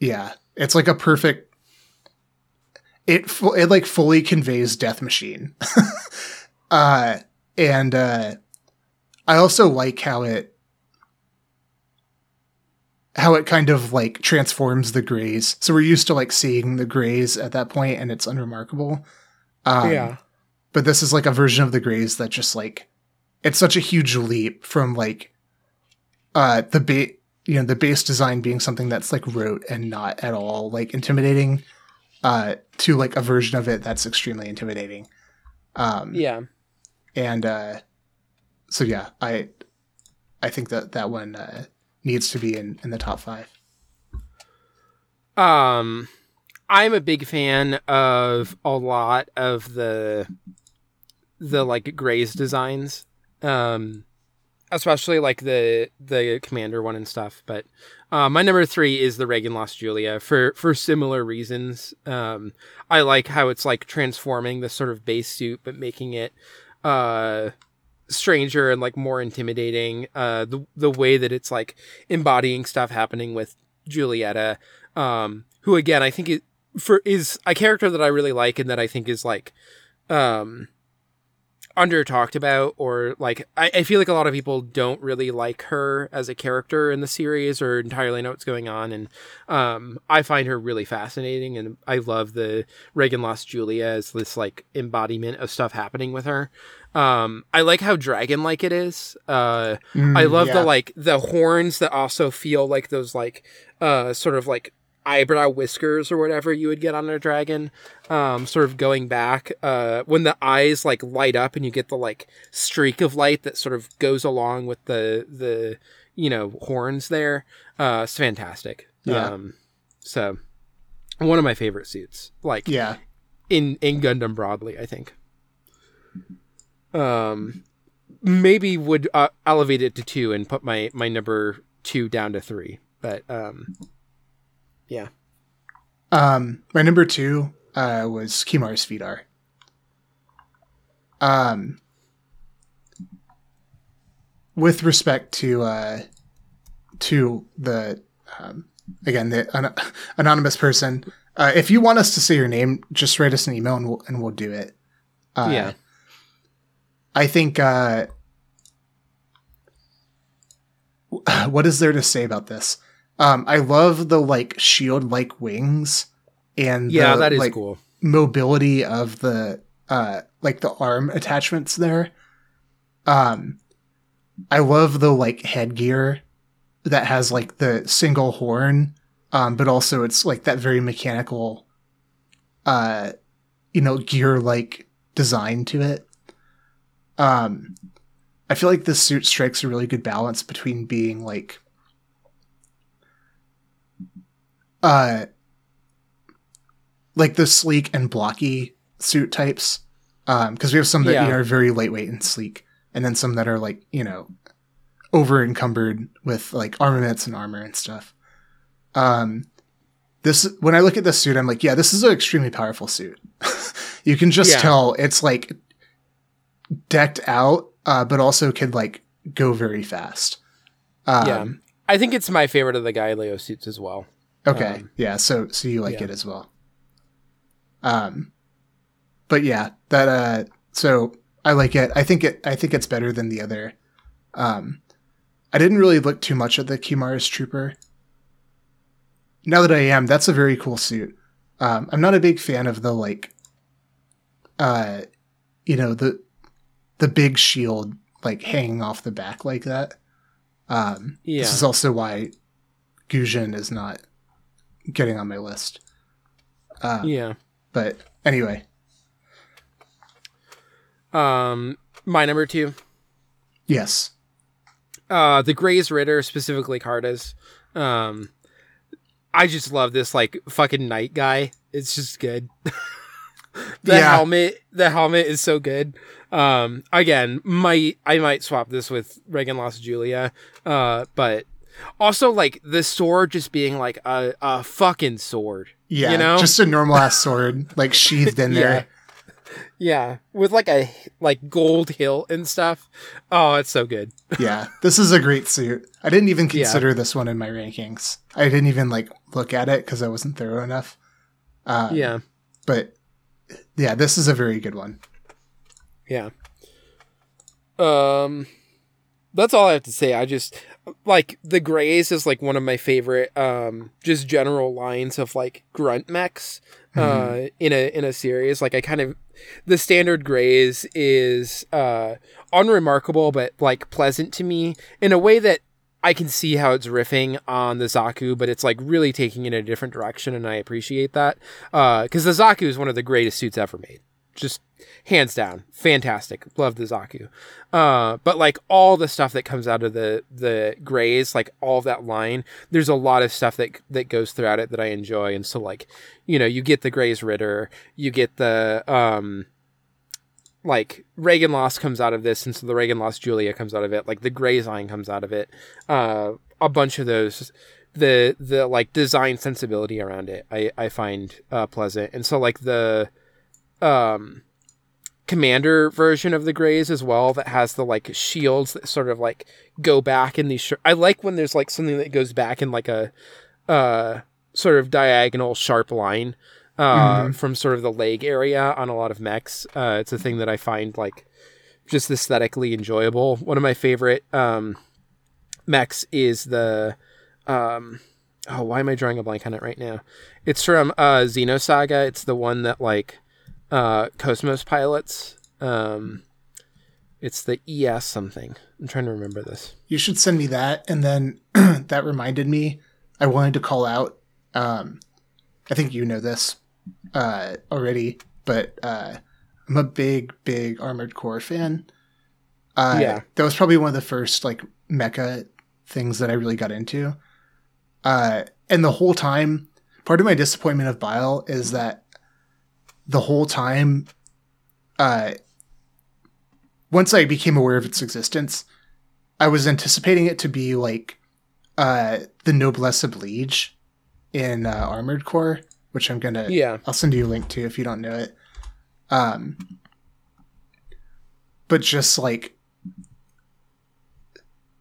Yeah, it's like a perfect. It it like fully conveys Death Machine, (laughs) uh, and uh, I also like how it how it kind of like transforms the Graze. So we're used to like seeing the Graze at that point, and it's unremarkable. Um, yeah. but this is like a version of the Graze that just like it's such a huge leap from like uh the ba- you know the base design being something that's like rote and not at all like intimidating uh to like a version of it that's extremely intimidating um Yeah. and uh so yeah i i think that that one uh needs to be in in the top five Um, I'm a big fan of a lot of the the like Graze designs, um, especially like the the commander one and stuff. But uh, my number three is the Reginlaze Julia for for similar reasons. Um, I like how it's like transforming the sort of base suit, but making it uh stranger and like more intimidating uh the the way that it's like embodying stuff happening with Julieta um who again I think it for is a character that I really like and that I think is like um under talked about or like I, I feel like a lot of people don't really like her as a character in the series or entirely know what's going on and um I find her really fascinating and I love the Reginlaze Julia as this like embodiment of stuff happening with her. Um I like how dragon like it is. Uh I Mm, love yeah. the like the horns that also feel like those like uh sort of like eyebrow whiskers or whatever you would get on a dragon. Um sort of going back uh when the eyes like light up and you get the like streak of light that sort of goes along with the the you know horns there. Uh it's fantastic. Yeah. Um so one of my favorite suits. Like yeah in in Gundam broadly, I think. Um, maybe would uh, elevate it to two and put my my number two down to three, but um, yeah, Um, my number two uh, was Kimaris Vidar. Um, with respect to uh, to the um, again the an- anonymous person, uh, if you want us to say your name, just write us an email and we'll and we'll do it. Uh, yeah, I think. Uh, what is there to say about this? Um, I love the like shield-like wings and yeah, the, that is like, cool. mobility of the uh like the arm attachments there. Um, I love the like headgear that has like the single horn, um, but also it's like that very mechanical, uh, you know, gear like design to it. Um, I feel like this suit strikes a really good balance between being like, uh, like the sleek and blocky suit types. Um, because we have some that Yeah. you know, are very lightweight and sleek, and then some that are like you know, over encumbered with like armaments and armor and stuff. Um, this when I look at this suit, I'm like, yeah, this is an extremely powerful suit. (laughs) you can just Yeah. tell it's like decked out, uh, but also could like go very fast. Um, yeah, I think it's my favorite of the Gaelio suits as well. Okay. Um, yeah. So so you like yeah. it as well. Um, but yeah, that uh, so I like it. I think it. I think it's better than the other. Um, I didn't really look too much at the Kimaris Trooper. Now that I am, that's a very cool suit. Um, I'm not a big fan of the like, uh, you know the the big shield like hanging off the back like that. Um, Yeah. This is also why Gusion is not getting on my list. Uh, Yeah. But anyway, Um, my number two, yes. uh, the Graze Ritter, specifically Carta's. Um, I just love this like fucking knight guy. It's just good. (laughs) the Yeah. helmet, the helmet is so good. Um, again, might I might swap this with Reginlaze Julia. Uh, but also like the sword just being like a a fucking sword. Yeah, you know, just a normal ass sword, like (laughs) sheathed in there. yeah, with like a like gold hilt and stuff. Oh, it's so good. (laughs) Yeah. this is a great suit. I didn't even consider this one in my rankings. I didn't even like look at it because I wasn't thorough enough. Uh, Yeah. but yeah, this is a very good one. Yeah. Um, that's all I have to say. I just like the Graze is like one of my favorite um just general lines of like grunt mechs uh in a in a series. Like I kind of the standard Graze is uh unremarkable but like pleasant to me in a way that I can see how it's riffing on the Zaku, but it's like really taking it in a different direction, and I appreciate that. Because the Zaku is one of the greatest suits ever made, just hands down, fantastic. Love the Zaku. Uh, but like all the stuff that comes out of the the Graze, like all that line, there's a lot of stuff that that goes throughout it that I enjoy, and so like you know you get the Graze Ritter, you get the um like Reginlaze comes out of this, and so the Reginlaze Julia comes out of it. Like the Graze line comes out of it. Uh, a bunch of those, the the like design sensibility around it, I I find uh, pleasant, and so like the um commander version of the Graze as well that has the like shields that sort of like go back in these. Sh- I like when there's like something that goes back in like a uh sort of diagonal sharp line uh, from sort of the leg area on a lot of mechs. Uh, it's a thing that I find like just aesthetically enjoyable. One of my favorite um, mechs is the um, oh, why am I drawing a blank on it right now? It's from uh, Xenosaga. It's the one that like uh, Cosmos pilots. Um, it's the ES something. I'm trying to remember this. You should send me that. And then (clears throat) that reminded me, I wanted to call out. Um, I think you know this uh, already, but uh, I'm a big, big Armored Core fan. Uh, Yeah. that was probably one of the first like mecha things that I really got into. Uh, and the whole time, part of my disappointment of Bael is that the whole time, uh, once I became aware of its existence, I was anticipating it to be like uh, the Noblesse Oblige in uh, Armored Core, which I'm gonna Yeah. I'll send you a link to if you don't know it. Um, but just like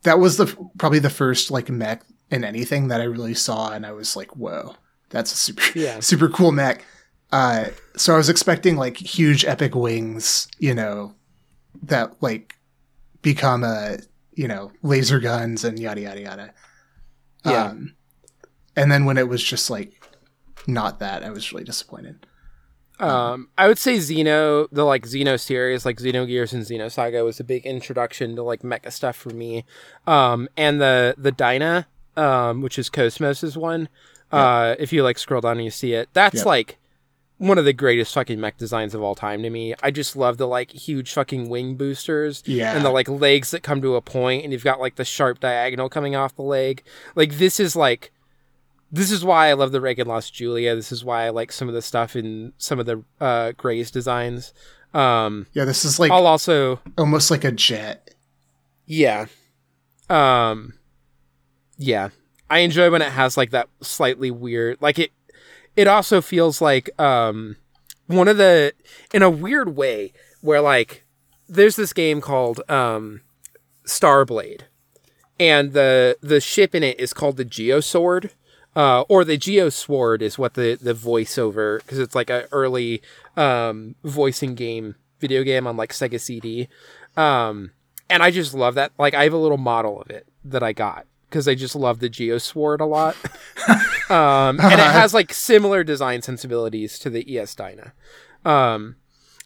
that was the probably the first like mech in anything that I really saw, and I was like, "Whoa, that's a super Yeah. (laughs) super cool mech." Uh, so I was expecting like huge epic wings, you know, that like become a you know laser guns and yada yada yada. Yeah. Um, and then when it was just like not that, I was really disappointed. Um, I would say Xeno, the like Xeno series, like Xenogears and Xenosaga, was a big introduction to like mecha stuff for me. Um, and the the Dinah, um, which is Cosmos's one. Uh, if you like scroll down and you see it, that's Yep. like one of the greatest fucking mech designs of all time to me. I just love the like huge fucking wing boosters. Yeah. And the like legs that come to a point and you've got like the sharp diagonal coming off the leg. Like this is like this is why I love the Reginlaze Julia. This is why I like some of the stuff in some of the uh Graze designs. Um Yeah, this is like I'll also almost like a jet. yeah. Um yeah. I enjoy when it has like that slightly weird like it it also feels like um one of the in a weird way where like there's this game called um Starblade and the the ship in it is called the Geosword. Uh, or the Geosword is what the the voiceover because it's like a early um voicing game video game on like Sega CD. Um, and I just love that. Like I have a little model of it that I got because I just love the Geosword a lot. (laughs) um, and it has like similar design sensibilities to the ES Dinah. Um,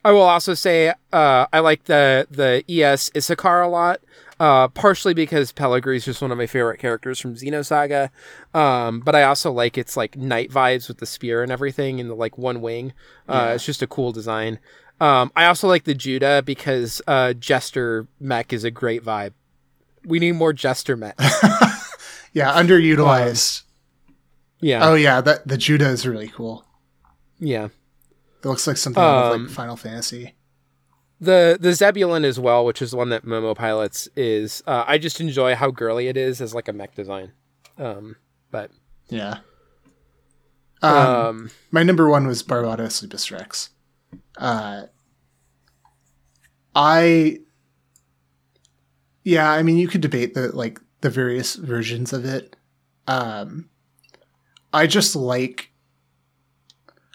I will also say uh, I like the the ES Issachar a lot, uh, partially because Pellegrini is just one of my favorite characters from Xenosaga, um, but I also like its like knight vibes with the spear and everything and the like one wing. Uh, It's just a cool design. Um, I also like the Judah because uh, Jester mech is a great vibe. We need more Jester mech. (laughs) Yeah, underutilized. Yeah, oh yeah, that the Judah is really cool. yeah. It looks like something of Um, like Final Fantasy. The the Zebulun as well, which is the one that Momo pilots, is uh, I just enjoy how girly it is as like a mech design. Um, but Yeah. Um, um, my number one was Barbados Lupus Rex. Uh, I, yeah, I mean, you could debate the like the various versions of it. Um, I just like,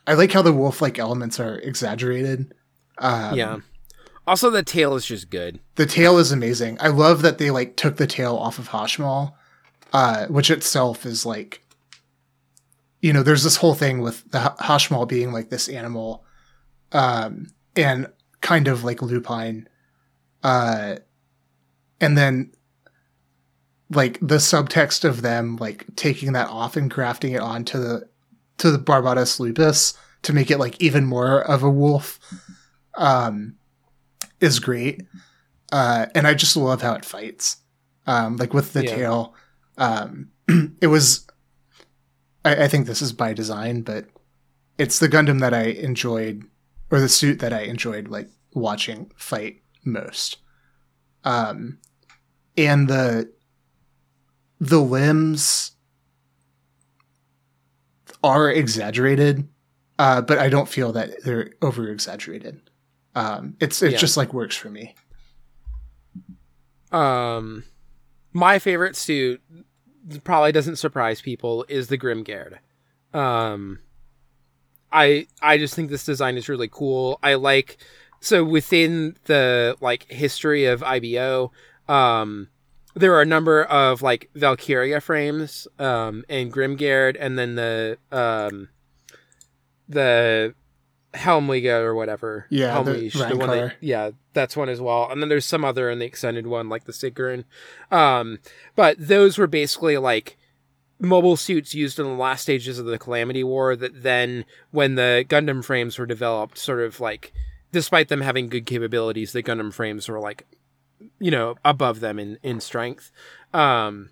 I like how the wolf like elements are exaggerated. Um, yeah. Also, the tail is just good. The tail is amazing. I love that they like took the tail off of Hashmal, uh, which itself is like, you know, there's this whole thing with the Hashmal being like this animal, um, and kind of like lupine, uh, and then like the subtext of them like taking that off and grafting it onto the to the Barbatos lupus to make it like even more of a wolf, um, is great uh, and I just love how it fights. Um, like with the Yeah. tail, um, (clears throat) it was. I, I think this is by design, but it's the Gundam that I enjoyed, or the suit that I enjoyed, like watching fight most. Um, and the the limbs are exaggerated, uh, but I don't feel that they're over exaggerated. Um, it's it Yeah. just like works for me. Um, my favorite suit probably doesn't surprise people is the Grimgerde. Um, I I just think this design is really cool. I like so within the like history of IBO, um, there are a number of like Valkyrja frames, um, and Grimgerde, and then the um, the Helmwige or whatever. Yeah, the Helmlish, one that, yeah, that's one as well. And then there's some other in the extended one, like the Sigrun. Um, but those were basically like mobile suits used in the last stages of the Calamity War that then, when the Gundam frames were developed, sort of like, despite them having good capabilities, the Gundam frames were like, you know, above them in, in strength. Um,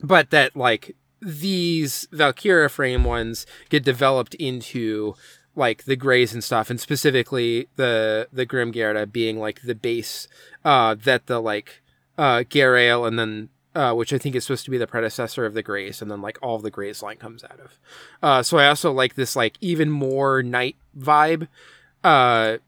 but that like these Valkyrja frame ones get developed into like the Graze and stuff, and specifically the the Grimgerde being like the base uh, that the like uh, Geirail and then uh, which I think is supposed to be the predecessor of the Graze, and then like all the Graze line comes out of. Uh, so I also like this like even more knight vibe, uh,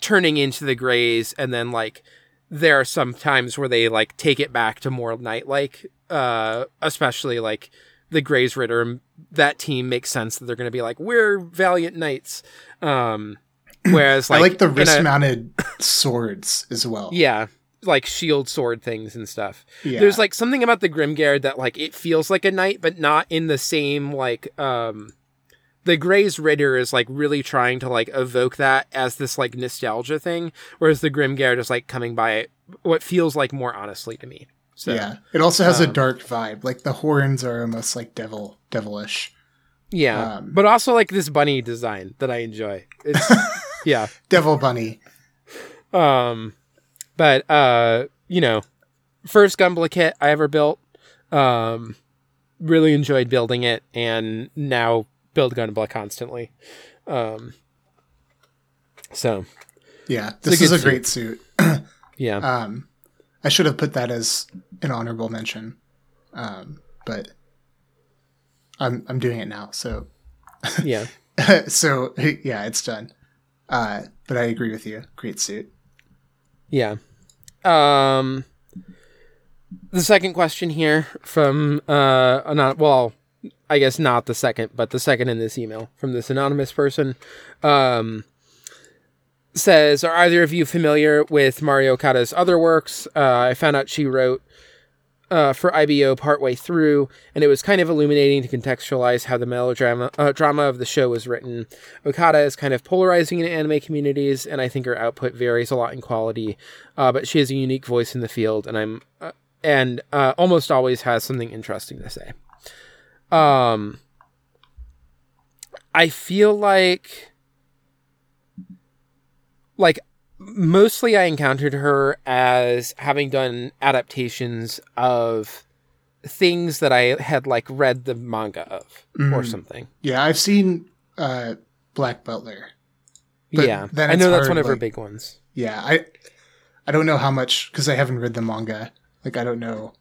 turning into the Graze, and then like there are some times where they like take it back to more knight like, uh, especially like the Graze Ritter. That team makes sense that they're going to be like we're valiant knights. Um, (clears throat) whereas like I like the wrist mounted swords as well. yeah, like shield sword things and stuff. Yeah. There's like something about the Grimgerde that like it feels like a knight, but not in the same like um the Graze Ritter is like really trying to like evoke that as this like nostalgia thing, whereas the Grimgerde is like coming by it what feels like more honestly to me. So yeah. It also has a um, dark vibe. Like the horns are almost like devil devilish. yeah. Um, but also like this bunny design that I enjoy. It's (laughs) yeah. Devil bunny. Um, but uh, you know, first Gunpla kit I ever built. Um, really enjoyed building it, and now build Gunpla constantly. Um, so Yeah. a This is good a great suit. (clears throat) yeah, Um I should have put that as an honorable mention. Um, but I'm I'm doing it now, so yeah, (laughs) so yeah, it's done. Uh, but I agree with you. Great suit. yeah. Um, the second question here from uh, not well, I guess not the second, but the second in this email from this anonymous person. Um, says, Are either of you familiar with Mari Okada's other works? Uh, I found out she wrote uh, for IBO partway through, and it was kind of illuminating to contextualize how the melodrama uh, drama of the show was written. Okada is kind of polarizing in anime communities, and I think her output varies a lot in quality, uh, but she has a unique voice in the field, and I'm uh, and uh, almost always has something interesting to say. Um, I feel like like mostly I encountered her as having done adaptations of things that I had like read the manga of or Mhm. something. Yeah, I've seen uh Black Butler. But yeah, I know that's hard, one of her big ones. Yeah, I I don't know how much because I haven't read the manga. Like I don't know.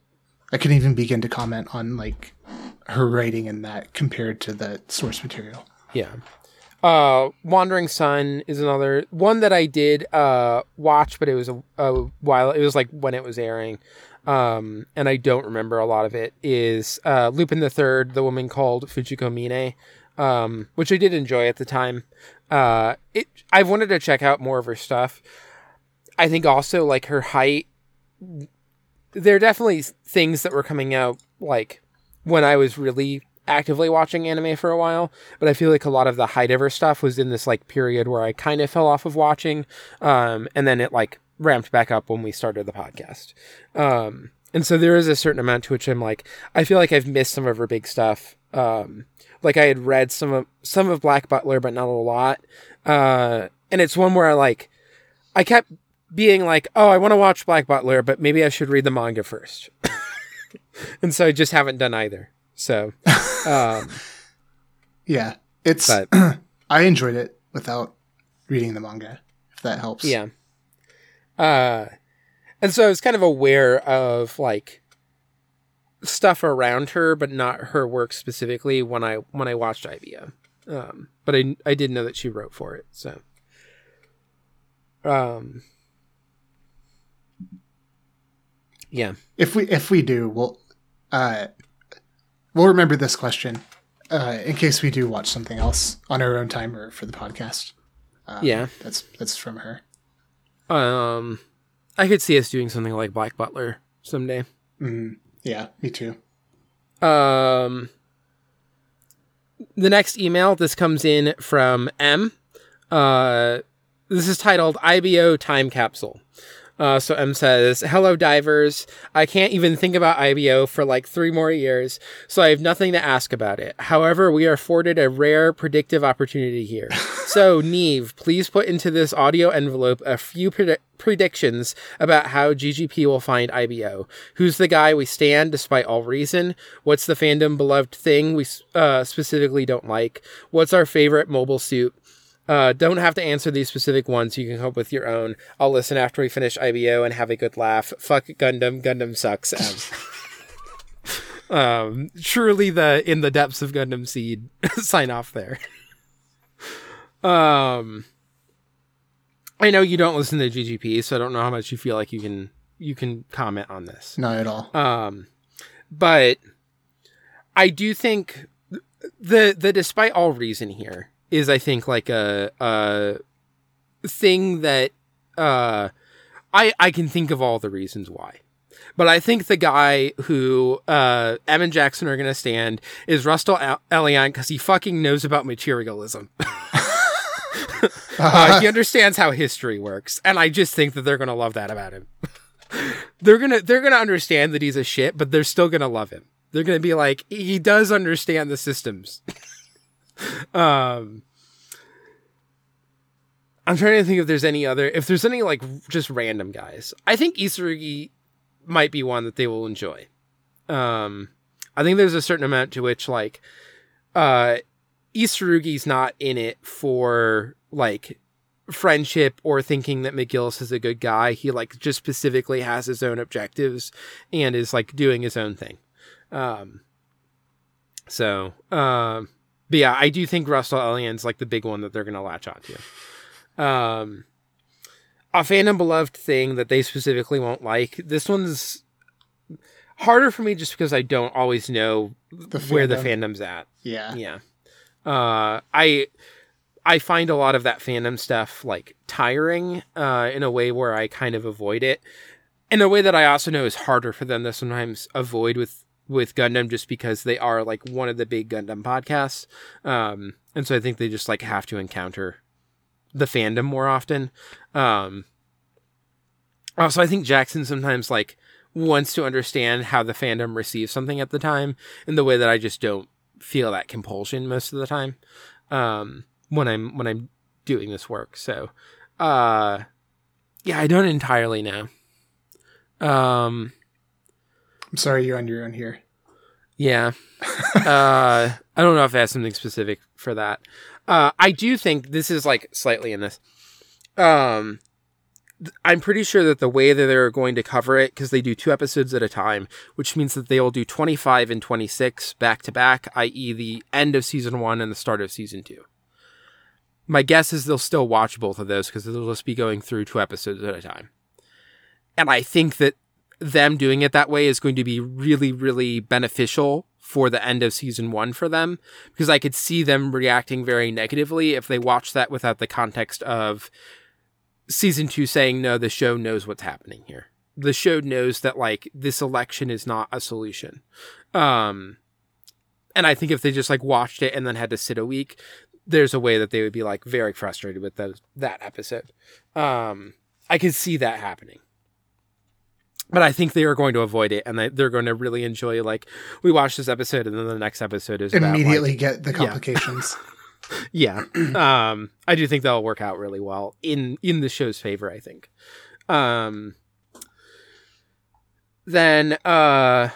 I couldn't even begin to comment on like her writing in that compared to the source material. Yeah. Uh, Wandering Son is another one that I did uh watch, but it was a, a while. It was like when it was airing, um, and I don't remember a lot of it. Is uh, Lupin the Third, the woman called Fujiko Mine, um, which I did enjoy at the time. Uh, it I've wanted to check out more of her stuff. I think also like her height. There are definitely things that were coming out like when I was really actively watching anime for a while, but I feel like a lot of the her stuff was in this like period where I kind of fell off of watching, um, and then it like ramped back up when we started the podcast. Um, and so there is a certain amount to which I'm like, I feel like I've missed some of her big stuff. Um, like I had read some of some of Black Butler, but not a lot. Uh, and it's one where I like, I kept being like, oh, I want to watch Black Butler, but maybe I should read the manga first. (laughs) and so I just haven't done either. So, um, (laughs) Yeah, it's. but (clears throat) I enjoyed it without reading the manga. If that helps. yeah. Uh, and so I was kind of aware of like stuff around her, but not her work specifically when I when I watched IBO. Um, but I I did know that she wrote for it. So, um, yeah, If we if we do, we'll uh, we'll remember this question uh, in case we do watch something else on our own time or for the podcast. Um, yeah. that's that's from her. Um, I could see us doing something like Black Butler someday. Mm, yeah, me too. Um, the next email, this comes in from M. Uh, this is titled IBO Time Capsule. Uh, so M says, Hello, divers. I can't even think about IBO for like three more years, so I have nothing to ask about it. However, we are afforded a rare predictive opportunity here. (laughs) so, Niamh, please put into this audio envelope a few predi- predictions about how GGP will find IBO. Who's the guy we stand despite all reason? What's the fandom beloved thing we uh, specifically don't like? What's our favorite mobile suit? Uh, don't have to answer these specific ones. You can come up with your own. I'll listen after we finish IBO and have a good laugh. Fuck Gundam. Gundam sucks. Um, (laughs) um, truly the in the depths of Gundam Seed (laughs) sign off there. um, I know you don't listen to GGP, so I don't know how much you feel like you can you can comment on this. Not at all. Um, but I do think the the despite all reason here is I think like a a thing that uh I I can think of all the reasons why. But I think the guy who uh, Jackson are going to stand is Rustal El- Elion because he fucking knows about materialism. (laughs) uh, he understands how history works, and I just think that they're going to love that about him. they're gonna they're gonna understand that he's a shit, but they're still gonna love him. They're gonna be like, he does understand the systems. (laughs) (laughs) um, I'm trying to think if there's any other if there's any like just random guys. I think Isurugi might be one that they will enjoy. Um, I think there's a certain amount to which like uh Isurugi's not in it for like friendship or thinking that McGillis is a good guy. He like just specifically has his own objectives and is like doing his own thing. Um so um but yeah, I do think Rustal Elion's like the big one that they're gonna latch onto. Um a fandom beloved thing that they specifically won't like. This one's harder for me just because I don't always know The where the fandom's at. Yeah. Yeah. Uh, I I find a lot of that fandom stuff like tiring uh, in a way where I kind of avoid it. In a way that I also know is harder for them to sometimes avoid with with Gundam just because they are like one of the big Gundam podcasts. Um, and so I think they just like have to encounter the fandom more often. Um, also, I think Jackson sometimes like wants to understand how the fandom receives something at the time in the way that I just don't feel that compulsion most of the time um, when I'm when I'm doing this work. So, uh, yeah, I don't entirely know. Um, I'm sorry you're on your own here. yeah. (laughs) uh, I don't know if I have something specific for that. Uh, I do think this is like slightly in this. Um, I'm pretty sure that the way that they're going to cover it, because they do two episodes at a time, which means that they will do 25 and 26 back to back, i.e., the end of season one and the start of season two. My guess is they'll still watch both of those because they'll just be going through two episodes at a time. And I think that them doing it that way is going to be really, really beneficial for the end of season one for them because I could see them reacting very negatively if they watch that without the context of season two saying no, the show knows what's happening here. The show knows that like this election is not a solution. Um, and I think if they just like watched it and then had to sit a week, there's a way that they would be like very frustrated with those, that episode. Um, I could see that happening. But I think they are going to avoid it, and they- they're going to really enjoy. Like we watch this episode, and then the next episode is about, like, Immediately get the complications. (laughs) (clears throat) yeah. Um I do think that'll work out really well in in the show's favor, I think. Um then uh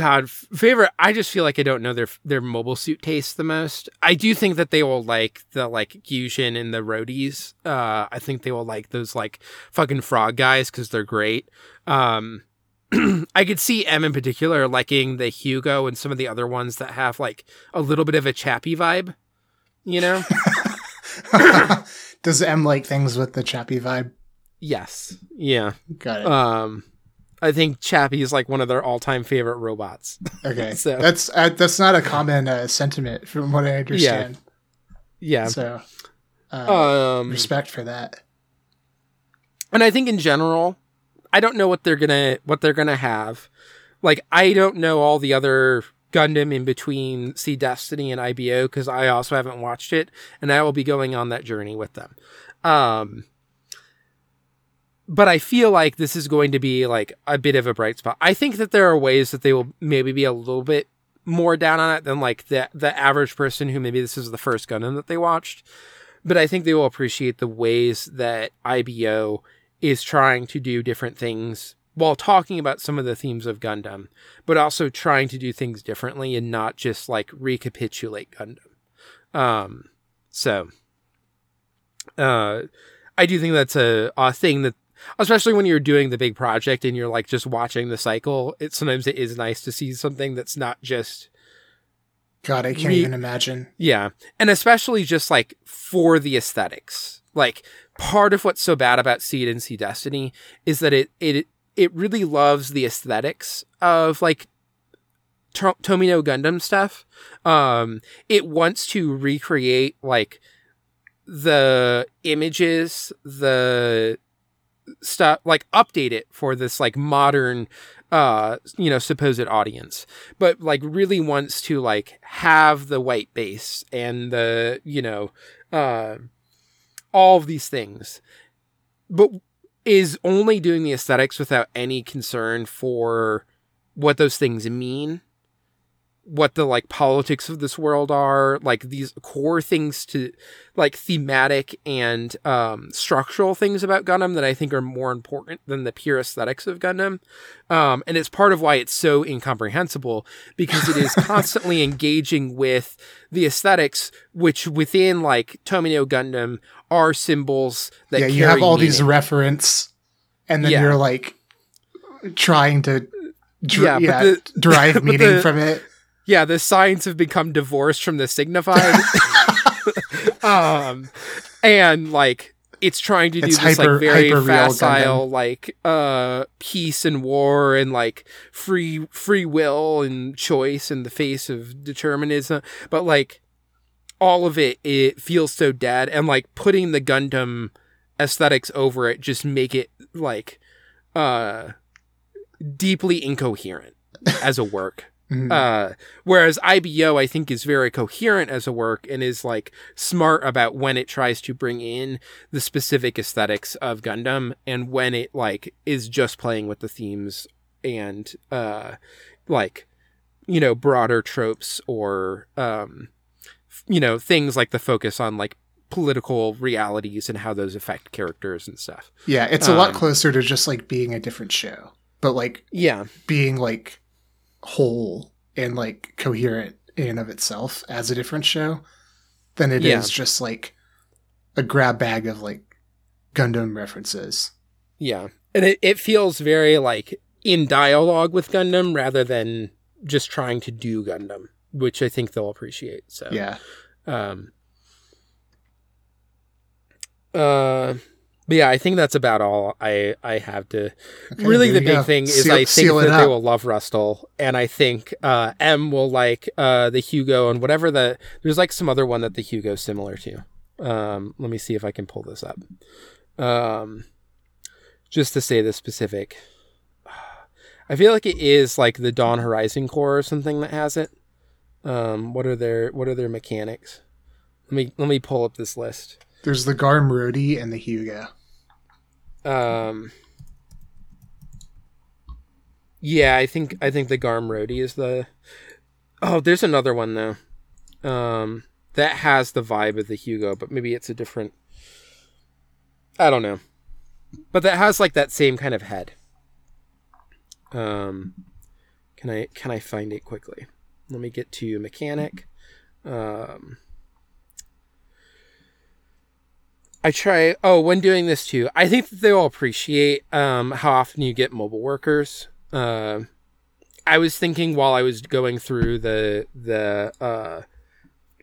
God, favorite. I just feel like I don't know their their mobile suit taste the most. I do think that they will like the like Gyujin and the Rodis. Uh, I think they will like those like fucking frog guys because they're great. Um, (clears throat) I could see M in particular liking the Hugo and some of the other ones that have like a little bit of a Chappie vibe. You know? (laughs) (coughs) Does M like things with the Chappie vibe? yes. Yeah. Got it. Um, I think Chappie is like one of their all-time favorite robots. okay, (laughs) so- that's uh, that's not a common uh, sentiment from what I understand. yeah. So, uh, Um, respect for that. and I think in general, I don't know what they're gonna what they're gonna have. Like I don't know all the other Gundam in between Seed Destiny and IBO because I also haven't watched it, and I will be going on that journey with them. Um, but I feel like this is going to be like a bit of a bright spot. I think that there are ways that they will maybe be a little bit more down on it than like the the average person who maybe this is the first Gundam that they watched. But I think they will appreciate the ways that IBO is trying to do different things while talking about some of the themes of Gundam, but also trying to do things differently and not just like recapitulate Gundam. Um, so, uh, I do think that's a, a thing that, especially when you're doing the big project and you're like just watching the cycle, it sometimes it is nice to see something that's not just God, I can't Re- even imagine. yeah. And especially just like for the aesthetics. Like part of what's so bad about Seed and Seed Destiny is that it it it really loves the aesthetics of like to- Tomino Gundam stuff. Um it wants to recreate like the images, the stuff like update it for this like modern uh you know supposed audience. But like really wants to like have the white base and the you know uh all of these things but is only doing the aesthetics without any concern for what those things mean what the like politics of this world are like these core things to like thematic and um structural things about Gundam that I think are more important than the pure aesthetics of Gundam um and it's part of why it's so incomprehensible because it is (laughs) constantly engaging with the aesthetics which within like Tomino Gundam are symbols that yeah, you have all these reference, and then Yeah. you're like trying to dr- Yeah, yeah, the- derive (laughs) meaning the- from it. Yeah, the signs have become divorced from the signified. (laughs) um, and like it's trying to do It's this hyper- like very facile like uh peace and war and like free free will and choice in the face of determinism, but like all of it it feels so dead and like putting the Gundam aesthetics over it just make it like uh deeply incoherent as a work. Mhm. Uh, whereas IBO, I think, is very coherent as a work and is like smart about when it tries to bring in the specific aesthetics of Gundam and when it like is just playing with the themes and uh, like you know broader tropes or um, you know things like the focus on like political realities and how those affect characters and stuff. yeah, it's a lot um, closer to just like being a different show, but like Yeah, being like whole and like coherent in and of itself as a different show than it is Yeah. just like a grab bag of like Gundam references. Yeah. And it, it feels very like in dialogue with Gundam rather than just trying to do Gundam, which I think they'll appreciate. So Yeah. um uh but yeah, I think that's about all I I have to Okay, really the big go. thing is Seal- I think that they will love Rustal and I think uh M will like uh the Hugo and whatever the there's like some other one that the Hugo's similar to. Um let me see if I can pull this up. Um, just to say the specific. I feel like it is like the Dawn Horizon Corps or something that has it. Um, what are their what are their mechanics? Let me let me pull up this list. There's the Garm Rodi and the Hugo. Um, yeah, I think I think the Garm Rodi is the. Oh, there's another one though. Um, that has the vibe of the Hugo, but maybe it's a different. I don't know, but that has like that same kind of head. Um, can I can I find it quickly? Let me get to mechanic. Um. I try. Oh, when doing this too, I think that they'll appreciate um, how often you get mobile workers. Uh, I was thinking while I was going through the the uh,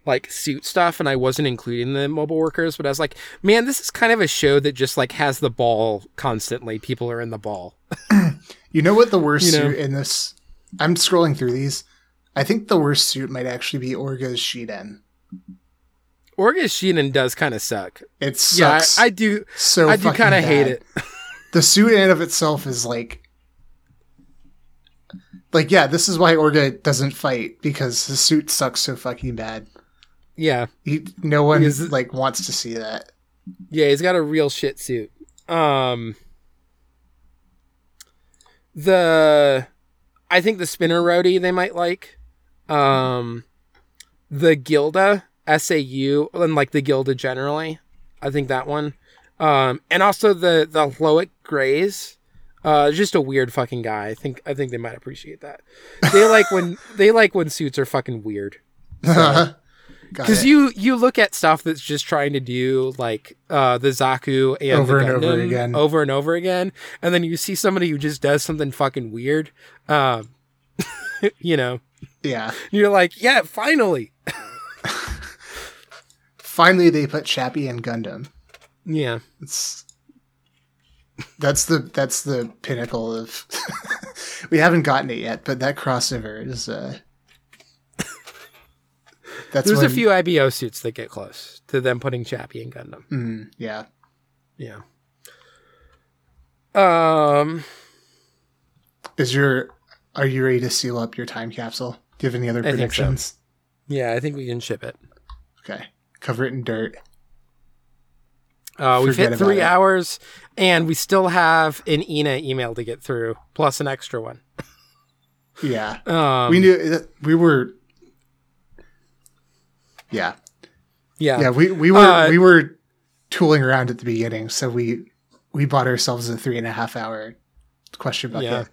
like suit stuff, and I wasn't including the mobile workers, but I was like, man, this is kind of a show that just like has the ball constantly. People are in the ball. (laughs) You know what the worst You know- suit in this? I'm scrolling through these. I think the worst suit might actually be Orga's Shiden. Orga Shiden does kind of suck. It Yeah, sucks I, I do. so I do kind of hate it. (laughs) The suit in and of itself is like, like yeah, this is why Orga doesn't fight because the suit sucks so fucking bad. yeah, He, no one Because like wants to see that. Yeah, he's got a real shit suit. Um the I think the spinner Rodi they might like. Um the Gilda SAU and like the Gilda generally. I think that one. Um and also the the Loic Graze. Uh just a weird fucking guy. I think I think they might appreciate that. They (laughs) like when they like when suits are fucking weird. (laughs) Because it. you you look at stuff that's just trying to do like uh, the Zaku and Over and over again. over and over again, and then you see somebody who just does something fucking weird. Um, (laughs) you know, yeah. you're like, yeah, finally, Finally, they put Chappie in Gundam. yeah, It's that's the that's the pinnacle of. (laughs) we haven't gotten it yet, but that crossover is. uh (laughs) That's There's when, a few IBO suits that get close to them putting Chappie in Gundam. Mm, yeah. Yeah. Um. Is your are you ready to seal up your time capsule? Do you have any other I think so. predictions? Yeah, I think we can ship it. Okay, cover it in dirt. Uh, we've Forget hit three hours, and we still have an Ina email to get through, plus an extra one. Yeah, Um, we knew we were. Yeah, yeah, yeah, we we were Uh, we were tooling around at the beginning, so we we bought ourselves a three and a half hour question bucket. Yeah.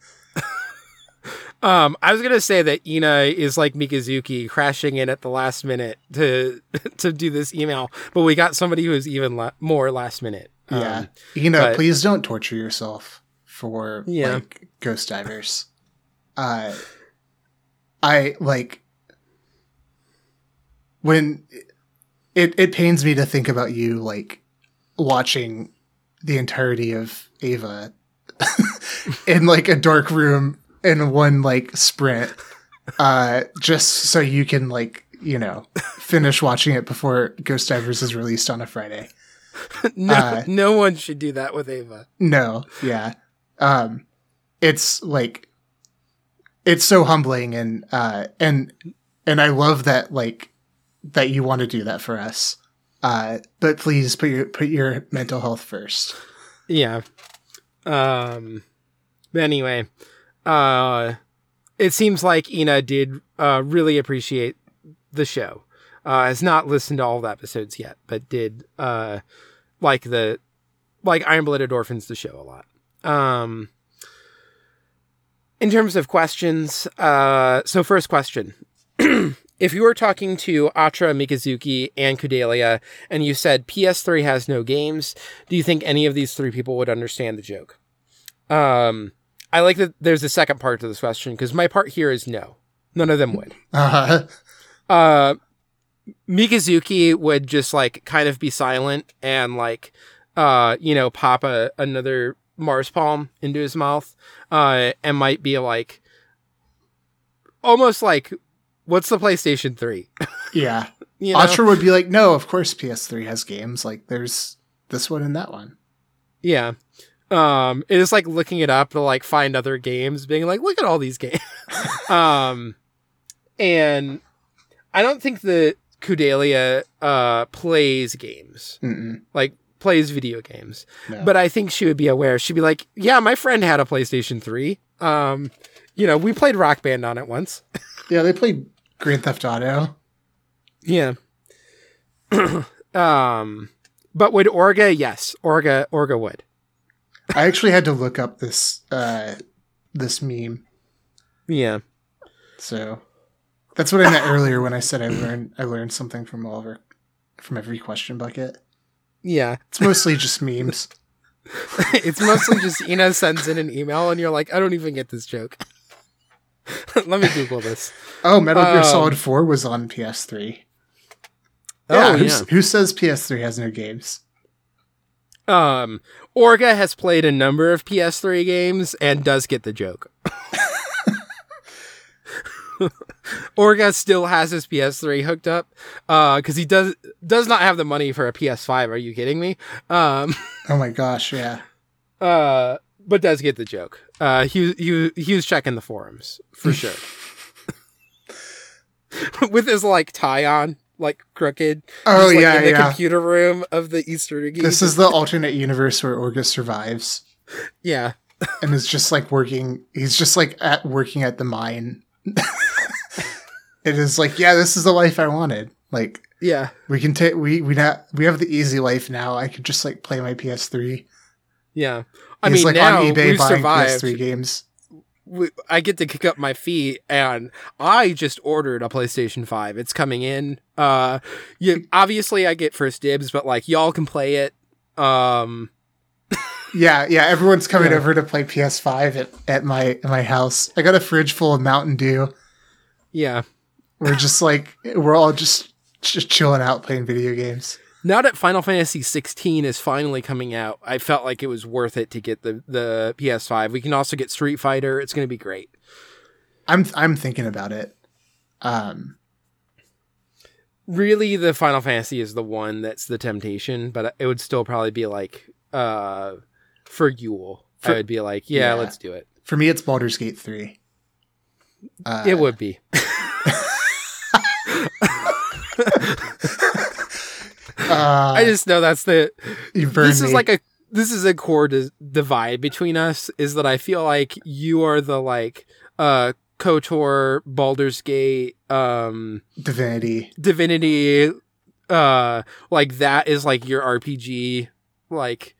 Um, I was gonna say that Ina is like Mikazuki crashing in at the last minute to (laughs) to do this email, but we got somebody who is even la- more last minute. Um, Yeah. know, but- please don't torture yourself for Yeah. like ghost divers. Uh I like when it it pains me to think about you like watching the entirety of Ava (laughs) in like a dark room in one like sprint uh just so you can like you know finish watching it before Ghost Divers is released on a Friday. (laughs) no, Uh, no one should do that with Ava. No, yeah. Um it's like it's so humbling and uh and and I love that like that you want to do that for us. Uh but please put your put your mental health first. Yeah. Um. But anyway, uh, it seems like Ina did uh really appreciate the show. Uh, has not listened to all the episodes yet, but did uh like the like Iron Blooded Orphans the show a lot. Um. In terms of questions, uh, so first question. (clears throat) if you were talking to Atra, Mikazuki, and Kudelia, and you said PS3 has no games, do you think any of these three people would understand the joke? Um, I like that there's a second part to this question because my part here is no. None of them would. Uh Uh, Mikazuki would just like kind of be silent and like, uh, you know, pop a, another Mars palm into his mouth, uh, and might be like, almost like, what's the PlayStation 3? (laughs) yeah. You know? Atra would be like, "No, of course PS3 has games. Like there's this one and that one." Yeah. Um, it is like looking it up to like find other games, being like, look at all these games. (laughs) um, and I don't think that Kudelia uh plays games, Mm-mm. like plays video games. No. But I think she would be aware. She'd be like, yeah, my friend had a PlayStation 3. Um, you know, we played Rock Band on it once. (laughs) yeah, they played Grand Theft Auto. Yeah. (clears throat) um, but would Orga? Yes, Orga. Orga would. I actually had to look up this uh this meme. Yeah. So that's what I meant earlier when I said I learned I learned something from all of our, from every question bucket. Yeah. It's mostly just memes. (laughs) (laughs) it's mostly just Ina sends in an email and you're like, I don't even get this joke. (laughs) Let me Google this. Oh, Metal Gear Um, Solid 4 was on PS3. Oh, Yeah, yeah. who says PS3 has no games? Um, Orga has played a number of PS3 games and does get the joke. (laughs) Orga still has his PS3 hooked up Uh because he does does not have the money for a PS5. Are you kidding me? Um, (laughs) Oh my gosh, yeah. uh, but does get the joke. Uh, he he he was checking the forums for sure (laughs) with his like tie on, like crooked. Oh just, like, yeah, in the yeah. computer room of the Easter egg. This is the alternate universe where Orga survives (laughs) yeah. and is just like working. He's just like at working at the mine. (laughs) it is like, yeah, this is the life I wanted. Like Yeah. we can take we we not we have the easy life now. I could just like play my PS3. Yeah. I He's mean, like now on eBay we've buying survived. PS3 games. We, I get to kick up my feet, and I just ordered a PlayStation Five. It's coming in. Uh, you obviously I get first dibs, but like y'all can play it. Um, Yeah, yeah. Everyone's coming Yeah. over to play PS5 at, at my at my house. I got a fridge full of Mountain Dew. yeah. We're just like we're all just just chilling out playing video games. Now that Final Fantasy 16 is finally coming out, I felt like it was worth it to get the the PS5. We can also get Street Fighter. It's going to be great. I'm I'm thinking about it. Um, Really, the Final Fantasy is the one that's the temptation, but it would still probably be like uh for Yule. For- I would be like, yeah, Yeah. let's do it. for me, it's Baldur's Gate three. Uh, It would be. (laughs) Uh, I just know that's the this is me. like a this is a core di- divide between us is that I feel like you are the like uh KOTOR, Baldur's Gate, um Divinity. Divinity uh like that is like your RPG like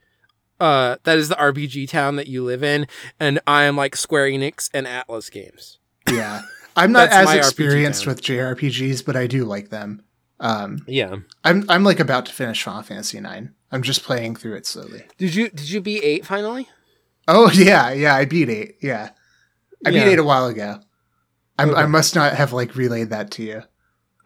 uh that is the RPG town that you live in and I am like Square Enix and Atlus games. Yeah, I'm not as experienced with JRPGs, but I do like them. Um, Yeah. I'm I'm like about to finish Final Fantasy nine. I'm just playing through it slowly. Did you did you beat 8 finally? Oh (laughs) yeah, yeah. I beat eight. Yeah, I Yeah. beat eight a while ago. Okay. I must not have like relayed that to you.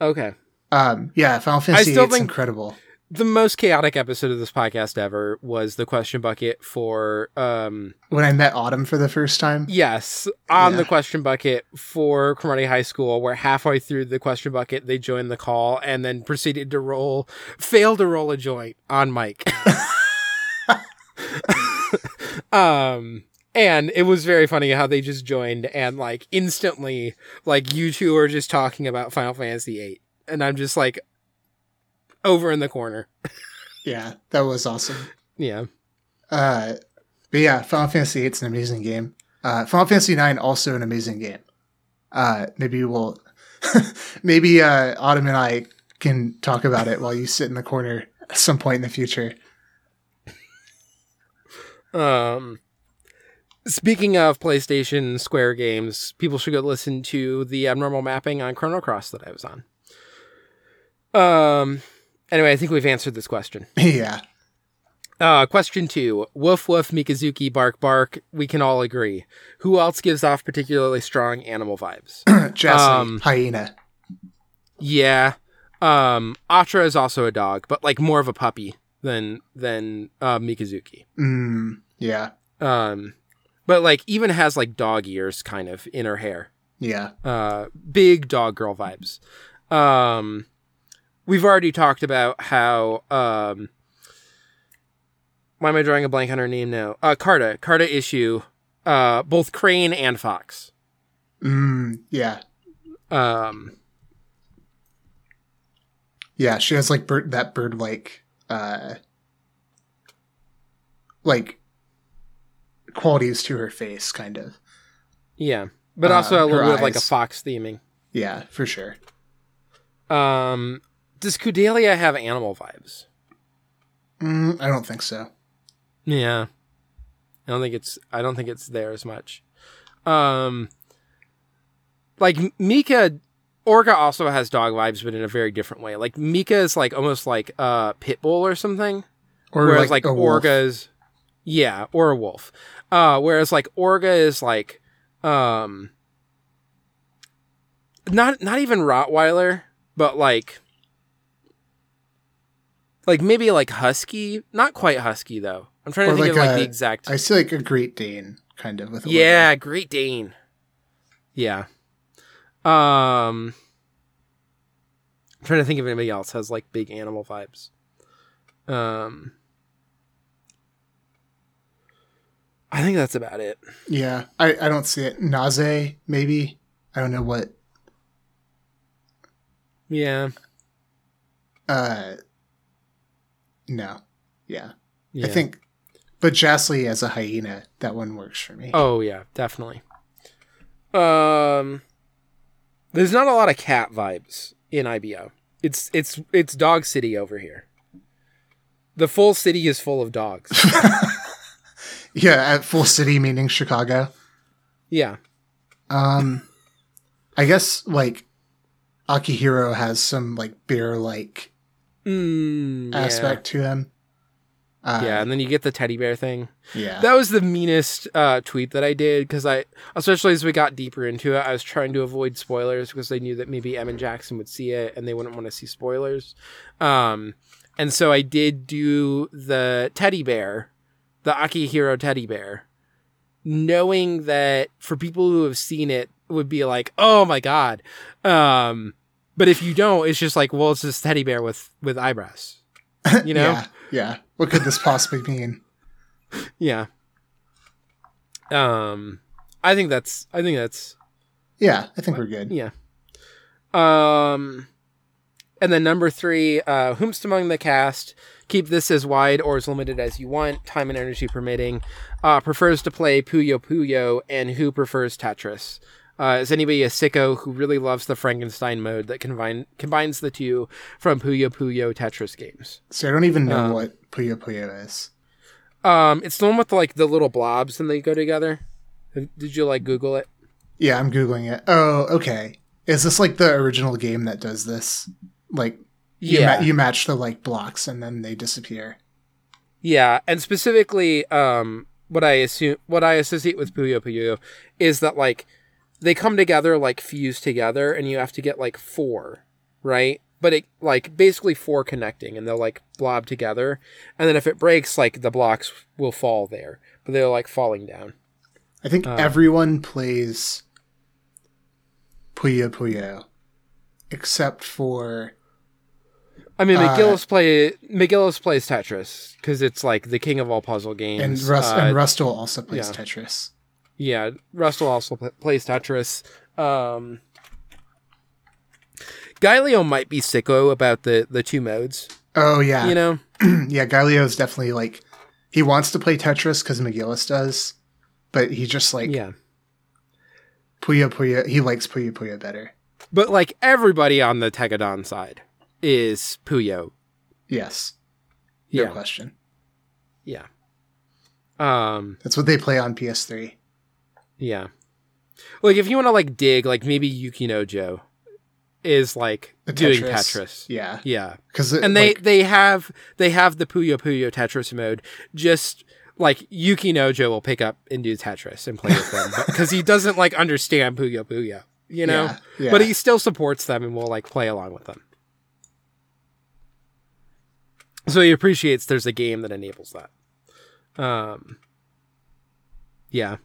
Okay. Um, yeah, Final Fantasy still 8's think- incredible. The most chaotic episode of this podcast ever was the question bucket for um When I met Autumn for the first time, Yes, on Yeah. the question bucket for Karate High School, where halfway through the question bucket they joined the call and then proceeded to roll, failed to roll a joint on Mike. (laughs) um, and it was very funny how they just joined and like instantly, like you two are just talking about Final Fantasy VIII, and I'm just like over in the corner. yeah, that was awesome. Yeah, Uh, but yeah, Final Fantasy 8's an amazing game. Uh, Final Fantasy 9 also an amazing game. Uh, maybe we'll, (laughs) maybe uh, Autumn and I can talk about it while you sit in the corner at some point in the future. Um, speaking of PlayStation Square games, people should go listen to the abnormal mapping on Chrono Cross that I was on. Um. Anyway, I think we've answered this question. (laughs) yeah, Uh, question two: Woof woof Mikazuki bark bark. We can all agree. Who else gives off particularly strong animal vibes? (clears throat) Jesse, Um, hyena. yeah. Um, Atra is also a dog, but like more of a puppy than than uh, Mikazuki. Mm, yeah, Um, but like even has like dog ears kind of in her hair. yeah, uh, big dog girl vibes. Um, we've already talked about how um, why am I drawing a blank on her name now? Uh, Carta, Carta issue, uh, both Crane and Fox. Mm, yeah. Um, Yeah, she has like bird that bird like uh like qualities to her face kind of. yeah, but Uh, also a little bit of like a. Fox theming. Yeah, for sure. Um, does Kudelia have animal vibes? Mm, I don't think so. Yeah. I don't think it's I don't think it's there as much. Um like Mika Orga also has dog vibes but in a very different way. Like Mika is like almost like a pit bull or something. Or whereas like, a wolf. Yeah, or a wolf. Uh whereas like Orga is like um not not even Rottweiler, but like like maybe like husky, not quite husky though. I'm trying to think like of like a- the exact. I see like a Great Dane kind of with a yeah, Great Dane. Yeah. Um, I'm trying to think if anybody else has like big animal vibes. Um, I think that's about it. Yeah, I I don't see it. Naze maybe. I don't know what. Yeah. Uh. No. Yeah, yeah. I think. But Jasley as a hyena, that one works for me. Oh yeah, definitely. Um, there's not a lot of cat vibes in IBO. It's it's it's dog city over here. The full city is full of dogs. (laughs) Yeah, at full city meaning Chicago. yeah. Um, I guess like Akihiro has some like bear like Mm, yeah. aspect to him. Uh, Yeah, and then you get the teddy bear thing. yeah, That was the meanest uh, tweet that I did because I, especially as we got deeper into it, I was trying to avoid spoilers because I knew that maybe Em and Jackson would see it and they wouldn't want to see spoilers. Um, and so I did do the teddy bear, the Akihiro teddy bear, knowing that for people who have seen it, it would be like, oh my god. Um, but if you don't, it's just like, well, it's this teddy bear with with eyebrows. (laughs) You know? yeah, yeah. What could this possibly mean? Yeah. Um, I think that's. I think that's. Yeah, I think we're good. Yeah. Um, and then number three, uh, whomst among the cast keep this as wide or as limited as you want, time and energy permitting. Uh, prefers to play Puyo Puyo, and who prefers Tetris. Uh, is anybody a sicko who really loves the Frankenstein mode that combine combines the two from Puyo Puyo Tetris games? So I don't even know Um, what Puyo Puyo is. Um, it's the one with like the little blobs and they go together. Did you like Google it? Yeah, I'm googling it. Oh, okay. Is this like the original game that does this? Like you, Yeah. ma- you match the like blocks and then they disappear. Yeah, and specifically, um, what I assume, what I associate with Puyo Puyo is that like they come together like fused together, and you have to get like four, right? But it like basically four connecting, and they'll like blob together, and then if it breaks, like the blocks will fall there, but they're like falling down. I think Uh. everyone plays Puyo Puyo except for I mean, Uh, McGillis play McGillis plays Tetris because it's like the king of all puzzle and games. Rust Uh, and Rustal also plays yeah. Tetris. Yeah, Rustal also pl- plays Tetris. Um, Gaelio might be sicko about the the two modes. Oh yeah, You know, (clears throat) yeah. Gaelio is definitely like he wants to play Tetris because McGillis does, but he just like yeah. Puyo Puyo. He likes Puyo Puyo better. But like everybody on the Tekkadan side is Puyo. Yes, no Yeah, question. yeah. Um, That's what they play on PS3. Yeah. Like if you want to like dig, like maybe Yukinojo is like The doing Tetris. Tetris. Yeah, Yeah. because and they they have they have the Puyo Puyo Tetris mode. Just like Yukinojo will pick up and do Tetris and play with them because (laughs) he doesn't like understand Puyo Puyo, you know. Yeah, yeah. But he still supports them and will like play along with them. So he appreciates there's a game that enables that. Um. Yeah.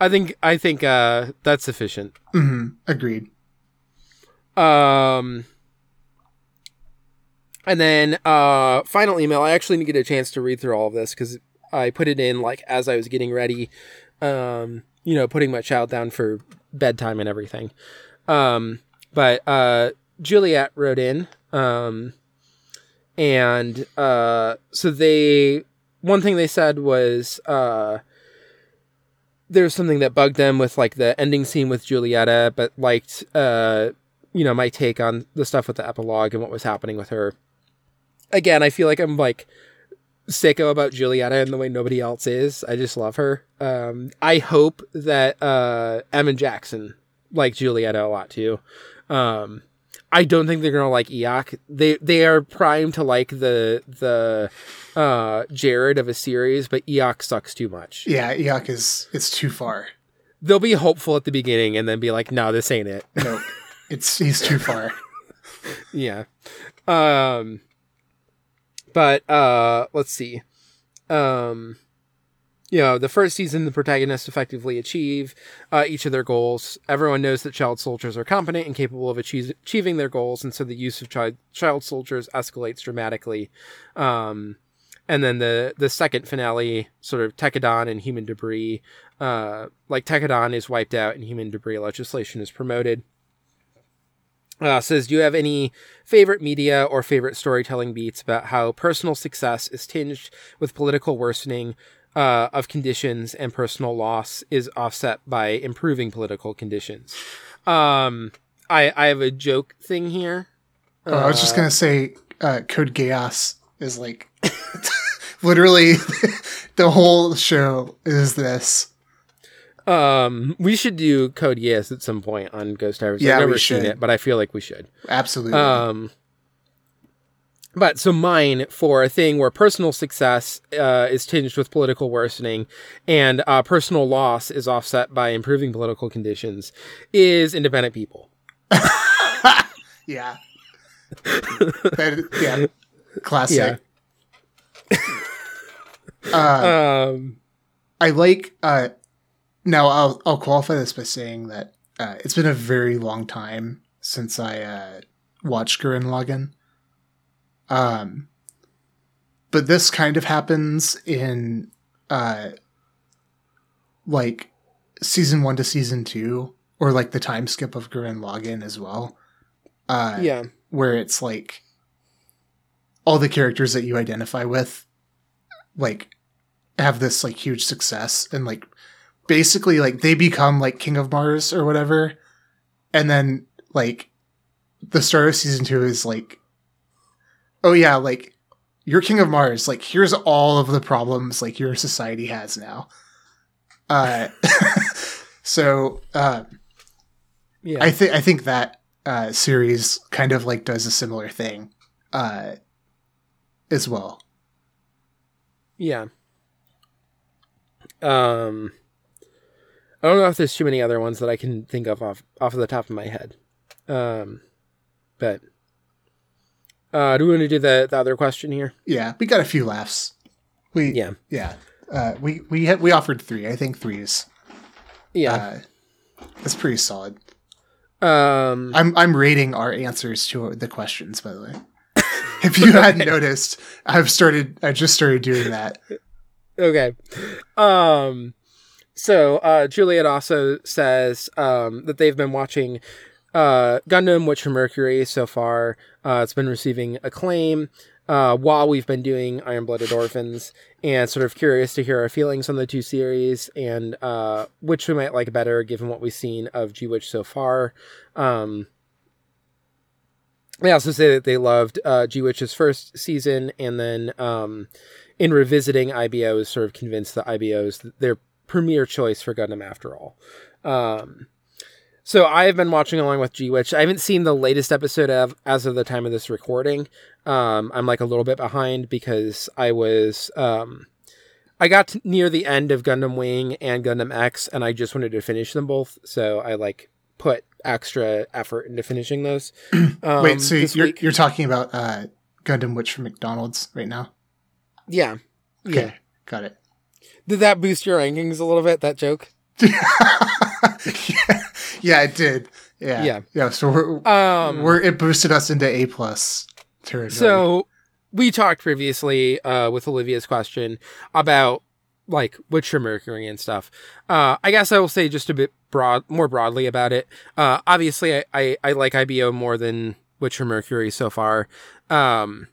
I think I think uh that's sufficient. Mhm, agreed. Um, And then uh final email. I actually didn't get a chance to read through all of this because I put it in like as I was getting ready, um, you know, putting my child down for bedtime and everything. Um, but uh, Juliet wrote in, um, and uh, so they one thing they said was uh, there's something that bugged them with like the ending scene with Julieta, but liked uh, you know my take on the stuff with the epilogue and what was happening with her. Again, I feel like I'm like sicko about Julieta in the way nobody else is. I just love her. Um, I hope that uh, Em and Jackson like Julieta a lot too. Um, I don't think they're gonna like Iok. They they are primed to like the the uh, Jared of a series, but Iok sucks too much. Yeah, Iok is it's too far. They'll be hopeful at the beginning and then be like, "No, this ain't it." Nope, (laughs) it's he's too far. yeah. Um but uh let's see. Um you know, the first season the protagonists effectively achieve uh, each of their goals. Everyone knows that child soldiers are competent and capable of achieve- achieving their goals, and so the use of child child soldiers escalates dramatically. Um, and then the the second finale, sort of Tekkadan and human debris, uh, like Tekkadan is wiped out and human debris legislation is promoted. Uh, says, do you have any favorite media or favorite storytelling beats about how personal success is tinged with political worsening uh, of conditions and personal loss is offset by improving political conditions? Um, I I have a joke thing here. Oh, I was just gonna say, uh, Code Geass is like (laughs) literally (laughs) the whole show is this. Um, we should do Code Geass at some point on Ghost Divers. Yeah, I've we never seen should. it, but I feel like we should. Absolutely. Um, but so mine for a thing where personal success uh, is tinged with political worsening and uh, personal loss is offset by improving political conditions is independent people. (laughs) yeah. (laughs) That- yeah. Classic. Uh, Um, I like. Uh, now I'll I'll qualify this by saying that uh, it's been a very long time since I uh, watched Gurren Lagann. Um, but this kind of happens in uh, like season one to season two, or like the time skip of Gurren Lagann as well. Uh, yeah, where it's like all the characters that you identify with like have this like huge success and like basically like they become like king of mars or whatever. And then like the start of season two is like oh yeah like you're king of mars. Like here's all of the problems like your society has now. Uh (laughs) so um yeah. I think I think that uh, series kind of like does a similar thing. Uh, as well. Yeah. Um, I don't know if there's too many other ones that I can think of off off of the top of my head. Um, but uh, do we want to do the, the other question here? Yeah, we got a few laughs. We Yeah. yeah. Uh, we we had, we offered three. I think three is Yeah. uh, that's pretty solid. um. I'm I'm rating our answers to the questions. By the way, if you hadn't noticed, I've started. I just started doing that. Okay. Um so uh Juliet also says um that they've been watching uh Gundam Witch from Mercury so far. Uh it's been receiving acclaim uh while we've been doing Iron Blooded Orphans and sort of curious to hear our feelings on the two series and uh which we might like better given what we've seen of G Witch so far. Um they also say that they loved uh, G Witch's first season, and then um, in revisiting IBO, is sort of convinced that IBO is their premier choice for Gundam after all. Um, so I have been watching along with G Witch. I haven't seen the latest episode of as of the time of this recording. Um, I'm like a little bit behind because I was um, I got near the end of Gundam Wing and Gundam X, and I just wanted to finish them both. So I like put extra effort into finishing those. (clears throat) Um, Wait, so you're week- you're talking about uh, Gundam Witch from McDonald's right now? yeah, Okay, yeah. got it. Did that boost your rankings a little bit? That joke. (laughs) yeah, yeah, it did. Yeah, Yeah. yeah. So we're, Um, we're it boosted us into A plus territory. So we talked previously uh, with Olivia's question about like Witcher Mercury and stuff. Uh, I guess I will say just a bit broad, more broadly about it. Uh, obviously, I, I, I like IBO more than Witcher Mercury so far. Um,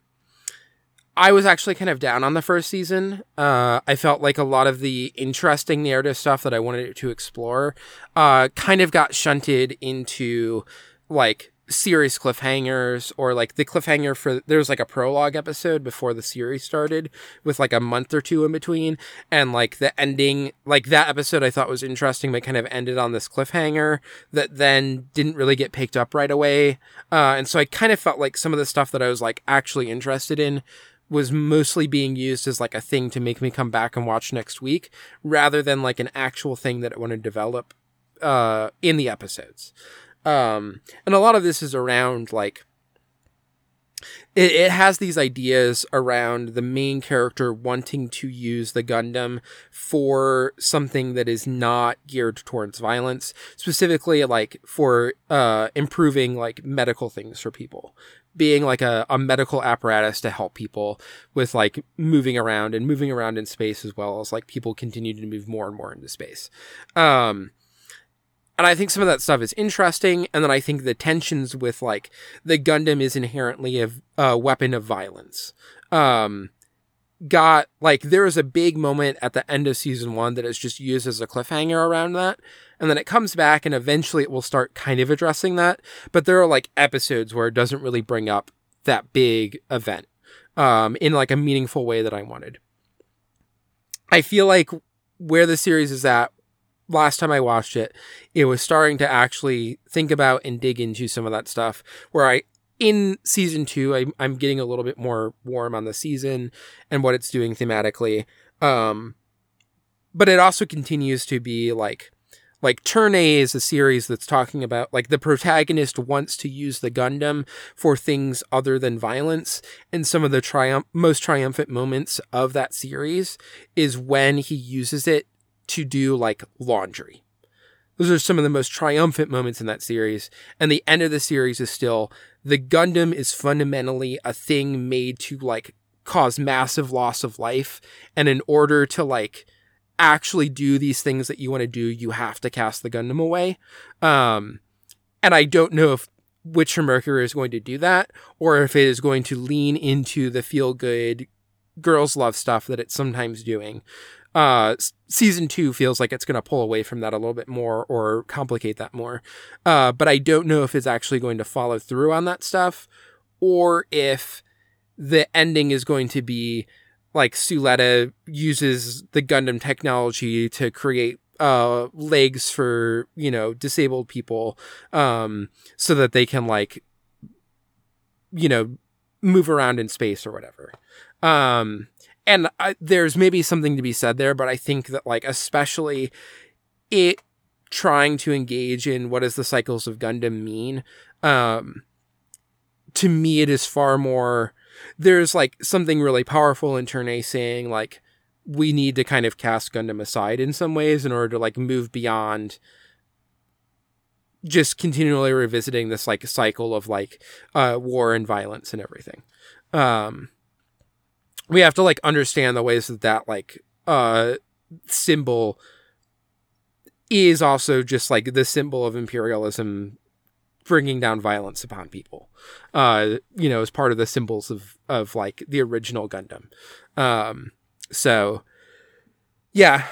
I was actually kind of down on the first season. Uh, I felt like a lot of the interesting narrative stuff that I wanted to explore, uh, kind of got shunted into like series cliffhangers or like the cliffhanger for there was like a prologue episode before the series started with like a month or two in between. And like the ending like that episode I thought was interesting but kind of ended on this cliffhanger that then didn't really get picked up right away. Uh and so I kind of felt like some of the stuff that I was like actually interested in was mostly being used as like a thing to make me come back and watch next week rather than like an actual thing that I want to develop uh in the episodes um, and a lot of this is around like it, it has these ideas around the main character wanting to use the Gundam for something that is not geared towards violence, specifically like for uh, improving like medical things for people, being like a, a medical apparatus to help people with like moving around and moving around in space as well as like people continue to move more and more into space. Um, and I think some of that stuff is interesting. And then I think the tensions with like the Gundam is inherently a, a weapon of violence. Um, got like there is a big moment at the end of season one that is just used as a cliffhanger around that. And then it comes back and eventually it will start kind of addressing that. But there are like episodes where it doesn't really bring up that big event um, in like a meaningful way that I wanted. I feel like where the series is at last time I watched it, it was starting to actually think about and dig into some of that stuff where I, in season two, I, I'm getting a little bit more warm on the season and what it's doing thematically. Um, but it also continues to be like, like Turn A is a series that's talking about like the protagonist wants to use the Gundam for things other than violence. And some of the triumph, most triumphant moments of that series is when he uses it to do like laundry. Those are some of the most triumphant moments in that series. And the end of the series is still the Gundam is fundamentally a thing made to like cause massive loss of life. And in order to like actually do these things that you want to do, you have to cast the Gundam away. Um, and I don't know if Witcher Mercury is going to do that or if it is going to lean into the feel good girls love stuff that it's sometimes doing uh, season two feels like it's going to pull away from that a little bit more or complicate that more. Uh, but I don't know if it's actually going to follow through on that stuff or if the ending is going to be like Suletta uses the Gundam technology to create uh legs for you know disabled people um so that they can like you know move around in space or whatever um and I, there's maybe something to be said there, but I think that like especially it trying to engage in what does the cycles of Gundam mean, um, to me it is far more. There's like something really powerful in Turn A saying like we need to kind of cast Gundam aside in some ways in order to like move beyond just continually revisiting this like cycle of like uh, war and violence and everything. Um, we have to like understand the ways that that like uh symbol is also just like the symbol of imperialism bringing down violence upon people uh you know as part of the symbols of of like the original gundam. Um so yeah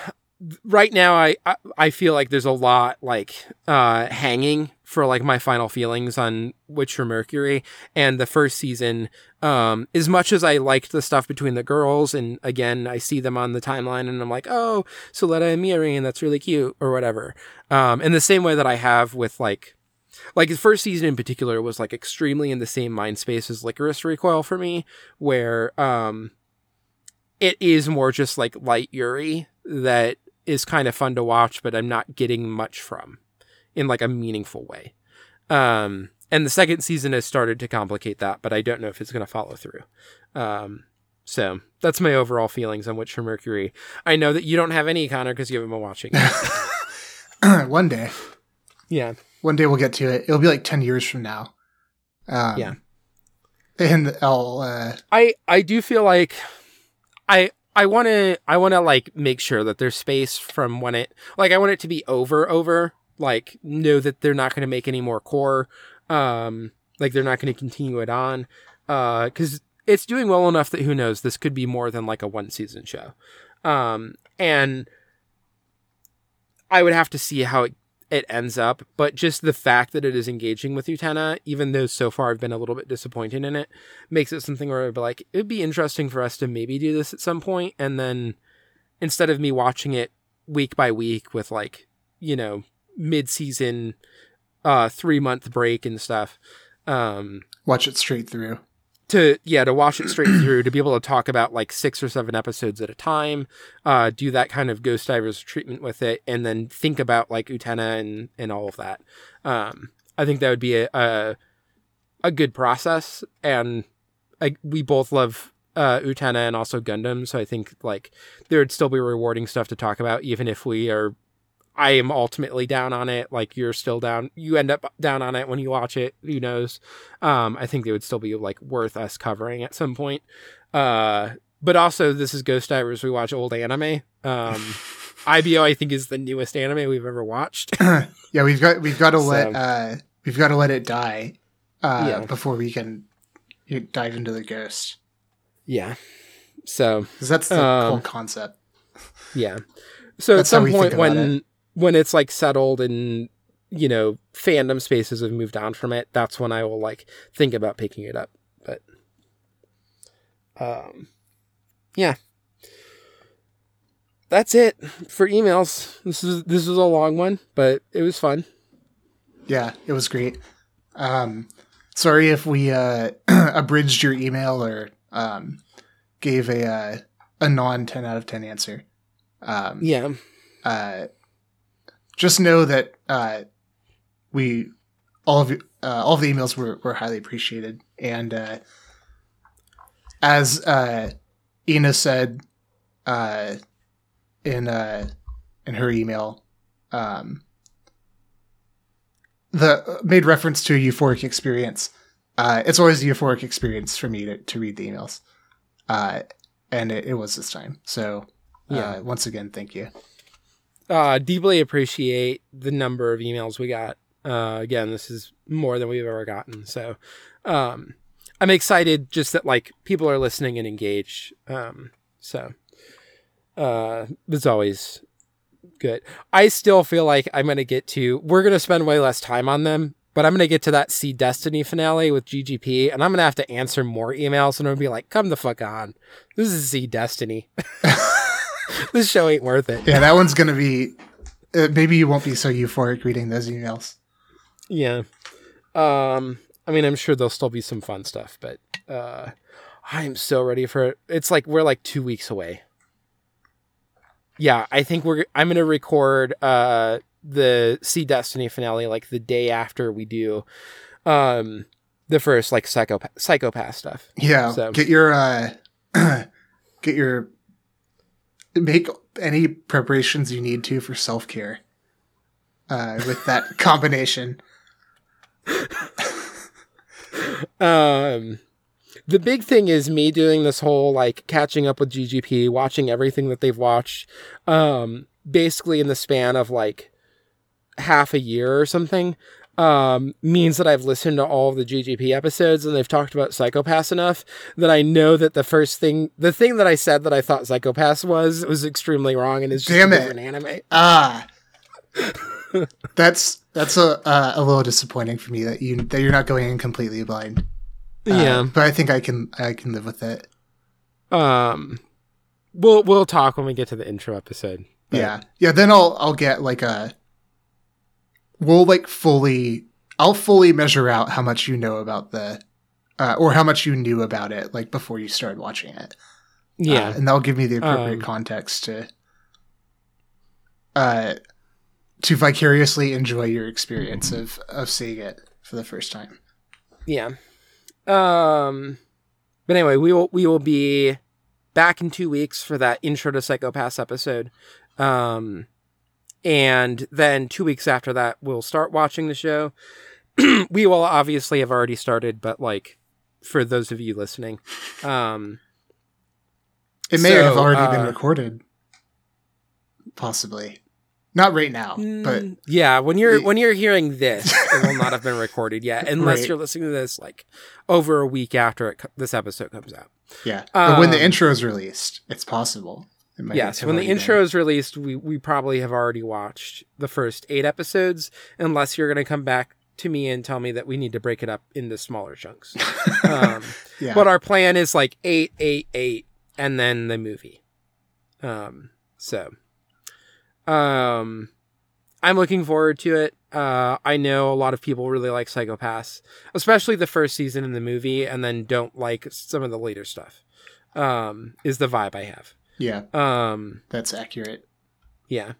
right now I, I feel like there's a lot like uh hanging for like my final feelings on Witcher Mercury and the first season. Um, as much as I liked the stuff between the girls, and again, I see them on the timeline and I'm like, oh, Suletta and Miri, and that's really cute, or whatever. Um, in the same way that I have with like, like the first season in particular was like extremely in the same mind space as Lycoris Recoil for me, where um, it is more just like light Yuri that is kind of fun to watch, but I'm not getting much from in like a meaningful way. Um, and the second season has started to complicate that, but I don't know if it's going to follow through. Um, so that's my overall feelings on Witcher Mercury. I know that you don't have any, Connor, because you haven't been watching. (laughs) (clears throat) One day. yeah. One day we'll get to it. It'll be like 10 years from now. Um, Yeah. and I'll uh, I I do feel like I I want to I want to like make sure that there's space from when it like I want it to be over over like know that they're not going to make any more cour um like they're not going to continue it on uh cuz it's doing well enough that who knows this could be more than like a one season show. Um and I would have to see how it it ends up, but just the fact that it is engaging with Utena, even though so far I've been a little bit disappointed in it, makes it something where I'd be like, it'd be interesting for us to maybe do this at some point, and then instead of me watching it week by week with like, you know, mid season, uh, three month break and stuff, um, watch it straight through. to yeah to watch it straight through to be able to talk about like six or seven episodes at a time uh do that kind of ghost divers treatment with it and then think about like utena and and all of that um i think that would be a a, a good process and I, we both love uh utena and also gundam so i think like there would still be rewarding stuff to talk about even if we are I am ultimately down on it. Like you're still down. You end up down on it when you watch it. Who knows? Um, I think it would still be like worth us covering at some point. Uh, but also this is Ghost Divers. We watch old anime. Um, (laughs) IBO I think is the newest anime we've ever watched. (clears throat) Yeah, we've got we've got to So- let uh, we've got to let it die uh, Yeah. before we can dive into the ghost yeah. So because that's the Um, whole concept. yeah. So That's at some point when when it's like settled and you know fandom spaces have moved on from it, that's when I will like think about picking it up. But um, yeah. That's it for emails. This is this was a long one, but it was fun. Yeah, it was great. Um, sorry if we uh, (clears throat) abridged your email or um, gave a uh, a non ten out of ten answer. Um, Yeah. uh, just know that uh, we all of you- uh, all of the emails were, were highly appreciated, and uh, as uh, Ina said uh, in uh, in her email, um, the made reference to a euphoric experience. Uh, it's always a euphoric experience for me to, to read the emails, uh, and it, it was this time. So, uh, Yeah. once again, thank you. Uh, deeply appreciate the number of emails we got. Uh, again, this is more than we've ever gotten. So, um, I'm excited just that like people are listening and engaged. Um, so, uh, it's always good. I still feel like I'm going to get to, we're going to spend way less time on them, but I'm going to get to that SEED Destiny finale with GGP and I'm going to have to answer more emails and I'm going to be like, come the fuck on. This is SEED Destiny. (laughs) (laughs) this show ain't worth it. Yeah, that one's gonna be. Uh, maybe you won't be so euphoric reading those emails. Yeah. Um I mean I'm sure there'll still be some fun stuff, but uh I'm so ready for it. It's like we're like 2 weeks away. Yeah, I think we're I'm going to record uh the SEED Destiny finale like the day after we do um the first like Psycho-Pass Psycho-Pass stuff. Yeah, So- get your uh, (clears throat) get your make any preparations you need to for self care. Uh, with that (laughs) combination, (laughs) Um, the big thing is me doing this whole like catching up with GGP, watching everything that they've watched, um, basically in the span of like half a year or something. Um, means that I've listened to all the GGP episodes and they've talked about Psycho-Pass enough that I know that the first thing, the thing that I said that I thought Psycho-Pass was, was extremely wrong and is just Damn it. different anime. ah, (laughs) that's that's a uh, a little disappointing for me that you that you're not going in completely blind. Uh, yeah. but I think I can I can live with it. Um, we'll we'll talk when we get to the intro episode. But- Yeah, yeah. Then I'll I'll get like a. We'll like fully. I'll fully measure out how much you know about the, uh, or how much you knew about it, like before you started watching it. Yeah. Uh, and that'll give me the appropriate Um, context to. Uh, to vicariously enjoy your experience of of seeing it for the first time. Yeah. Um but anyway, we will we will be back in 2 weeks for that intro to Psycho-Pass episode. Um and then 2 weeks after that we'll start watching the show. (clears throat) we will obviously have already started, but like for those of you listening. Um, It may have So, already been uh, recorded. Possibly. Not right now, but Mm, yeah, when you're the- when you're hearing this, it will not have been recorded yet, (laughs) unless Right. you're listening to this like over a week after it, this episode comes out. yeah. but when the Um, intro is released, it's possible. It might yes, when the intro is released, we we probably have already watched the first eight episodes, unless you're going to come back to me and tell me that we need to break it up into smaller chunks. (laughs) um, yeah. But our plan is like eight, eight, eight, and then the movie. Um, so, um, I'm looking forward to it. Uh, I know a lot of people really like Psycho-Pass, especially the first season in the movie, and then don't like some of the later stuff. Um, is the vibe I have. Yeah, Um, that's accurate. yeah.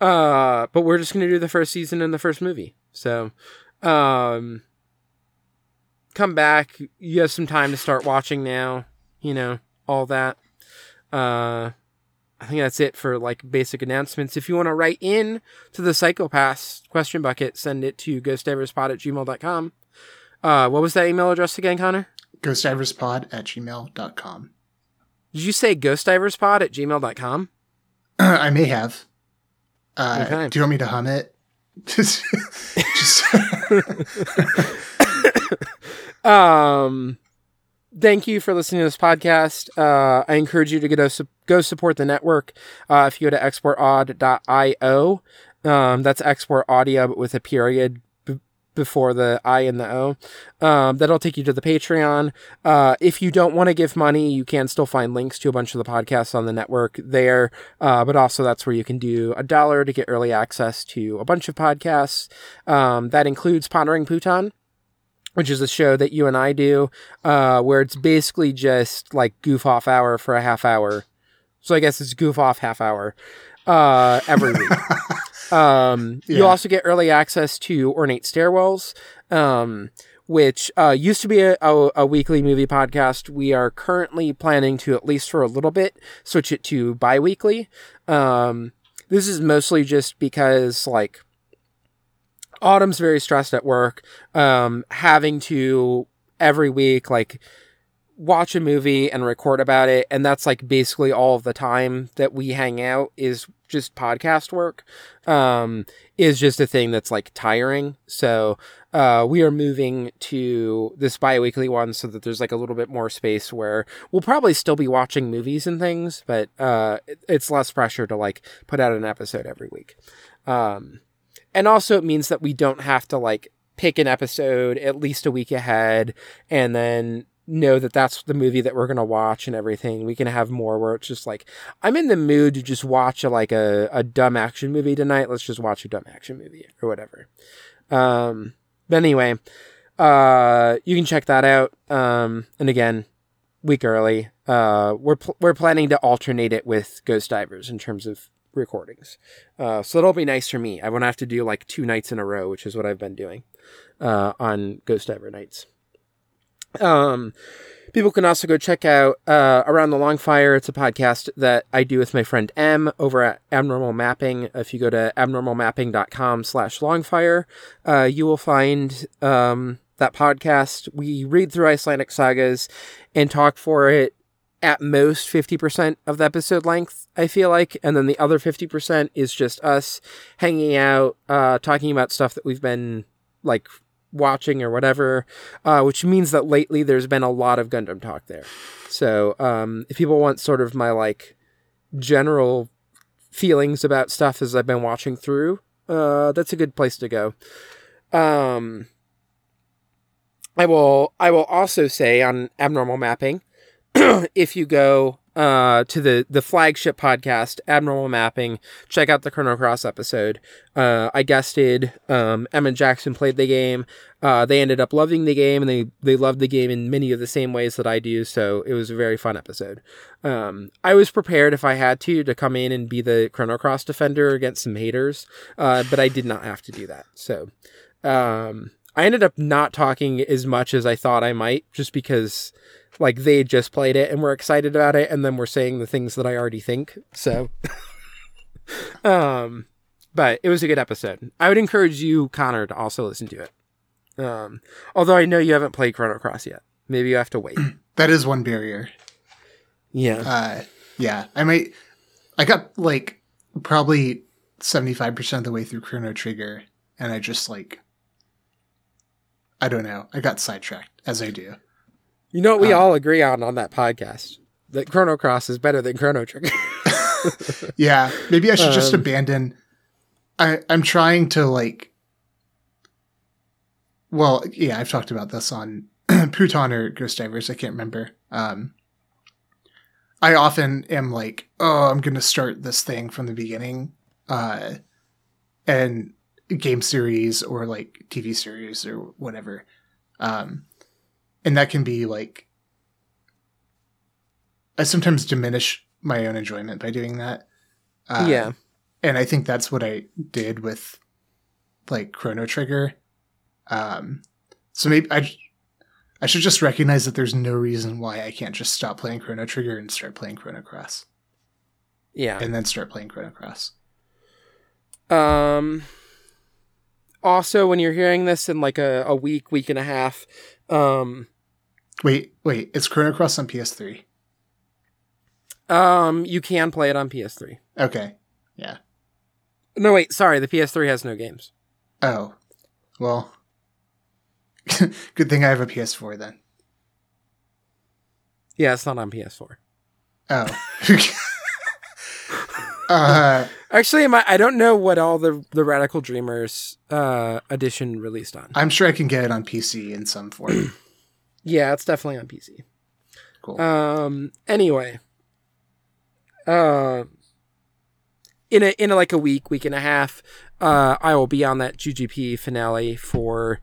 Uh, but we're just gonna do the first season and the first movie. So, um, come back. You have some time to start watching now. You know all that. Uh, I think that's it for like basic announcements. If you want to write in to the Psycho-Pass question bucket, send it to ghostdiverspod at gmail.com. Uh, what was that email address again, Connor? Ghostdiverspod at gmail.com. Did you say ghostdiverspod at gmail.com? (clears throat) I may have. Uh, Okay. Do you want me to hum it? (laughs) just, just (laughs) Um, thank you for listening to this podcast. Uh, I encourage you to go, go support the network. Uh, if you go to exportaud.io, um, that's export audio, but with a period before the I and the O. Um, that'll take you to the Patreon. Uh, if you don't want to give money, you can still find links to a bunch of the podcasts on the network there. Uh, but also that's where you can do a dollar to get early access to a bunch of podcasts. Um, that includes Pondering Pootan which is a show that you and I do, uh, where it's basically just like goof off hour for a half hour. So I guess it's goof off half hour uh, every week. (laughs) um, You also get early access to Ornate Stairwells, um, which uh, used to be a, a, a weekly movie podcast. We are currently planning to, at least for a little bit, switch it to bi weekly. Um, this is mostly just because, like, Autumn's very stressed at work, um, having to every week like watch a movie and record about it, and that's like basically all of the time that we hang out is just podcast work. Um, is just a thing that's like tiring. So uh, we are moving to this bi-weekly one so that there's like a little bit more space where we'll probably still be watching movies and things, but uh, it's less pressure to like put out an episode every week. Um, and also it means that we don't have to like pick an episode at least a week ahead and then know that that's the movie that we're going to watch and everything. We can have more where it's just like i'm in the mood to just watch a, like a, a dumb action movie tonight. Let's just watch a dumb action movie or whatever. Um but anyway uh you can check that out. Um and again week early uh we're pl- we're planning to alternate it with ghost divers in terms of recordings. Uh, so it'll be nice for me. I won't have to do like two nights in a row, which is what I've been doing uh, on Ghost Diver nights. Um, people can also go check out uh, Around the Long Fire. It's a podcast that I do with my friend M over at Abnormal Mapping. If you go to abnormalmapping.com slash longfire, uh, you will find um, that podcast. We read through Icelandic sagas and talk for it at most 50% of the episode length, I feel like. And then the other 50% is just us hanging out, uh, talking about stuff that we've been like watching or whatever, uh, which means that lately there's been a lot of Gundam talk there. So, um, if people want sort of my like general feelings about stuff as I've been watching through, uh, that's a good place to go. Um, I will, I will also say on abnormal mapping, (clears throat) if you go uh, to the the flagship podcast, Abnormal Mapping, check out the Chrono Cross episode. Uh, I guested. Um, Emma Jackson played the game. Uh, they ended up loving the game, and they they loved the game in many of the same ways that I do. So it was a very fun episode. Um, I was prepared if I had to to come in and be the Chrono Cross defender against some haters, uh, but I did not have to do that. So. Um, I ended up not talking as much as I thought I might, just because like they just played it and were excited about it and then we're saying the things that I already think. So (laughs) um but it was a good episode. I would encourage you, Connor, to also listen to it. Um although I know you haven't played Chrono Cross yet. maybe you have to wait. (clears throat) That is one barrier. yeah. Uh, yeah, I might. I got like probably seventy five percent of the way through Chrono Trigger, and I just like, I don't know. I got sidetracked as I do. You know what we uh, all agree on on that podcast? That Chrono Cross is better than Chrono Trigger. (laughs) Yeah, maybe I should just Um, abandon. I I'm trying to like. Well, yeah, I've talked about this on (clears throat) Pootan or Ghost Divers. I can't remember. Um, I often am like, oh, I'm going to start this thing from the beginning, uh, and game series or like TV series or whatever, um, and that can be like. I sometimes diminish my own enjoyment by doing that. Uh, yeah. and I think that's what I did with like Chrono Trigger. Um, so maybe I, I should just recognize that there's no reason why I can't just stop playing Chrono Trigger and start playing Chrono Cross, Yeah. and then start playing Chrono Cross. Um. Also, when you're hearing this in like a, a week, week and a half, um, Wait, wait, it's Chrono Cross on PS3. um, you can play it on PS3. Okay, yeah. No, wait, sorry, the PS3 has no games. Oh, well, (laughs) good thing I have a PS4 then. Yeah, it's not on PS4. Oh, (laughs) uh, Actually, my, I don't know what all the the Radical Dreamers uh edition released on. I'm sure I can get it on PC in some form. (clears throat) Yeah, it's definitely on PC. Cool. Um. Anyway, uh, in a in a, like a week, week and a half, uh, I will be on that GGP finale for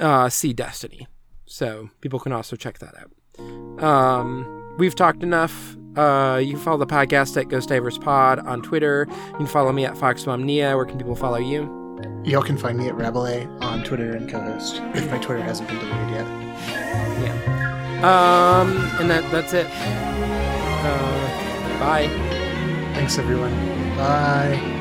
uh, SEED Destiny, so people can also check that out. Um, we've talked enough. Uh, you can follow the podcast at Ghost Divers Pod on Twitter. You can follow me at FoxMomNia. Where can people follow you? Y'all can find me at Rabelais on Twitter and co-host if my Twitter hasn't been deleted yet. Yeah. Um, and that that's it. Uh, bye. Thanks everyone. Bye.「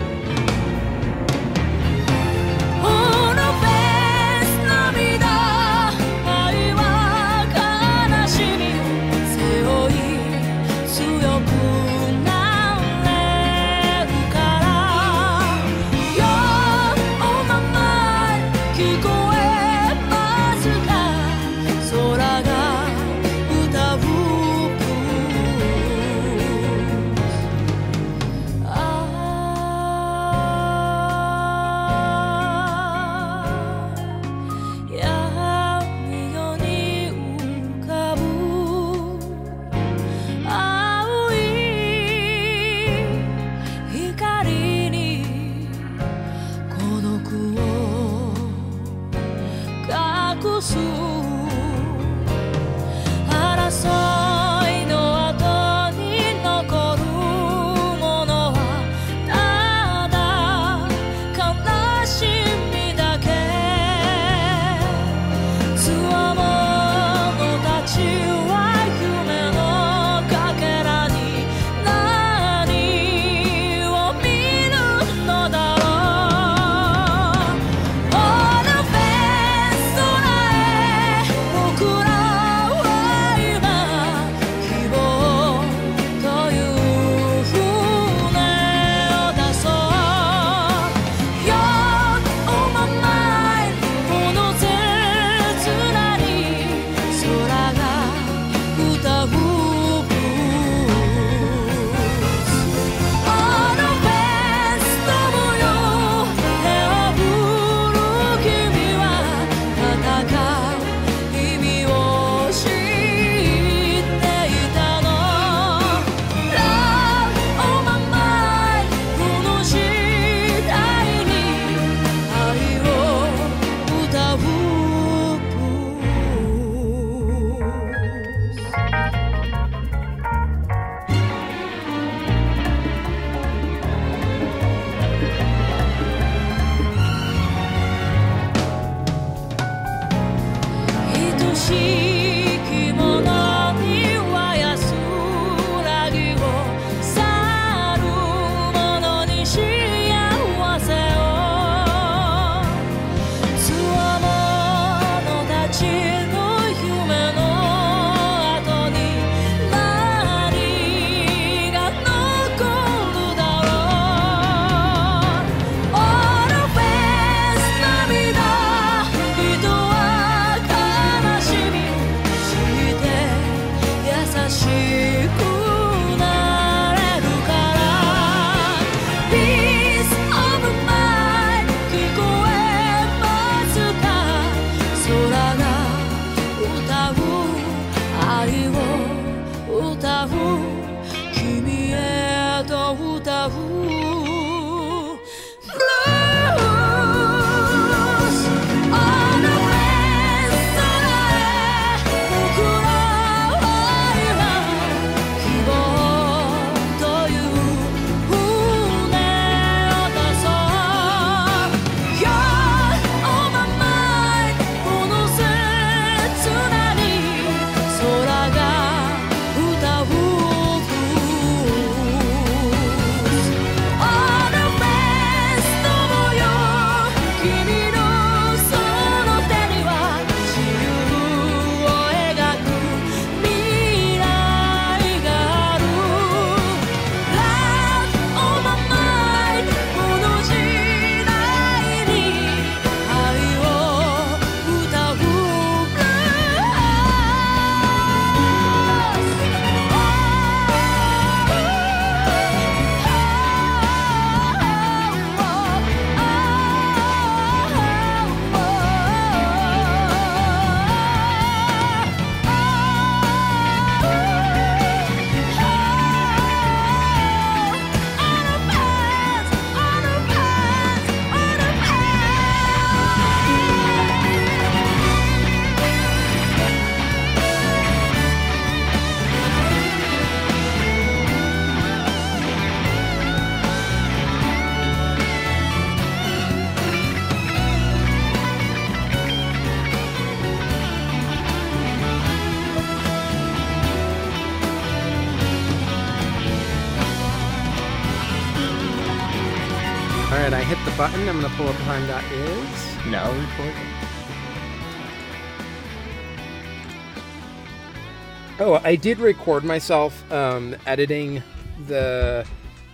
I did record myself um, editing the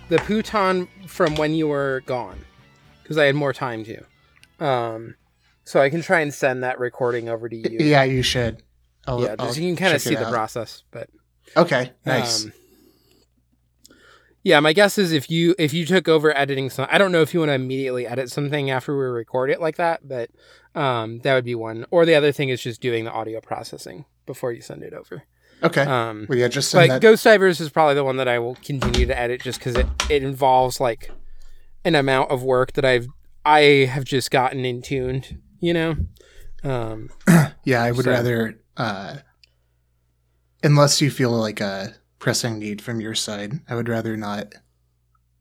the Pootan from when you were gone because I had more time to. Um, so I can try and send that recording over to you. Yeah, you should. I'll, yeah, just you can kind of see the out. process, but Okay, nice. Um, yeah, my guess is if you if you took over editing some, I don't know if you want to immediately edit something after we record it like that, but um, that would be one. Or the other thing is just doing the audio processing before you send it over. Okay. Um, well, yeah, just but that. Ghost Divers is probably the one that I will continue to edit just because it, it involves like an amount of work that I've I have just gotten in tuned, you know. Um, (clears throat) yeah, I would so- rather, uh, unless you feel like a pressing need from your side, I would rather not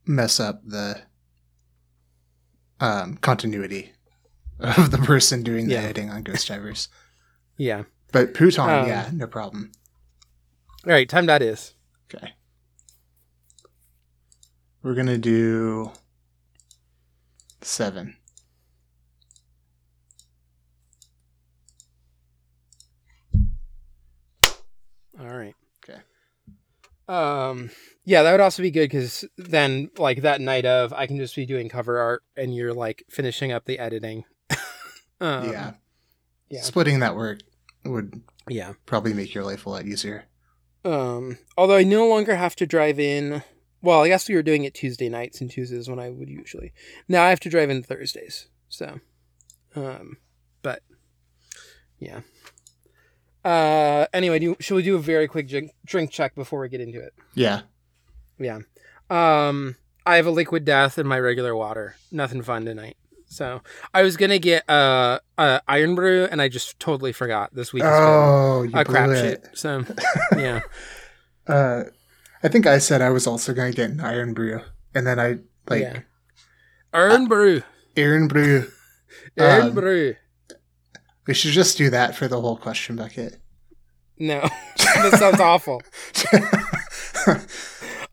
mess up the um, continuity of the person doing the Yeah. editing on Ghost Divers. (laughs) yeah. But Pootan, Um, yeah, no problem. All right, time that is. Okay. We're gonna do seven. All right. Okay. Um. Yeah, that would also be good because then, like that night of, I can just be doing cover art, and you're like finishing up the editing. (laughs) um, yeah. Yeah. Splitting that work would Yeah. probably make your life a lot easier. Um. Although I no longer have to drive in. Well, I guess we were doing it Tuesday nights, and Tuesdays when I would usually. Now I have to drive in Thursdays. So, um, but yeah. Uh. Anyway, do should we do a very quick drink, drink check before we get into it? Yeah. Yeah. Um, I have a liquid death in my regular water. Nothing fun tonight. So I was gonna get uh, uh iron brew, and I just totally forgot. This week Oh, you been a blew crap it. shit. So (laughs) yeah, Uh, I think I said I was also going to get an iron brew, and then I like yeah. Iron brew, iron brew. (laughs) iron Um, brew. We should just do that for the whole question bucket. No, (laughs) that sounds awful.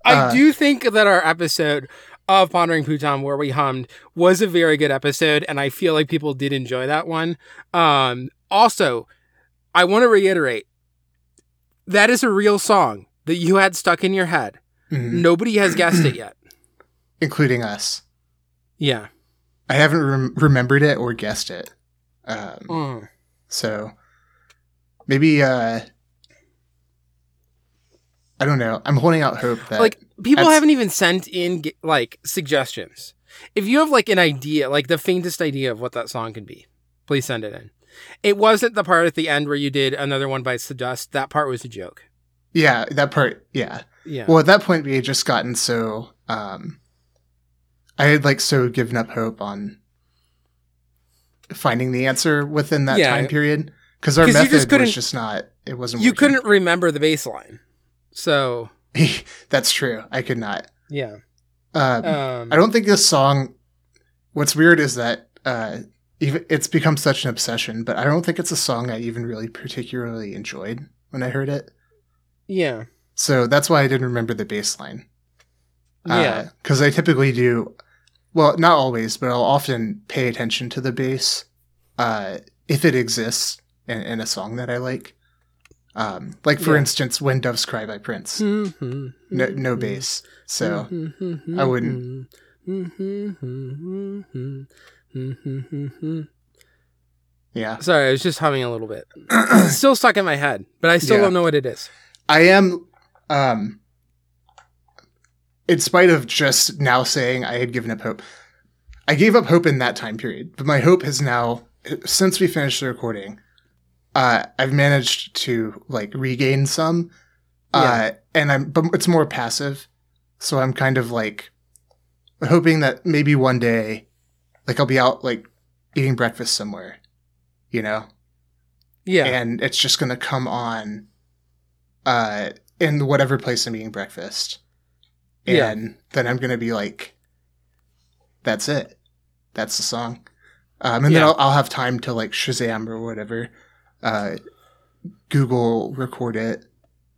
I Uh, do think that our episode of Pondering Pootan where we hummed was a very good episode, and I feel like people did enjoy that one. Um, also, I want to reiterate that is a real song that you had stuck in your head. Mhm. Nobody has guessed it yet. (clears throat) including us. Yeah. I haven't rem- remembered it or guessed it. Um, Mm. So maybe uh, I don't know. I'm holding out hope that Like people that's- haven't even sent in like suggestions. If you have like an idea, like the faintest idea of what that song could be, please send it in. It wasn't the part at the end where you did another one bites the dust. That part was a joke. yeah, that part. Yeah. Yeah. Well, at that point, we had just gotten so. Um, I had like so given up hope on finding the answer within that Yeah. time period because our method just was just not. It wasn't. you working. couldn't remember the baseline. So (laughs) That's true. I could not. yeah. Um, Um, I don't think this song. What's weird is that uh, even it's become such an obsession, but I don't think it's a song I even really particularly enjoyed when I heard it. yeah. So that's why I didn't remember the bass line. Yeah. Because I typically do, well, not always, but I'll often pay attention to the bass uh, if it exists in, in a song that I like. Um, like, for Yeah. instance, When Doves Cry by Prince. No, no bass. So I wouldn't. Yeah. Sorry, I was just humming a little bit. Still stuck in my head, but I still Yeah. don't know what it is. I am, um, in spite of just now saying I had given up hope, I gave up hope in that time period, but my hope has now, since we finished the recording, uh, I've managed to like regain some, uh, and I'm, but it's more passive. So I'm kind of like hoping that maybe one day, like I'll be out like eating breakfast somewhere, you know, Yeah. and it's just gonna come on uh in whatever place I'm eating breakfast. Yeah. And then I'm gonna be like that's it. That's the song. Um and then I'll, I'll have time to like Shazam or whatever, uh Google record it,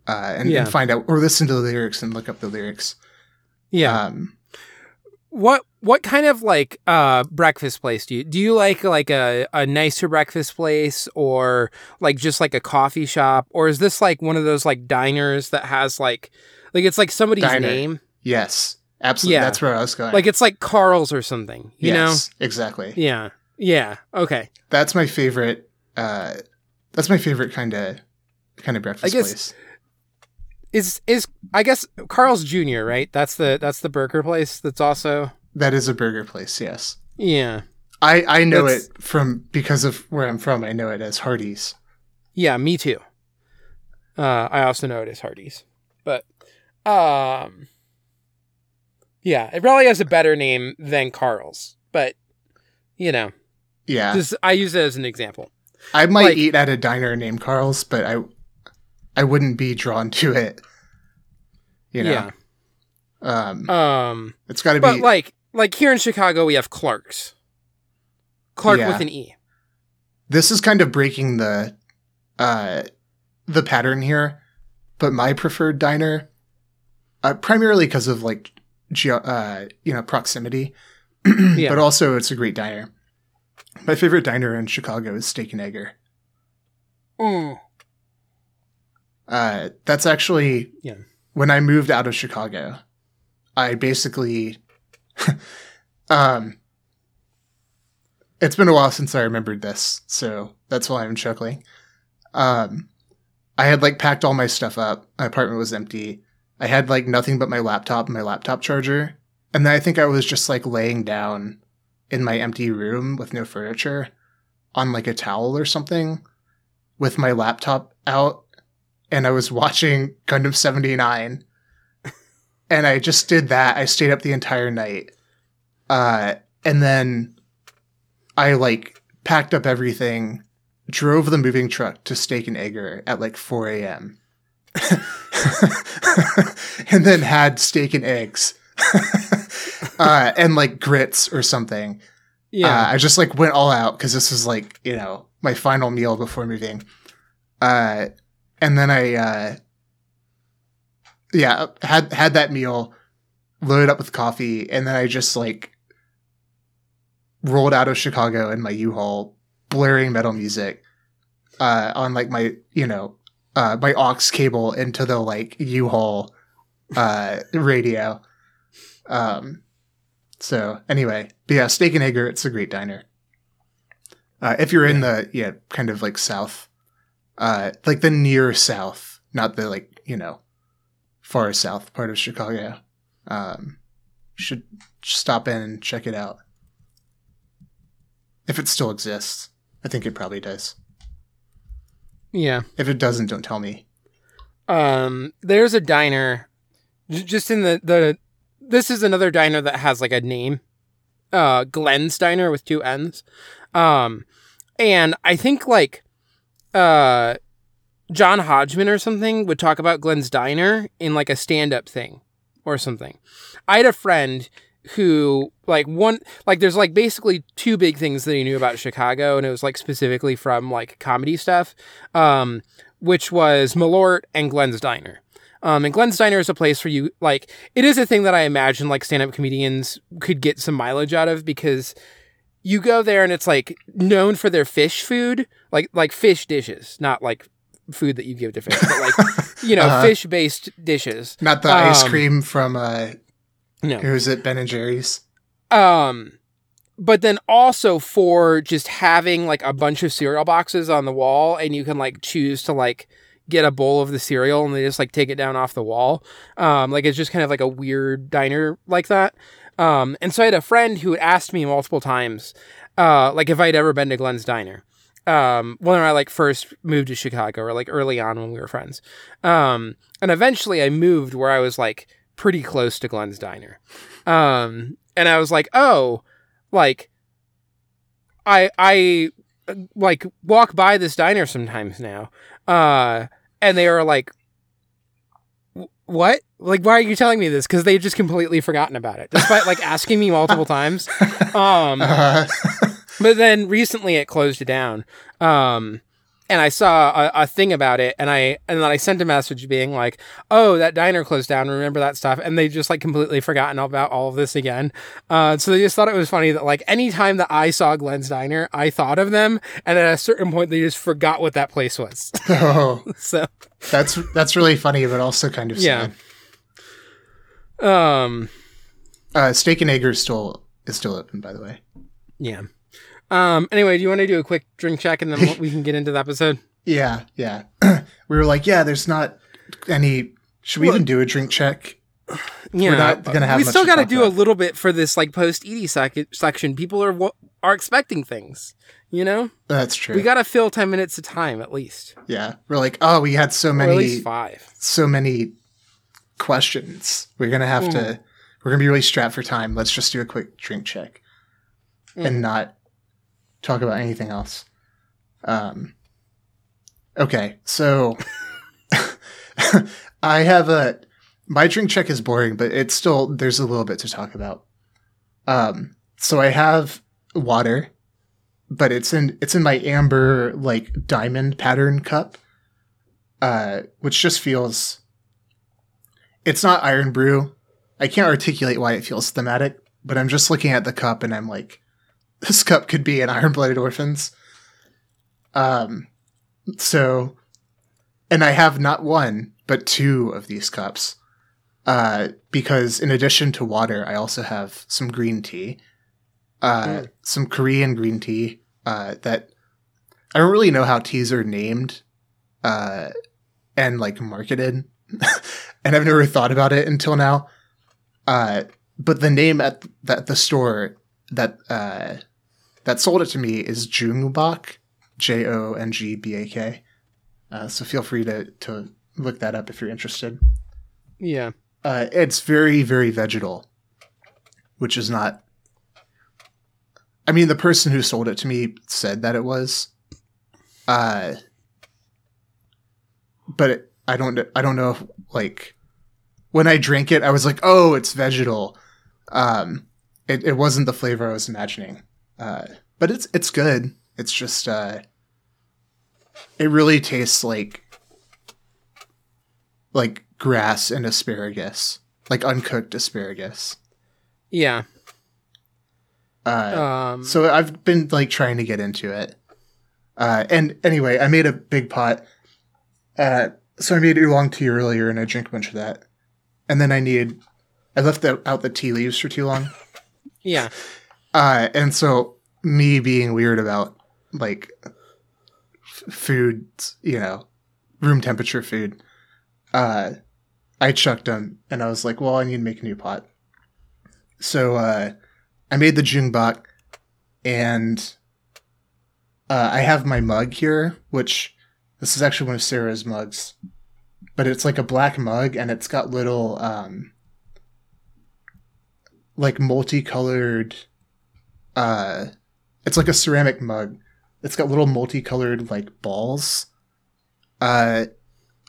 uh and, Yeah. and find out or listen to the lyrics and look up the lyrics. yeah. Um what what kind of like uh breakfast place do you do you like like a, a nicer breakfast place or like just like a coffee shop or is this like one of those like diners that has like like it's like somebody's Diner. name Yes, absolutely. Yeah. That's where I was going. like it's like Carl's or something you yes, exactly. yeah yeah okay That's my favorite. Uh, that's my favorite kind of kind of breakfast I guess- place. is is I guess Carl's Jr. right that's the that's the burger place that's also That is a burger place. Yes, yeah I I know That's- it from because of where I'm from. I know it as Hardee's. Yeah, me too. Uh, I also know it as Hardee's, but um, yeah, it probably has a better name than Carl's, but you know, Yeah, just I use it as an example. I might like- eat at a diner named Carl's, but I I wouldn't be drawn to it. You know, um, Yeah. Um, it's got to be but be like like here in Chicago, we have Clarke's. Clark Yeah. with an E. this is kind of breaking the uh the pattern here but my preferred diner uh, primarily because of like ge- uh you know proximity (clears throat) Yeah. but also it's a great diner my favorite diner in chicago is steak and egger. Mm. uh that's actually Yeah. when i moved out of chicago i basically (laughs) um it's been a while since i remembered this so that's why i'm chuckling. Um i had like packed all my stuff up. My apartment was empty. I had like nothing but my laptop and my laptop charger. And then i think i was just like laying down in my empty room with no furniture on like a towel or something with my laptop out and i was watching gundam 79 and i just did that. I stayed up the entire night. Uh and then i like packed up everything drove the moving truck to steak and egger at like 4 a.m (laughs) and then had steak and eggs (laughs) (laughs) uh and like grits or something Yeah. uh, I just like went all out because this was like you know my final meal before moving. Uh, and then I uh, yeah had had that meal, loaded up with coffee, and then I just like rolled out of Chicago in my U-Haul, blaring metal music uh, on like my you know uh, my aux cable into the like U-Haul uh, radio. Um, so anyway, but yeah, Steak and Egger, it's a great diner. Uh, if you're in the yeah, kind of like south, uh, like the near south, not the like you know, far south part of Chicago, um, should stop in and check it out. If it still exists, I think it probably does. yeah. If it doesn't, don't tell me. Um, there's a diner j- just in the the. This is another diner that has like a name, uh, Glenn's Diner with two N's, um, and I think like, uh, John Hodgman or something would talk about Glenn's Diner in like a stand up thing or something. I had a friend who like one like there's like basically two big things that he knew about Chicago and it was like specifically from like comedy stuff um which was Malort and Glenn's Diner. Um, and Glenn's Diner is a place where you like it is a thing that I imagine like stand-up comedians could get some mileage out of because you go there and it's like known for their fish food, like like fish dishes, not like food that you give to fish, but like (laughs) you know Uh-huh. fish-based dishes. Not the ice Um, cream from uh, No, who's it? Ben and Jerry's. Um, but then also for just having like a bunch of cereal boxes on the wall, and you can like choose to like get a bowl of the cereal, and they just like take it down off the wall. Um, like it's just kind of like a weird diner like that. Um, and so I had a friend who had asked me multiple times, uh, like if I'd ever been to Glenn's Diner. Um, when I like first moved to Chicago or like early on when we were friends. Um, and eventually I moved where I was like pretty close to Glenn's Diner. Um, and I was like, oh, like I I uh, like walk by this diner sometimes now. Uh, and they are like, what? Like, why are you telling me this? Because they've just completely forgotten about it, despite like asking me multiple times. (laughs) Um, Uh, but then recently it closed down. Um, and I saw a, a thing about it, and I and then I sent a message being like, "Oh, that diner closed down. Remember that stuff?" And they just like completely forgotten about all of this again. Uh, so they just thought it was funny that like anytime that I saw Glenn's Diner, I thought of them, and at a certain point they just forgot what that place was. Oh, (laughs) so that's that's really funny, but also kind of Yeah. sad. um, Uh, Steak and Egg is still is still open, by the way. yeah. Um. Anyway, do you want to do a quick drink check and then we can get into the episode? (laughs) Yeah, yeah. (clears throat) we were like, yeah, there's not any. Should we Well- even do a drink check? (sighs) Yeah, we're not gonna have we still got to do a little bit for this like post Edie sec- section. People are are expecting things, you know. That's true. We got to fill ten minutes of time at least, yeah, we're like, oh, we had so many, least five. so many questions. We're gonna have Mm-hmm. to. We're gonna be really strapped for time. Let's just do a quick drink check, Mm. and not talk about anything else. Um. Okay, so (laughs) I have a my drink check is boring, but it's still there's a little bit to talk about. Um, so I have water, but it's in it's in my amber like diamond pattern cup, uh, which just feels. It's not iron brew. I can't articulate why it feels thematic, but I'm just looking at the cup and I'm like, this cup could be an Iron Blooded Orphans. Um, so, and I have not one but two of these cups, uh, because in addition to water, I also have some green tea, uh, Mm. some Korean green tea, uh, that I don't really know how teas are named, uh, and like marketed, (laughs) and I've never thought about it until now. Uh, but the name at that the store that uh, that sold it to me is Jongbak, J O N G B A K. Uh, so feel free to to look that up if you're interested. Yeah, Uh, it's very very vegetal, which is not. I mean, the person who sold it to me said that it was. Uh, but it, I don't. I don't know if like when I drank it, I was like, "Oh, it's vegetal." Um, it, it wasn't the flavor I was imagining. Uh, but it's it's good. It's just uh, it really tastes like like grass and asparagus, like uncooked asparagus. yeah. Uh, Um, so I've been like trying to get into it. Uh, and anyway, I made a big pot. Uh, so I made oolong tea earlier, and I drank a bunch of that. And then I needed, I left the, out the tea leaves for too long. yeah, Uh, and so me being weird about like f- food, you know, room temperature food, uh, I chucked them, and I was like, well, I need to make a new pot. So uh, I made the Jongbak, and uh, I have my mug here, which this is actually one of Sarah's mugs, but it's like a black mug, and it's got little um, like multicolored uh it's like a ceramic mug. It's got little multicolored like balls uh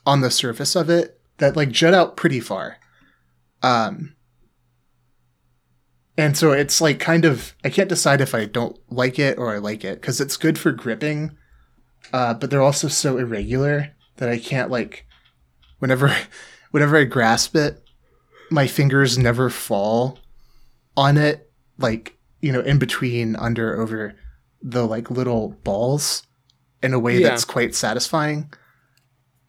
on the surface of it that like jut out pretty far. Um and so it's like kind of i can't decide if i don't like it or i like it because it's good for gripping uh but they're also so irregular that i can't like whenever (laughs) whenever i grasp it my fingers never fall on it like you know in between under over the like little balls in a way Yeah. that's quite satisfying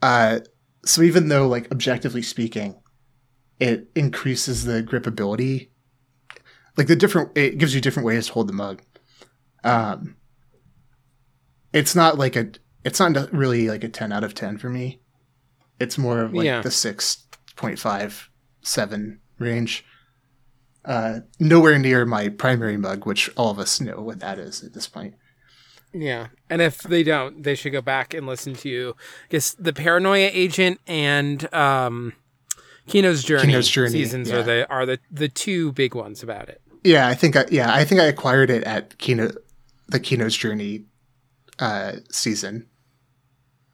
uh so even though like objectively speaking it increases the gripability like the different it gives you different ways to hold the mug um it's not like a it's not really like a 10 out of 10 for me it's more of like Yeah. the 6.5 7 range uh, nowhere near my primary mug, which all of us know what that is at this point. yeah. And if they don't, they should go back and listen to, you. I guess, the Paranoia Agent and um, Kino's Journey. Kino's Journey, seasons yeah. are the are the the two big ones about it. Yeah, I think I, yeah, I think I acquired it at Kino, the Kino's Journey uh, season.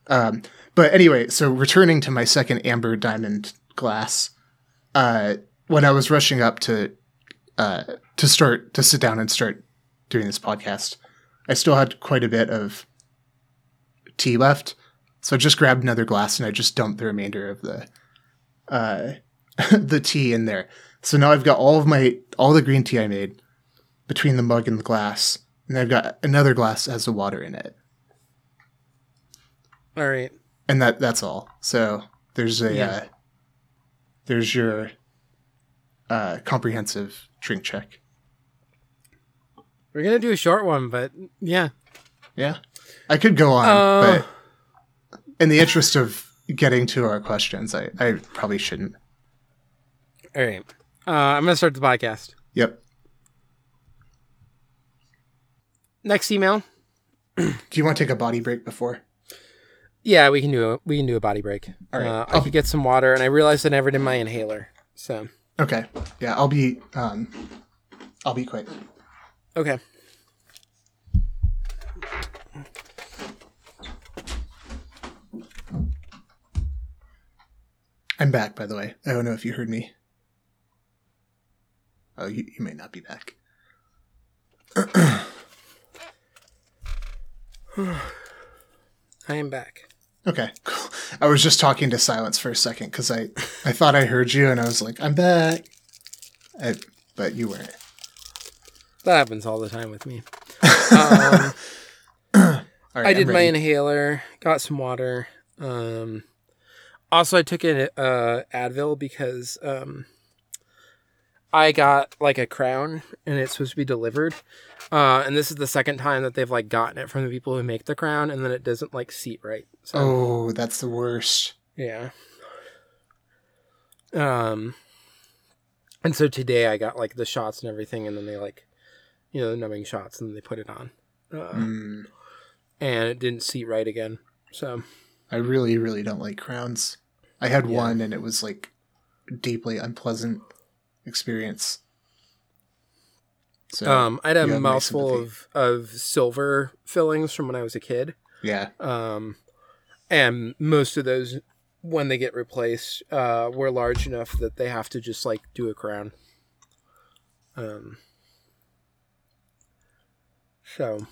Um, but anyway, so returning to my second amber diamond glass, uh, when I was rushing up to uh, to start to sit down and start doing this podcast, I still had quite a bit of tea left. So I just grabbed another glass and I just dumped the remainder of the uh, (laughs) the tea in there. So now I've got all of my all the green tea I made between the mug and the glass, and I've got another glass that has the water in it, All right. and that that's all. So there's a Yeah. uh, there's your uh, comprehensive drink check. We're gonna do a short one, but yeah. Yeah, I could go on, Uh, but in the interest of getting to our questions, I, I probably shouldn't. All right. Uh, I'm gonna start the podcast. Yep. Next email. Do you want to take a body break before? Yeah, we can do a we can do a body break. All right. Uh, I could get some water, and I realized I never did my inhaler. So Okay. Yeah, I'll be um, I'll be quick. okay. I'm back, by the way. I don't know if you heard me. Oh, you, you may not be back. (sighs) I am back. Okay, cool. I was just talking to silence for a second because I, I thought I heard you and I was like, I'm back. I, but you weren't. That happens all the time with me. Um, (laughs) (clears throat) All right, I did my inhaler, got some water. Um, also, I took an uh, Advil because um, I got like a crown and it's supposed to be delivered. Uh, and this is the second time that they've like gotten it from the people who make the crown, and then it doesn't like seat right. So Oh, that's the worst. yeah. Um, and so today I got like the shots and everything, and then they like, you know, the numbing shots, and then they put it on. Uh, Mm, and it didn't seat right again. So I really, really don't like crowns. I had Yeah. one and it was like deeply unpleasant experience. So um, I had a you have my mouthful of, of silver fillings from when I was a kid. yeah, Um, and most of those, when they get replaced, uh, were large enough that they have to just like do a crown. Um, so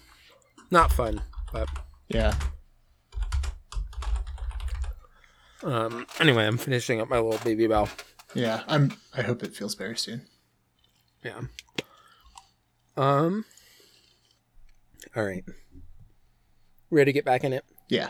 not fun, but yeah. um, anyway, I'm finishing up my little Babybel. Yeah, I'm. I hope it feels better soon. Yeah. Um. All right. Ready to get back in it? Yeah.